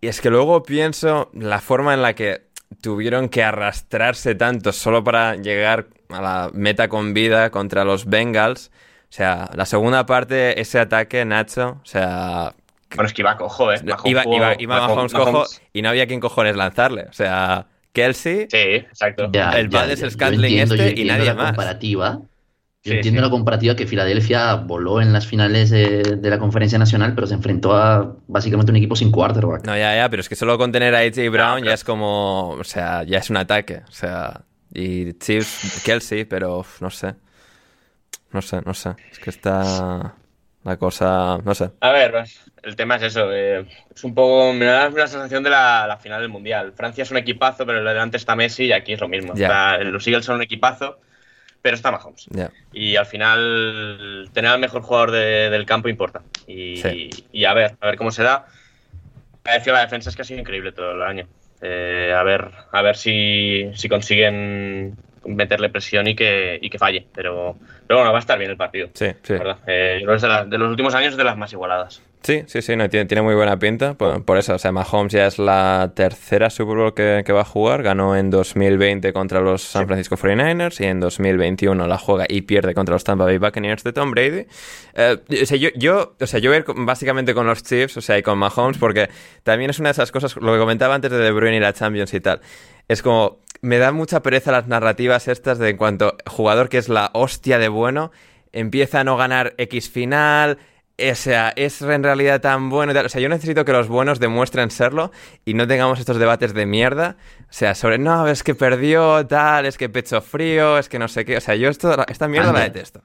Y es que luego pienso la forma en la que tuvieron que arrastrarse tanto solo para llegar a la meta con vida contra los Bengals. O sea, la segunda parte, ese ataque, Nacho, o sea... Bueno, es que iba cojo, ¿eh? iba, iba, iba Mahomes, cojo y no había quien cojones lanzarle. O sea, Kelsey... Sí, exacto. el padre es el Scantling este y nadie más. Comparativa. Yo entiendo la comparativa que Filadelfia voló en las finales de, la conferencia nacional, pero se enfrentó a básicamente un equipo sin quarterback. No, ya, ya, pero es que solo con tener a AJ Brown ya es como, o sea, ya es un ataque. O sea, y Chiefs, Kelsey, pero no sé. No sé, no sé. Es que está la cosa, no sé. A ver, el tema es eso. Eh, es un poco, me da una sensación de la, final del Mundial. Francia es un equipazo, pero delante está Messi y aquí es lo mismo. los Eagles son un equipazo, pero está Mahomes. Y al final, tener al mejor jugador del campo importa. Y, a ver, a ver cómo se da. La defensa es que ha sido increíble todo el año. Eh, a ver, a ver si, si consiguen meterle presión y que, y que falle. Pero, pero bueno, va a estar bien el partido. Sí, sí. Eh, de, los últimos años de las más igualadas. Sí, sí, sí, no, tiene, tiene muy buena pinta. Por, eso, o sea, Mahomes ya es la tercera Super Bowl que, va a jugar. Ganó en 2020 contra los San Francisco 49ers y en 2021 la juega y pierde contra los Tampa Bay Buccaneers de Tom Brady. Eh, o sea, yo, yo, o sea, yo voy básicamente con los Chiefs, o sea, y con Mahomes, porque también es una de esas cosas, lo que comentaba antes de De Bruyne y la Champions y tal. Es como, me da mucha pereza las narrativas estas de en cuanto jugador que es la hostia de bueno empieza a no ganar X final. O sea, es en realidad tan bueno. O sea, yo necesito que los buenos demuestren serlo y no tengamos estos debates de mierda. O sea, sobre, no, es que perdió, tal, es que pecho frío, es que no sé qué. O sea, yo esto, esta mierda la detesto.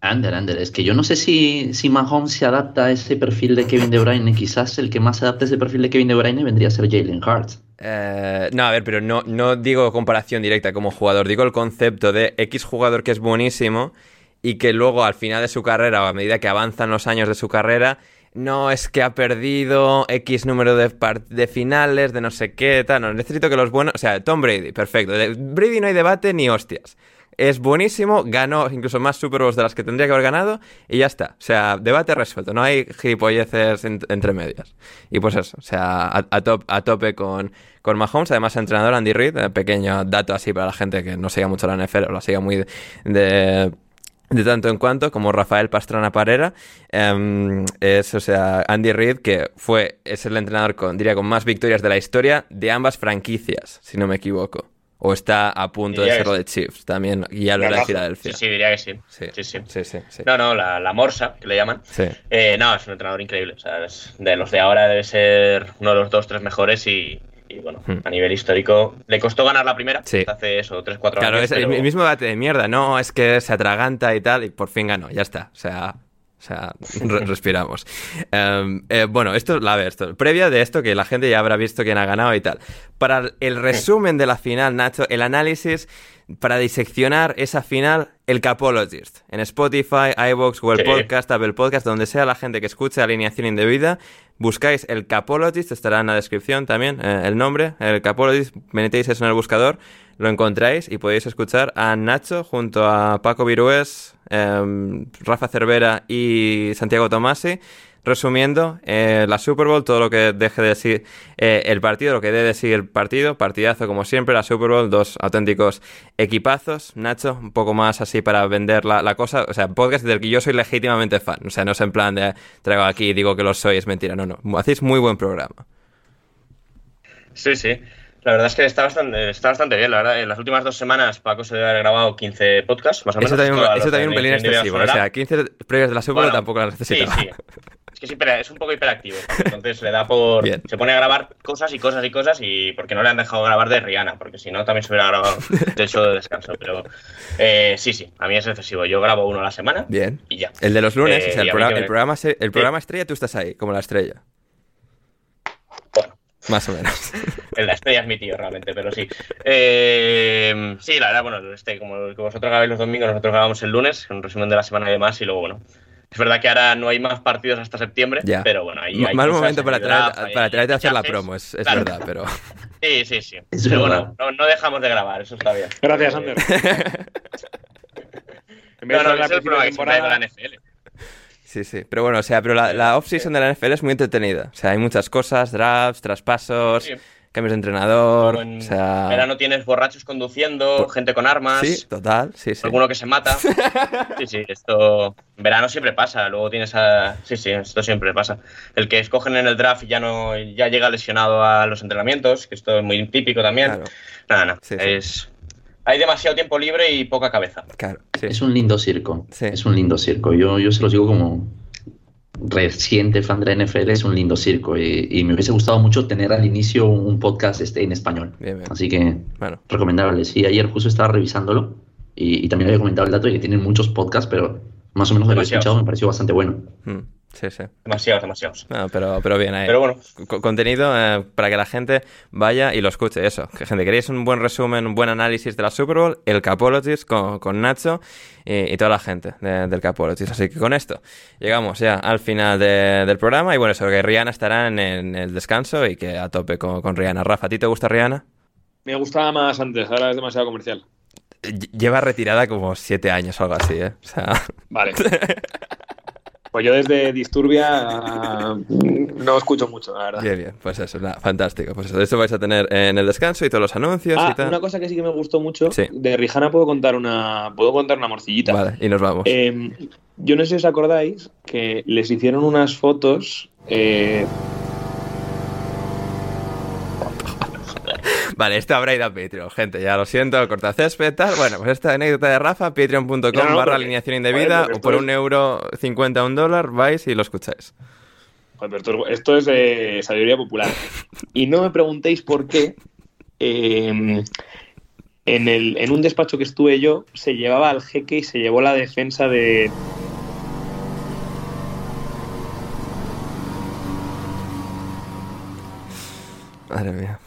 Ander, Ander, es que yo no sé si, si Mahomes se adapta a ese perfil de Kevin De Bruyne. Quizás el que más se adapta a ese perfil de Kevin De Bruyne vendría a ser Jalen Hart. Eh, no, a ver, pero no, no digo comparación directa como jugador, digo el concepto de X jugador que es buenísimo y que luego al final de su carrera o a medida que avanzan los años de su carrera, no es que ha perdido X número de, de finales, de no sé qué, tal. No, necesito que los buenos. O sea, Tom Brady, perfecto. Brady no hay debate ni hostias es buenísimo, ganó incluso más Super Bowls de las que tendría que haber ganado y ya está. O sea, debate resuelto, no hay gilipolleces entre medias. Y pues eso, o sea, a, top, a tope con, con Mahomes, además entrenador Andy Reid, eh, pequeño dato así para la gente que no siga mucho la NFL o la siga muy de, de tanto en cuanto, como Rafael Pastrana Parera, em, es, o sea, Andy Reid, que fue, es el entrenador con, diría, con más victorias de la historia de ambas franquicias, si no me equivoco. ¿O está a punto de ser lo de Chiefs también? Y ya lo era de Filadelfia. Sí, sí, diría que sí. Sí, sí. sí. no, no, la, Morsa, que le llaman. Sí. Eh, no, es un entrenador increíble. O sea, de los de ahora debe ser uno de los dos, tres mejores y, bueno, hmm. a nivel histórico, le costó ganar la primera. Sí. Hace eso, tres, cuatro años. Claro, es el mismo debate de mierda. No, es que se atraganta y tal, y por fin ganó, ya está. O sea, o sea, respiramos. Em, eh, bueno, esto, la ver, esto, previa de esto, que la gente ya habrá visto quién ha ganado y tal. Para el resumen de la final, Nacho, el análisis para diseccionar esa final, el Capologist. En Spotify, iVoox, Google Podcast, Apple Podcast, donde sea la gente que escuche alineación indebida, buscáis el Capologist, estará en la descripción también eh, el nombre, el Capologist, metéis eso en el buscador, lo encontráis y podéis escuchar a Nacho junto a Paco Virués, Em, Rafa Cervera y Santiago Tomasi resumiendo, eh, la Super Bowl, todo lo que deje de decir eh, el partido, lo que debe decir el partido, partidazo como siempre, la Super Bowl, dos auténticos equipazos. Nacho, un poco más así para vender la, cosa, o sea, podcast del que yo soy legítimamente fan, o sea, no es en plan de traigo aquí y digo que lo soy, es mentira, no, no, hacéis muy buen programa. Sí, sí. La verdad es que está bastante, está bastante bien, la verdad. En las últimas dos semanas Paco se ha grabado 15 podcasts, más o menos. Eso también, eso también un pelín excesivo. O sea, 15 previas de la Super tampoco las necesita. Sí, sí. Es que es, es un poco hiperactivo. Entonces le da por... Se pone a grabar cosas y cosas y cosas y porque no le han dejado grabar de Rihanna, porque si no también se hubiera grabado de hecho de descanso. Pero eh, sí, sí, a mí es excesivo. Yo grabo uno a la semana Bien. y ya. El de los lunes, o sea, el, eh, programa, el, programa, el programa estrella tú estás ahí, como la estrella. Más o menos. la estrella es mi tío, realmente, pero sí. Eh, sí, la verdad, bueno, este, como que vosotros grabáis los domingos, nosotros grabamos el lunes, un resumen de la semana y demás, y luego, bueno. Es verdad que ahora no hay más partidos hasta septiembre, pero bueno, ahí hay Mal momento para, para traerte a hacer la promo, es, verdad, pero... Sí, sí, sí. pero bueno, no, dejamos de grabar, eso está bien. Gracias, Ander. no, no, es el programa que de la NFL. Sí, sí. Pero bueno, o sea, pero la, la off-season de la NFL es muy entretenida. O sea, hay muchas cosas, drafts, traspasos, cambios de entrenador. En o sea... verano tienes borrachos conduciendo, gente con armas. Sí, total, sí, sí. Alguno que se mata. sí, sí, esto. En verano siempre pasa. Luego tienes a. Sí, sí, esto siempre pasa. El que escogen en el draft y ya no ya llega lesionado a los entrenamientos, que esto es muy típico también. Nada, nada. es hay demasiado tiempo libre y poca cabeza. Claro, Es un lindo circo. Es un lindo circo. Yo, yo se los digo como reciente fan de la NFL, es un lindo circo. Y, me hubiese gustado mucho tener al inicio un podcast este en español. Así que bueno. recomendable. Sí, ayer justo estaba revisándolo y, también había comentado el dato de que tienen muchos podcasts, pero más o menos lo he escuchado me pareció bastante bueno. Mm. Sí, sí. Demasiados, demasiados. pero, pero bien, ahí. Pero bueno. contenido eh, para que la gente vaya y lo escuche. Eso. Que gente, queréis un buen resumen, un buen análisis de la Super Bowl, el Capologist con, con Nacho y, toda la gente del Capologist. Así que con esto llegamos ya al final del programa. Y bueno, eso que Rihanna estará en, el descanso y que a tope con, con Rihanna. Rafa, ¿a ti te gusta Rihanna? Me gustaba más antes, ahora es demasiado comercial. Lleva retirada como siete años o algo así, ¿eh? O sea... Vale. Pues yo desde Disturbia no escucho mucho, la verdad. Bien, bien, pues eso, fantástico. Pues eso, vais a tener en el descanso y todos los anuncios ah, y tal. Una cosa que sí que me gustó mucho, de Rijana puedo contar una puedo contar una morcillita. Vale, y nos vamos. Em, yo no sé si os acordáis que les hicieron unas fotos eh, Vale, esto habrá ido a Patreon, gente. Ya lo siento, corta césped, tal. Bueno, pues esta anécdota de Rafa, patreon.com barra alineación indebida, o por un euro cincuenta un dólar, vais y lo escucháis. esto, es de sabiduría popular. Y no me preguntéis por qué. Em, en, el, en un despacho que estuve yo, se llevaba al jeque y se llevó la defensa de, Madre mía.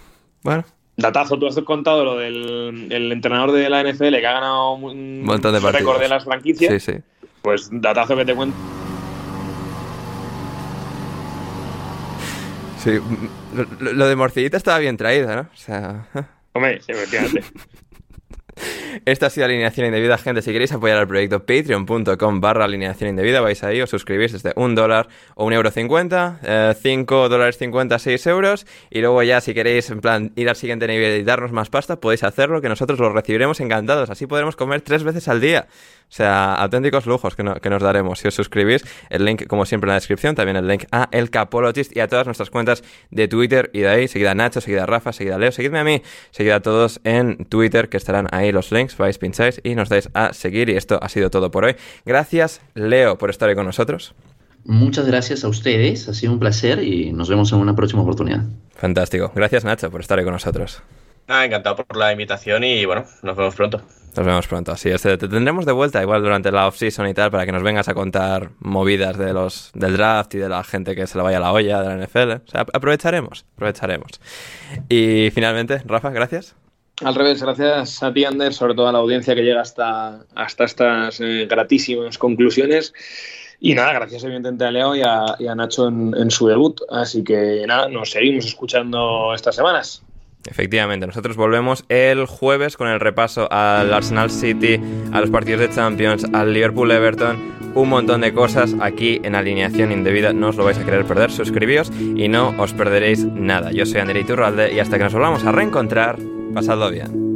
Bueno. Datazo, tú has contado lo del entrenador de la NFL que ha ganado un montón de récord de las franquicias. Sí, sí. Pues datazo que te cuento. Sí, lo, de Morcillita estaba bien traído, ¿no? O sea. Hombre, sí, efectivamente. Esta ha sido Alineación Indebida, gente. Si queréis apoyar al proyecto, patreon.com barra alineación indebida, vais ahí, os suscribís desde un dólar o un euro cincuenta, eh, cinco dólares cincuenta, seis euros. Y luego ya, si queréis, en plan, ir al siguiente nivel y darnos más pasta, podéis hacerlo, que nosotros lo recibiremos encantados. Así podremos comer tres veces al día. O sea, auténticos lujos que, nos daremos si os suscribís. El link, como siempre, en la descripción. También el link a El Capologist y a todas nuestras cuentas de Twitter y de ahí. Seguida a Nacho, seguida a Rafa, seguida a Leo. Seguidme a mí, seguida a todos en Twitter, que estarán ahí los links. Vais, pincháis y nos dais a seguir. Y esto ha sido todo por hoy. Gracias, Leo, por estar ahí con nosotros. Muchas gracias a ustedes, ha sido un placer y nos vemos en una próxima oportunidad. Fantástico. Gracias, Nacho, por estar ahí con nosotros. Ah, encantado por la invitación y bueno, nos vemos pronto. Nos vemos pronto, así es. Te tendremos de vuelta igual durante la off-season y tal para que nos vengas a contar movidas de los del draft y de la gente que se le vaya a la olla de la NFL. O sea, aprovecharemos, aprovecharemos. Y finalmente, Rafa, gracias. Al revés, gracias a ti, Ander, sobre todo a la audiencia que llega hasta, hasta estas eh, gratísimas conclusiones. Y nada, gracias evidentemente a Leo y a, Nacho en su debut. Así que nada, nos seguimos escuchando estas semanas. Efectivamente, nosotros volvemos el jueves con el repaso al Arsenal City, a los partidos de Champions, al Liverpool Everton, un montón de cosas aquí en Alineación Indebida. No os lo vais a querer perder. Suscribíos y no os perderéis nada. Yo soy André Iturralde y hasta que nos volvamos a reencontrar, pasadlo bien.